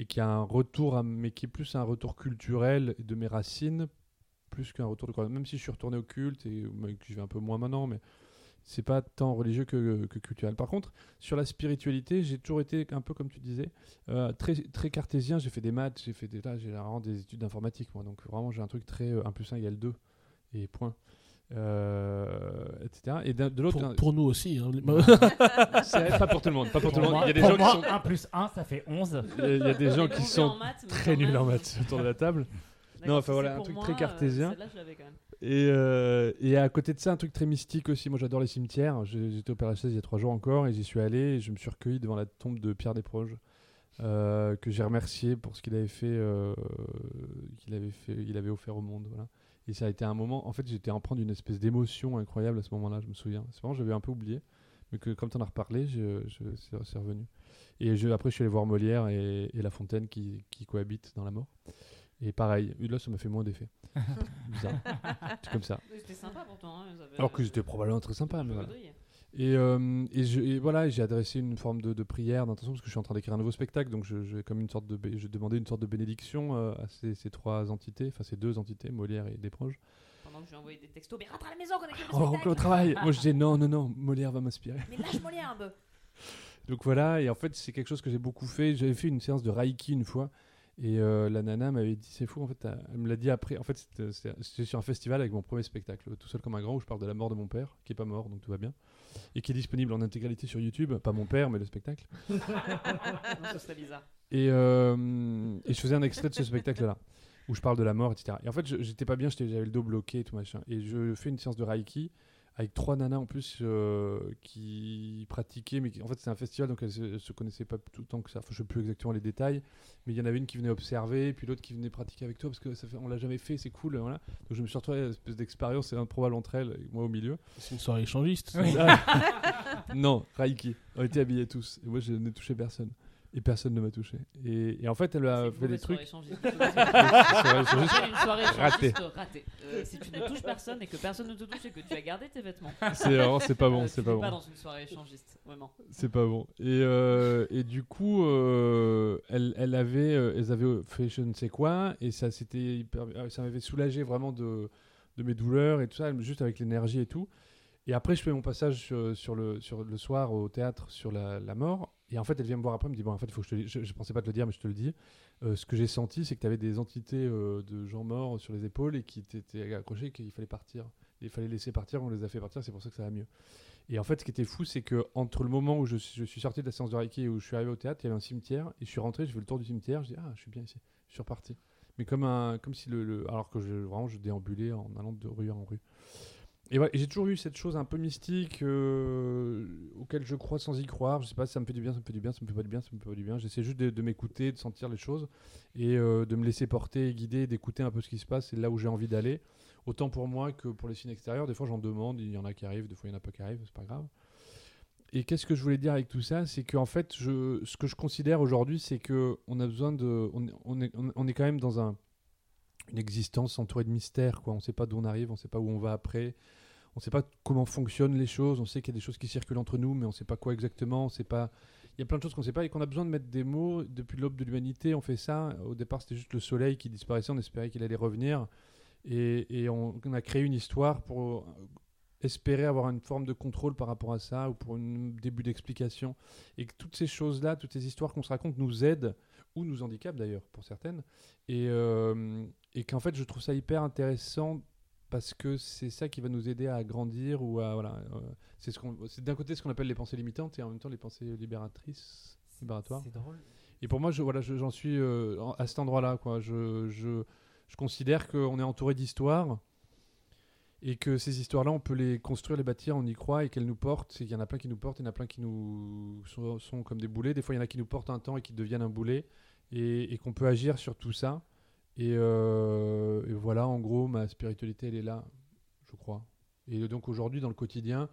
Et qui a un retour, mais qui est plus un retour culturel de mes racines, plus qu'un retour de croix. Même si je suis retourné au culte, et que j'y vais un peu moins maintenant, mais c'est pas tant religieux que, culturel. Par contre, sur la spiritualité, j'ai toujours été un peu comme tu disais, euh, très, très cartésien. J'ai fait des maths, j'ai fait des, là, j'ai des études d'informatique, moi. Donc vraiment, j'ai un truc très euh, 1 plus 1 égale 2 et point. Euh, etc. Et de l'autre, Pour, pour nous aussi. hein. [LAUGHS] pas pour tout le monde. Pas pour tout le Pour monde. Il y a des pour gens qui moi, sont 1 plus 1, ça fait 11. il y a- il y a des gens qui sont maths, très nuls en maths autour de la table. D'accord, Non, enfin, voilà, un pour truc moi, très euh, cartésien. quand même. Et, euh, et à côté de ça, un truc très mystique aussi. Moi, j'adore les cimetières. J'étais au Père Lachaise il y a trois jours encore et j'y suis allé et je me suis recueilli devant la tombe de Pierre Desproges, euh, que j'ai remercié pour ce qu'il avait fait, euh, qu'il avait fait, il avait offert au monde. Voilà. Et ça a été un moment. En fait, j'étais empreint d'une espèce d'émotion incroyable à ce moment-là. Je me souviens. C'est vraiment, j'avais un peu oublié, mais que comme tu en as reparlé, je, je, c'est revenu. Et je, après, je suis allé voir Molière et, et La Fontaine qui, qui cohabitent dans la mort. Et pareil, là, ça m'a fait moins d'effet. [LAUGHS] Bizarre. C'est comme ça. C'était sympa pourtant. hein, Alors que j'étais probablement très sympa, mais ils voilà. Et, euh, et, je, et voilà, j'ai adressé une forme de, de prière, d'intention, parce que je suis en train d'écrire un nouveau spectacle, donc je, je, comme une sorte de, je demandais une sorte de bénédiction euh, à ces, ces trois entités, enfin ces deux entités, Molière et Desproges. Pendant que je lui envoyé des textos, mais rentre à la maison qu'on écrit le Oh, au spectacle. travail Moi je disais non, non, non, Molière va m'inspirer. Mais lâche-moi les un peu. Donc voilà, et en fait c'est quelque chose que j'ai beaucoup fait. J'avais fait une séance de Reiki une fois, et euh, la nana m'avait dit c'est fou, en fait, elle me l'a dit après. En fait c'était- sur un festival avec mon premier spectacle, Tout seul comme un grand, où je parle de la mort de mon père, qui est pas mort, donc tout va bien, et qui est disponible en intégralité sur YouTube, pas mon père, mais le spectacle. [LAUGHS] Non, ce serait bizarre. Et, euh, et je faisais un extrait de ce spectacle-là, où je parle de la mort, etc. Et en fait, j'étais pas bien, j'avais le dos bloqué et tout machin. Et je fais une séance de Reiki avec trois nanas en plus euh, qui pratiquaient, mais qui- en fait, c'est un festival, donc elles se, elles se connaissaient pas tout le temps que ça. Enfin, je sais plus exactement les détails, mais il y en avait une qui venait observer, puis l'autre qui venait pratiquer avec toi, parce que ça fait, on l'a jamais fait, c'est cool, voilà. Donc je me suis retrouvé à une espèce d'expérience improbable entre elles, et moi au milieu. C'est une soirée échangiste. [LAUGHS] Non, Reiki. On était habillés tous. Et moi, je n'ai touché personne. Et personne ne m'a touché. Et, et en fait, elle a fait des trucs. soirée [LAUGHS] une soirée Raté. échangiste ratée. Euh, si tu ne touches personne et que personne ne te touche et que tu as gardé tes vêtements, C'est vraiment, c'est pas bon, euh, c'est pas n'es bon. pas dans une soirée échangiste, vraiment. C'est pas bon. Et, euh, et du coup, euh, elle, elle avait, euh, elles avaient fait je ne sais quoi, et ça ça m'avait soulagé vraiment de, de mes douleurs et tout ça, juste avec l'énergie et tout. Et après, je fais mon passage sur, sur le, sur le soir au théâtre sur la, la mort. Et en fait, elle vient me voir après, elle me dit Bon, en fait, faut que je te. Je, je pensais pas te le dire, mais je te le dis. Euh, ce que j'ai senti, c'est que tu avais des entités euh, de gens morts sur les épaules et qui t'étaient accrochés, qu'il fallait partir. Il fallait laisser partir, on les a fait partir, c'est pour ça que ça va mieux. Et en fait, ce qui était fou, c'est que entre le moment où je, suis- sorti de la séance de Reiki et où je suis arrivé au théâtre, il y avait un cimetière, et je suis rentré, je fais le tour du cimetière, je dis Ah, je suis bien ici. Je suis reparti. Mais comme, un, comme si le, Alors que vraiment, je déambulais en allant de rue en rue. Et, et j'ai toujours eu cette chose un peu mystique euh, auquel je crois sans y croire. Je sais pas si ça me fait du bien, ça me fait du bien, ça me fait pas du bien, ça me fait pas du bien. J'essaie juste de, m'écouter, de sentir les choses et euh, de me laisser porter, guider, d'écouter un peu ce qui se passe et là où j'ai envie d'aller. Autant pour moi que pour les signes extérieurs. Des fois, j'en demande, il y en a qui arrivent, des fois, il y en a pas qui arrivent, c'est pas grave. Et qu'est-ce que je voulais dire avec tout ça? C'est qu'en fait, je, ce que je considère aujourd'hui, c'est que on a besoin de. On, est- on, est, on est quand même dans un, une existence entourée de mystères. Quoi. On ne sait pas d'où on arrive, on ne sait pas où on va après. On ne sait pas comment fonctionnent les choses. On sait qu'il y a des choses qui circulent entre nous, mais on ne sait pas quoi exactement. On sait pas. Il y a plein de choses qu'on ne sait pas et qu'on a besoin de mettre des mots. Depuis l'aube de l'humanité, on fait ça. Au départ, c'était juste le soleil qui disparaissait. On espérait qu'il allait revenir. Et, on, a créé une histoire pour espérer avoir une forme de contrôle par rapport à ça ou pour un début d'explication. Et que toutes ces choses-là, toutes ces histoires qu'on se raconte nous aident ou nous handicapent d'ailleurs pour certaines. Et, euh, et qu'en fait, je trouve ça hyper intéressant parce que c'est ça qui va nous aider à grandir ou à voilà. euh, c'est ce qu'on, c'est d'un côté ce qu'on appelle les pensées limitantes et en même temps les pensées libératrices, libératoires. C'est drôle. Et pour moi, je, voilà, je- j'en suis euh, à cet endroit-là. Quoi. Je, je, je considère qu'on est entouré d'histoires et que ces histoires-là, on peut les construire, les bâtir, on y croit et qu'elles nous portent. Qu'il y en a plein qui nous portent, il y en a plein qui nous sont, sont comme des boulets. Des fois, il y en a qui nous portent un temps et qui deviennent un boulet et, et qu'on peut agir sur tout ça. Et, euh, et voilà, en gros, ma spiritualité, elle est là, je crois. Et donc aujourd'hui, dans le quotidien,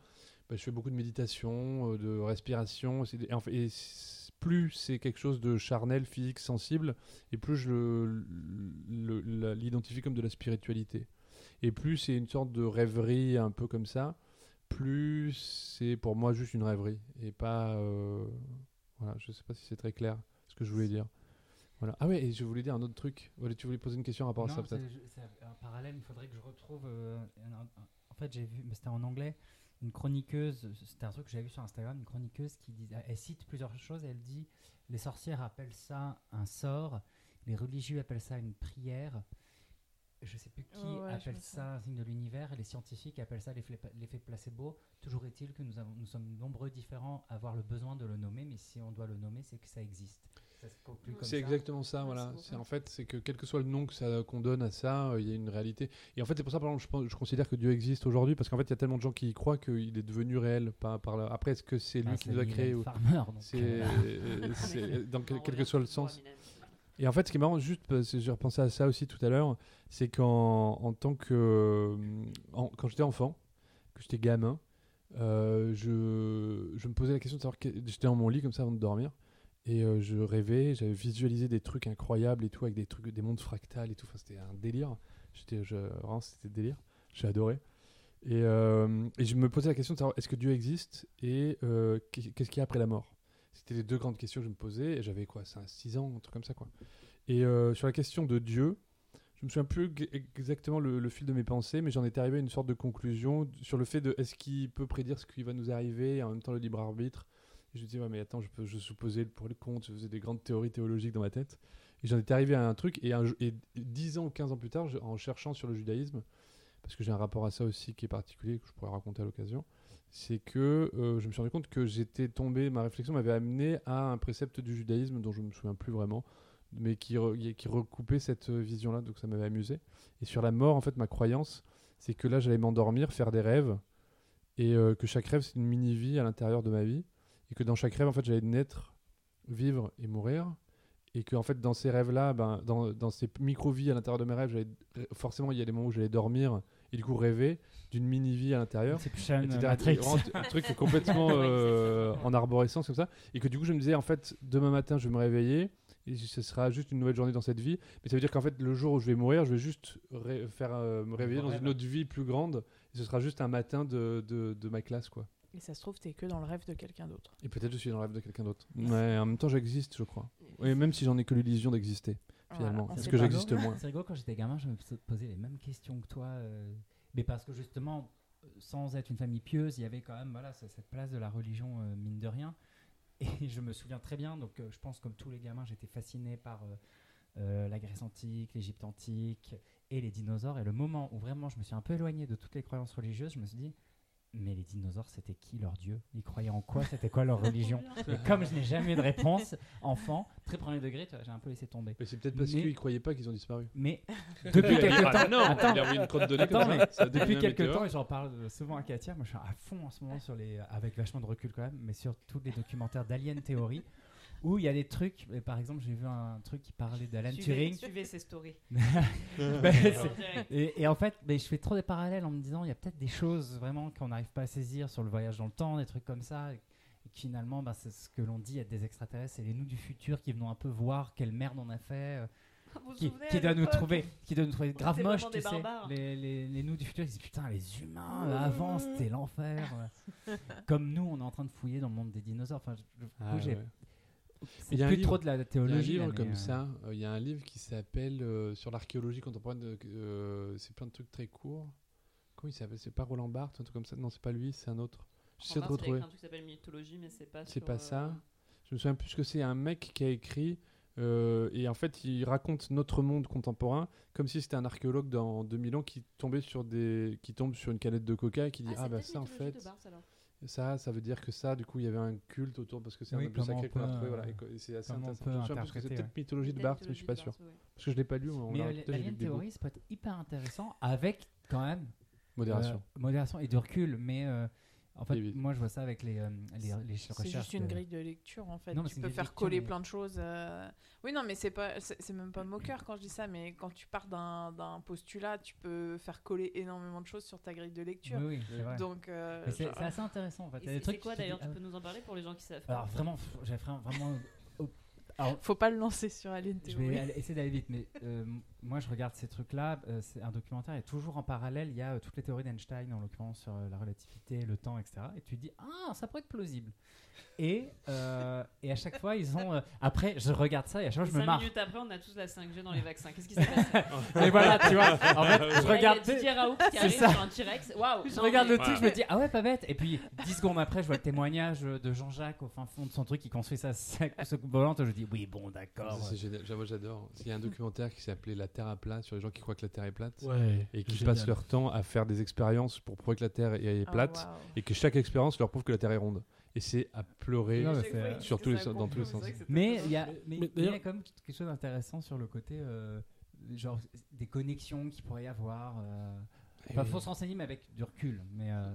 bah, je fais beaucoup de méditation, euh, de respiration. Et plus c'est quelque chose de charnel, physique, sensible, et plus je l'identifie comme de la spiritualité. Et plus c'est une sorte de rêverie un peu comme ça, plus c'est pour moi juste une rêverie. Et pas. euh, voilà, je sais pas si c'est très clair ce que je voulais dire. Voilà. Ah ouais, et je voulais dire un autre truc. Voilà, tu voulais poser une question par rapport à Non, ça peut-être c'est- un parallèle, il faudrait que je retrouve. euh, un- un- en fait, j'ai vu, mais c'était en anglais, une chroniqueuse, c'était un truc que j'avais vu sur Instagram, une chroniqueuse qui dit, elle cite plusieurs choses, elle dit les sorcières appellent ça un sort, les religieux appellent ça une prière. Je sais plus qui ouais, je appelle ça un signe de l'univers et les scientifiques appellent ça l'effet l'effet placebo. Toujours est-il que nous, avons, nous sommes nombreux différents à avoir le besoin de le nommer, mais si on doit le nommer, c'est que ça existe. Ça se conclut comme C'est exactement ça, voilà. c'est en fait, c'est que quel que soit le nom que ça qu'on donne à ça, euh, il y a une réalité. Et en fait, c'est pour ça, par exemple, je, pense- je considère que Dieu existe aujourd'hui, parce qu'en fait, il y a tellement de gens qui y croient qu'il est devenu réel. Par, par là. Après, est-ce que c'est lui Ah, qui nous a créé ou... Farmer, donc, C'est, euh, euh, [LAUGHS] c'est- dans quel, que soit le sens. Et en fait, ce qui est marrant, juste parce que j'ai repensé à ça aussi tout à l'heure, c'est qu'en en tant que. en- quand j'étais enfant, que j'étais gamin, euh, je, je me posais la question de savoir. que- J'étais dans mon lit comme ça avant de dormir. Et euh, je rêvais, j'avais visualisé des trucs incroyables et tout, avec des trucs, des mondes fractales et tout. Enfin, c'était un délire. J'étais, je, vraiment, c'était délire. J'ai adoré. Et, euh, et je me posais la question de savoir est-ce que Dieu existe et euh, qu'est- qu'est-ce qu'il y a après la mort? C'était les deux grandes questions que je me posais. Et j'avais quoi 6 ans, un truc comme ça, quoi. Et sur la question de Dieu, je me souviens plus exactement le, le fil de mes pensées, mais j'en étais arrivé à une sorte de conclusion sur le fait de est-ce qu'il peut prédire ce qui va nous arriver et en même temps le libre arbitre? Je me disais, ouais, mais attends, je peux je supposais pour le contre, je faisais des grandes théories théologiques dans ma tête. Et j'en étais arrivé à un truc, et, un, et 10 ans ou 15 ans plus tard, en cherchant sur le judaïsme, parce que j'ai un rapport à ça aussi qui est particulier, que je pourrais raconter à l'occasion, c'est que euh, je me suis rendu compte que j'étais tombé, ma réflexion m'avait amené à un précepte du judaïsme dont je ne me souviens plus vraiment, mais qui recoupait cette euh, vision-là, donc ça m'avait amusé. Et sur la mort, en fait, ma croyance, c'est que là, j'allais m'endormir, faire des rêves, et euh, que chaque rêve, c'est une mini-vie à l'intérieur de ma vie, et que dans chaque rêve, en fait, j'allais naître, vivre et mourir, et que en fait, dans ces rêves-là, ben, dans, dans ces micro-vies à l'intérieur de mes rêves, forcément, il y a des moments où j'allais dormir, et du coup rêver d'une mini-vie à l'intérieur. C'est plus Un truc complètement euh, en arborescence comme ça. Et que du coup, je me disais, en fait, demain matin, je vais me réveiller et ce sera juste une nouvelle journée dans cette vie. Mais ça veut dire qu'en fait, le jour où je vais mourir, je vais juste faire, euh, me réveiller dans une autre vie plus grande. Et ce sera juste un matin de, de, de ma classe, quoi. Et ça se trouve, t'es que dans le rêve de quelqu'un d'autre. Et peut-être je suis dans le rêve de quelqu'un d'autre. Mais en même temps, j'existe, je crois. Et même si j'en ai que l'illusion d'exister, finalement. Voilà, on Parce sait que j'existe moins. C'est rigolo, quand j'étais gamin, je me posais les mêmes questions que toi. euh, mais parce que justement, sans être une famille pieuse, il y avait quand même voilà, ce- cette place de la religion, euh, mine de rien. [LAUGHS] Et je me souviens très bien, donc euh, je pense comme tous les gamins, j'étais fasciné par euh, euh, la Grèce antique, l'Égypte antique et les dinosaures. Et le moment où vraiment je me suis un peu éloigné de toutes les croyances religieuses, je me suis dit, mais les dinosaures, c'était qui leur dieu? Ils croyaient en quoi? C'était quoi leur religion? Et comme je n'ai jamais eu de réponse, enfant, très premier degré, j'ai un peu laissé tomber. Mais c'est peut-être parce Mais- qu'ils croyaient pas qu'ils ont disparu. Mais [LAUGHS] depuis quelques temps, Ah non, attends, de Attends, mais ça devenu depuis quelques temps, et j'en parle souvent à Katia, moi je suis à fond en ce moment sur les, avec vachement de recul quand même, mais sur tous les documentaires d'Alien Theory, où il y a des trucs, et par exemple j'ai vu un truc qui parlait d'Alan Turing, suivez ces stories. [LAUGHS] Et, et en fait je fais trop des parallèles en me disant il y a peut-être des choses vraiment qu'on n'arrive pas à saisir sur le voyage dans le temps, des trucs comme ça, et, finalement ben, c'est ce que l'on dit, a des extraterrestres, c'est les nous du futur qui venons un peu voir quelle merde on a fait. euh, Vous vous qui, doit nous trouver, qui doit nous trouver grave moche, tu sais. Les, les, les nous du futur, ils disent putain, les humains, euh, avant c'était l'enfer. [LAUGHS] Comme nous, on est en train de fouiller dans le monde des dinosaures. Enfin, je- Ah, ouais. C'est Il y a un plus livre- trop de la Il y a un théologie. livre comme euh, ça, euh, il y a un livre qui s'appelle euh, sur l'archéologie contemporaine, de- euh, c'est plein de trucs très courts. Comment il s'appelle? C'est pas Roland Barthes, un truc comme ça? Non, c'est pas lui, c'est un autre. De Barthes, il a retrouver. un truc qui s'appelle Mythologie, mais c'est pas. C'est pas euh, ça. Je me souviens plus ce que c'est un mec qui a écrit. euh, et en fait, il raconte notre monde contemporain comme si c'était un archéologue dans 2000 ans qui tombait sur des, qui tombe sur une canette de coca et qui dit Ah, ah, c'est bah ça en fait, de Barthes, alors. Ça, ça veut dire que ça. Du coup, il y avait un culte autour parce que c'est Oui, un objet sacré on qu'on a retrouvé. euh, Voilà, et et c'est assez intéressant. Je que c'est peut-être mythologie de Barthes, mais je suis pas sûr ouais. parce que je l'ai pas lu. on Mais l'a- euh, l'alien théorie, ça peut être hyper intéressant avec quand même Modération. euh, modération et de recul. Mais euh, en fait, oui. moi je vois ça avec les, euh, les, les C'est recherches. juste une grille de lecture en fait. Non, tu c'est peux faire lecture, coller mais- plein de choses. euh. Oui, non, mais c'est pas, c'est c'est même pas moqueur quand je dis ça, mais quand tu pars d'un d'un postulat, tu peux faire coller énormément de choses sur ta grille de lecture. Oui, oui, c'est vrai. Donc, euh, Mais c'est genre- c'est assez intéressant en fait. C'est- trucs C'est quoi d'ailleurs Tu peux nous en parler pour les gens qui savent. Alors pas? vraiment, j'ai vraiment. vraiment alors, faut pas le lancer sur Alien Je Theory. vais aller- essayer d'aller vite, mais euh, moi je regarde ces trucs-là. euh, c'est un documentaire et toujours en parallèle, il y a euh, toutes les théories d'Einstein, en l'occurrence sur euh, la relativité, le temps, etc. Et tu te dis, ah, ça pourrait être plausible. Et, euh, et à chaque fois, ils ont. euh, après, je regarde ça et à chaque fois, je me Cinq marre. minutes après, on a tous la 5G dans les vaccins. Qu'est-ce qui s'est passé [LAUGHS] Et voilà, tu vois. En fait, je Là, il y a regarde. Didier Raoult qui arrive ça. sur un T-Rex. Waouh Je non, regarde mais- le truc, je me dis, ah ouais, pas bête. Et puis, 10 secondes après, je vois le témoignage de Jean-Jacques au fin fond de son truc, qui construit sa [LAUGHS] soucoupe volante. Je dis, oui, bon, d'accord. J'adore. Il y a un documentaire qui s'est appelé La Terre à plat sur les gens qui croient que la Terre est plate. Ouais. Et qui génial. passent leur temps à faire des expériences pour prouver que la Terre est, est Ah, plate et que chaque expérience leur prouve que la Terre est ronde. Et c'est à pleurer. Non, sur tous les dans tous les sens. Mais il y a, drôle. mais, Mais il y a d'ailleurs- quand même quelque chose d'intéressant sur le côté, euh, genre des connexions qu'il pourrait y avoir. Euh... Enfin, Et- faut se renseigner, mais avec du recul. Mais euh,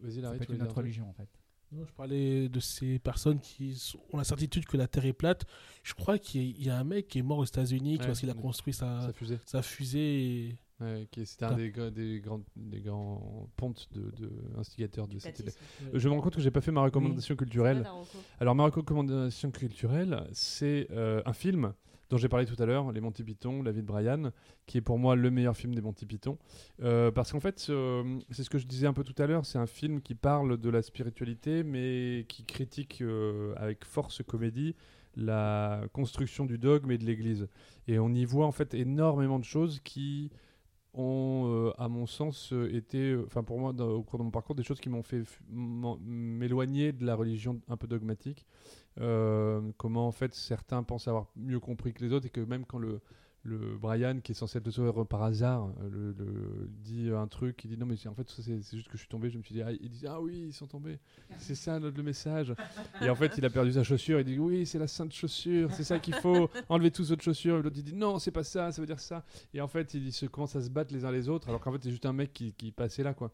Vas-y, ça Larry, peut tu être une autre religion en fait. Non, je parlais de ces personnes qui ont la certitude que la Terre est plate. Je crois qu'il y, a- un mec qui est mort aux États-Unis Ouais, parce qu'il a construit sa, fusée. sa fusée. et- Ouais, qui- C'était un des, gra- des, grands, des grands pontes de, de instigateurs de cette. Euh, Je me rends compte que j'ai pas fait ma recommandation culturelle. Alors ma recommandation culturelle, c'est euh, un film dont j'ai parlé tout à l'heure, Les Monty Python, La vie de Brian, qui est pour moi le meilleur film des Monty Python. Euh, parce qu'en fait, c'est ce que je disais un peu tout à l'heure, c'est un film qui parle de la spiritualité, mais qui critique euh, avec force comédie la construction du dogme et de l'Église. Et on y voit en fait énormément de choses qui ont, euh, à mon sens, été, enfin pour moi, au cours de mon parcours, des choses qui m'ont fait m'éloigner de la religion un peu dogmatique. Euh, comment en fait certains pensent avoir mieux compris que les autres et que même quand le, le Brian qui est censé être le sauveur par hasard euh, le, le- dit un truc il dit non mais en fait ça, c'est juste que je suis tombé je me suis dit ah, il dit ah oui ils sont tombés. C'est ça le, le message. Et en fait il a perdu sa chaussure il dit oui c'est la sainte chaussure c'est ça qu'il faut enlever tous les autres chaussures. Et l'autre il dit non c'est pas ça ça veut dire ça. Et en fait ils se commencent à se battre les uns les autres alors qu'en fait c'est juste un mec qui, qui passait là quoi.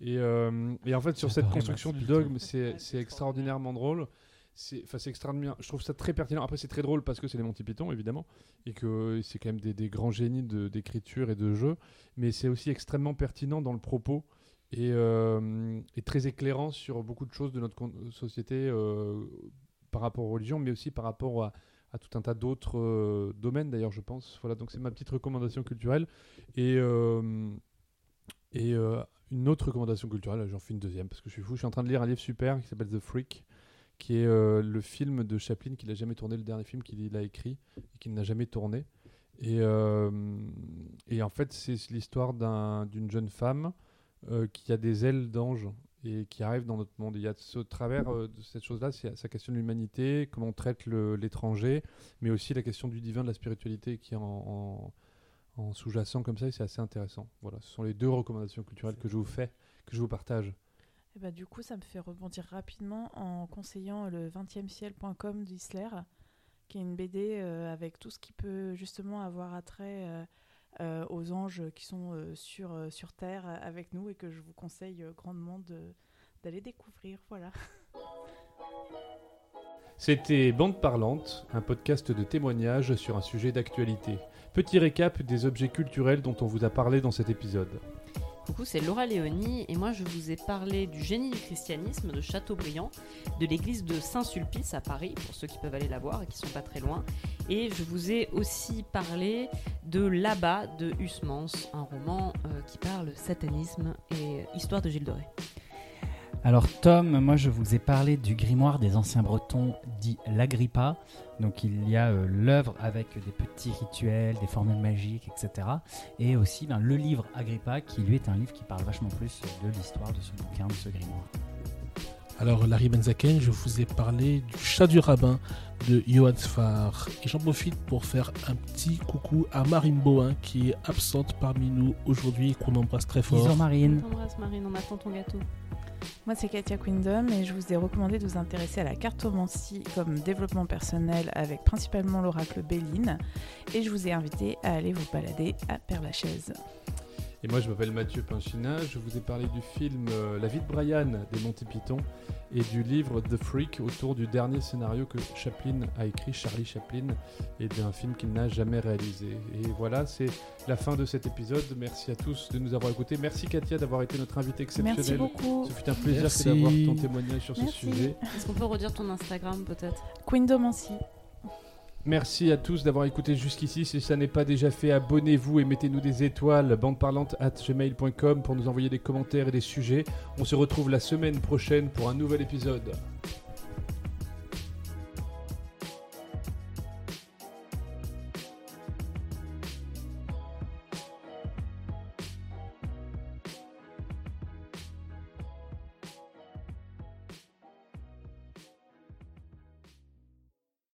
Et, euh, et en fait sur cette construction du dogme c'est extraordinairement drôle c'est enfin, c'est extraordinaire. Je trouve ça très pertinent. Après c'est très drôle parce que c'est les Monty Python évidemment et que c'est quand même des, grands génies d'écriture et de jeu. Mais c'est aussi extrêmement pertinent dans le propos et, euh, très éclairant sur beaucoup de choses de notre société euh, par rapport aux religions mais aussi par rapport à, à tout un tas d'autres euh, domaines d'ailleurs je pense. Voilà donc c'est ma petite recommandation culturelle. Et euh, et euh, une autre recommandation culturelle, j'en fais une deuxième parce que je suis fou. Je suis en train de lire un livre super qui s'appelle The Freak, qui est euh, le film de Chaplin qu'il n'a jamais tourné, le dernier film qu'il a écrit et qu'il n'a jamais tourné. Et, euh, et en fait, c'est l'histoire d'un- d'une jeune femme euh, qui a des ailes d'ange et qui arrive dans notre monde. Il y a ce travers de cette chose-là, c'est- ça questionne l'humanité, comment on traite l'étranger, mais aussi la question du divin, de la spiritualité qui est en, en- en sous-jacent comme ça, et c'est assez intéressant. Voilà, ce sont les deux recommandations culturelles que je vous fais, que je vous partage. Et bah, du coup, ça me fait rebondir rapidement en conseillant le 20e ciel.com d'Isler, qui est une BD euh, avec tout ce qui peut justement avoir attrait euh, euh, aux anges qui sont sur, sur Terre avec nous et que je vous conseille grandement de- d'aller découvrir. Voilà. [LAUGHS] C'était Bande Parlante, un podcast de témoignages sur un sujet d'actualité. Petit récap des objets culturels dont on vous a parlé dans cet épisode. Coucou, c'est Laura Léonie et moi je vous ai parlé du génie du christianisme de Châteaubriand, de l'église de Saint-Sulpice à Paris, pour ceux qui peuvent aller la voir et qui sont pas très loin. Et je vous ai aussi parlé de Là-bas de Husmans, un roman euh, qui parle satanisme et histoire de Gilles Rais. Alors Tom, moi je vous ai parlé du grimoire des anciens bretons dit l'Agrippa. Donc il y a euh, l'œuvre avec des petits rituels, des formules magiques, etc. Et aussi ben, le livre Agrippa qui lui est un livre qui parle vachement plus de l'histoire de ce bouquin, de ce grimoire. Alors, Larry Benzaken, je vous ai parlé du chat du rabbin de Johann Sfar. Et j'en profite pour faire un petit coucou à Marine Bohin qui est absente parmi nous aujourd'hui et qu'on embrasse très fort. Bisous Marine. On t'embrasse Marine, on attend ton gâteau. Moi, c'est Katia Quindom et je vous ai recommandé de vous intéresser à la cartomancie comme développement personnel avec principalement l'oracle Béline. Et je vous ai invité à aller vous balader à Père-Lachaise. Et moi, je m'appelle Mathieu Pinchina. Je vous ai parlé du film euh, La vie de Brian des Monty Python et du livre The Freak autour du dernier scénario que Chaplin a écrit, Charlie Chaplin, et d'un film qu'il n'a jamais réalisé. Et voilà, c'est la fin de cet épisode. Merci à tous de nous avoir écoutés. Merci Katia d'avoir été notre invitée exceptionnelle. Merci beaucoup. Ce fut un plaisir d'avoir ton témoignage sur Merci. ce sujet. Est-ce qu'on peut redire ton Instagram peut-être? Quindomancie. Merci à tous d'avoir écouté jusqu'ici. Si ça n'est pas déjà fait, abonnez-vous et mettez-nous des étoiles. Bandeparlante at gmail.com pour nous envoyer des commentaires et des sujets. On se retrouve la semaine prochaine pour un nouvel épisode.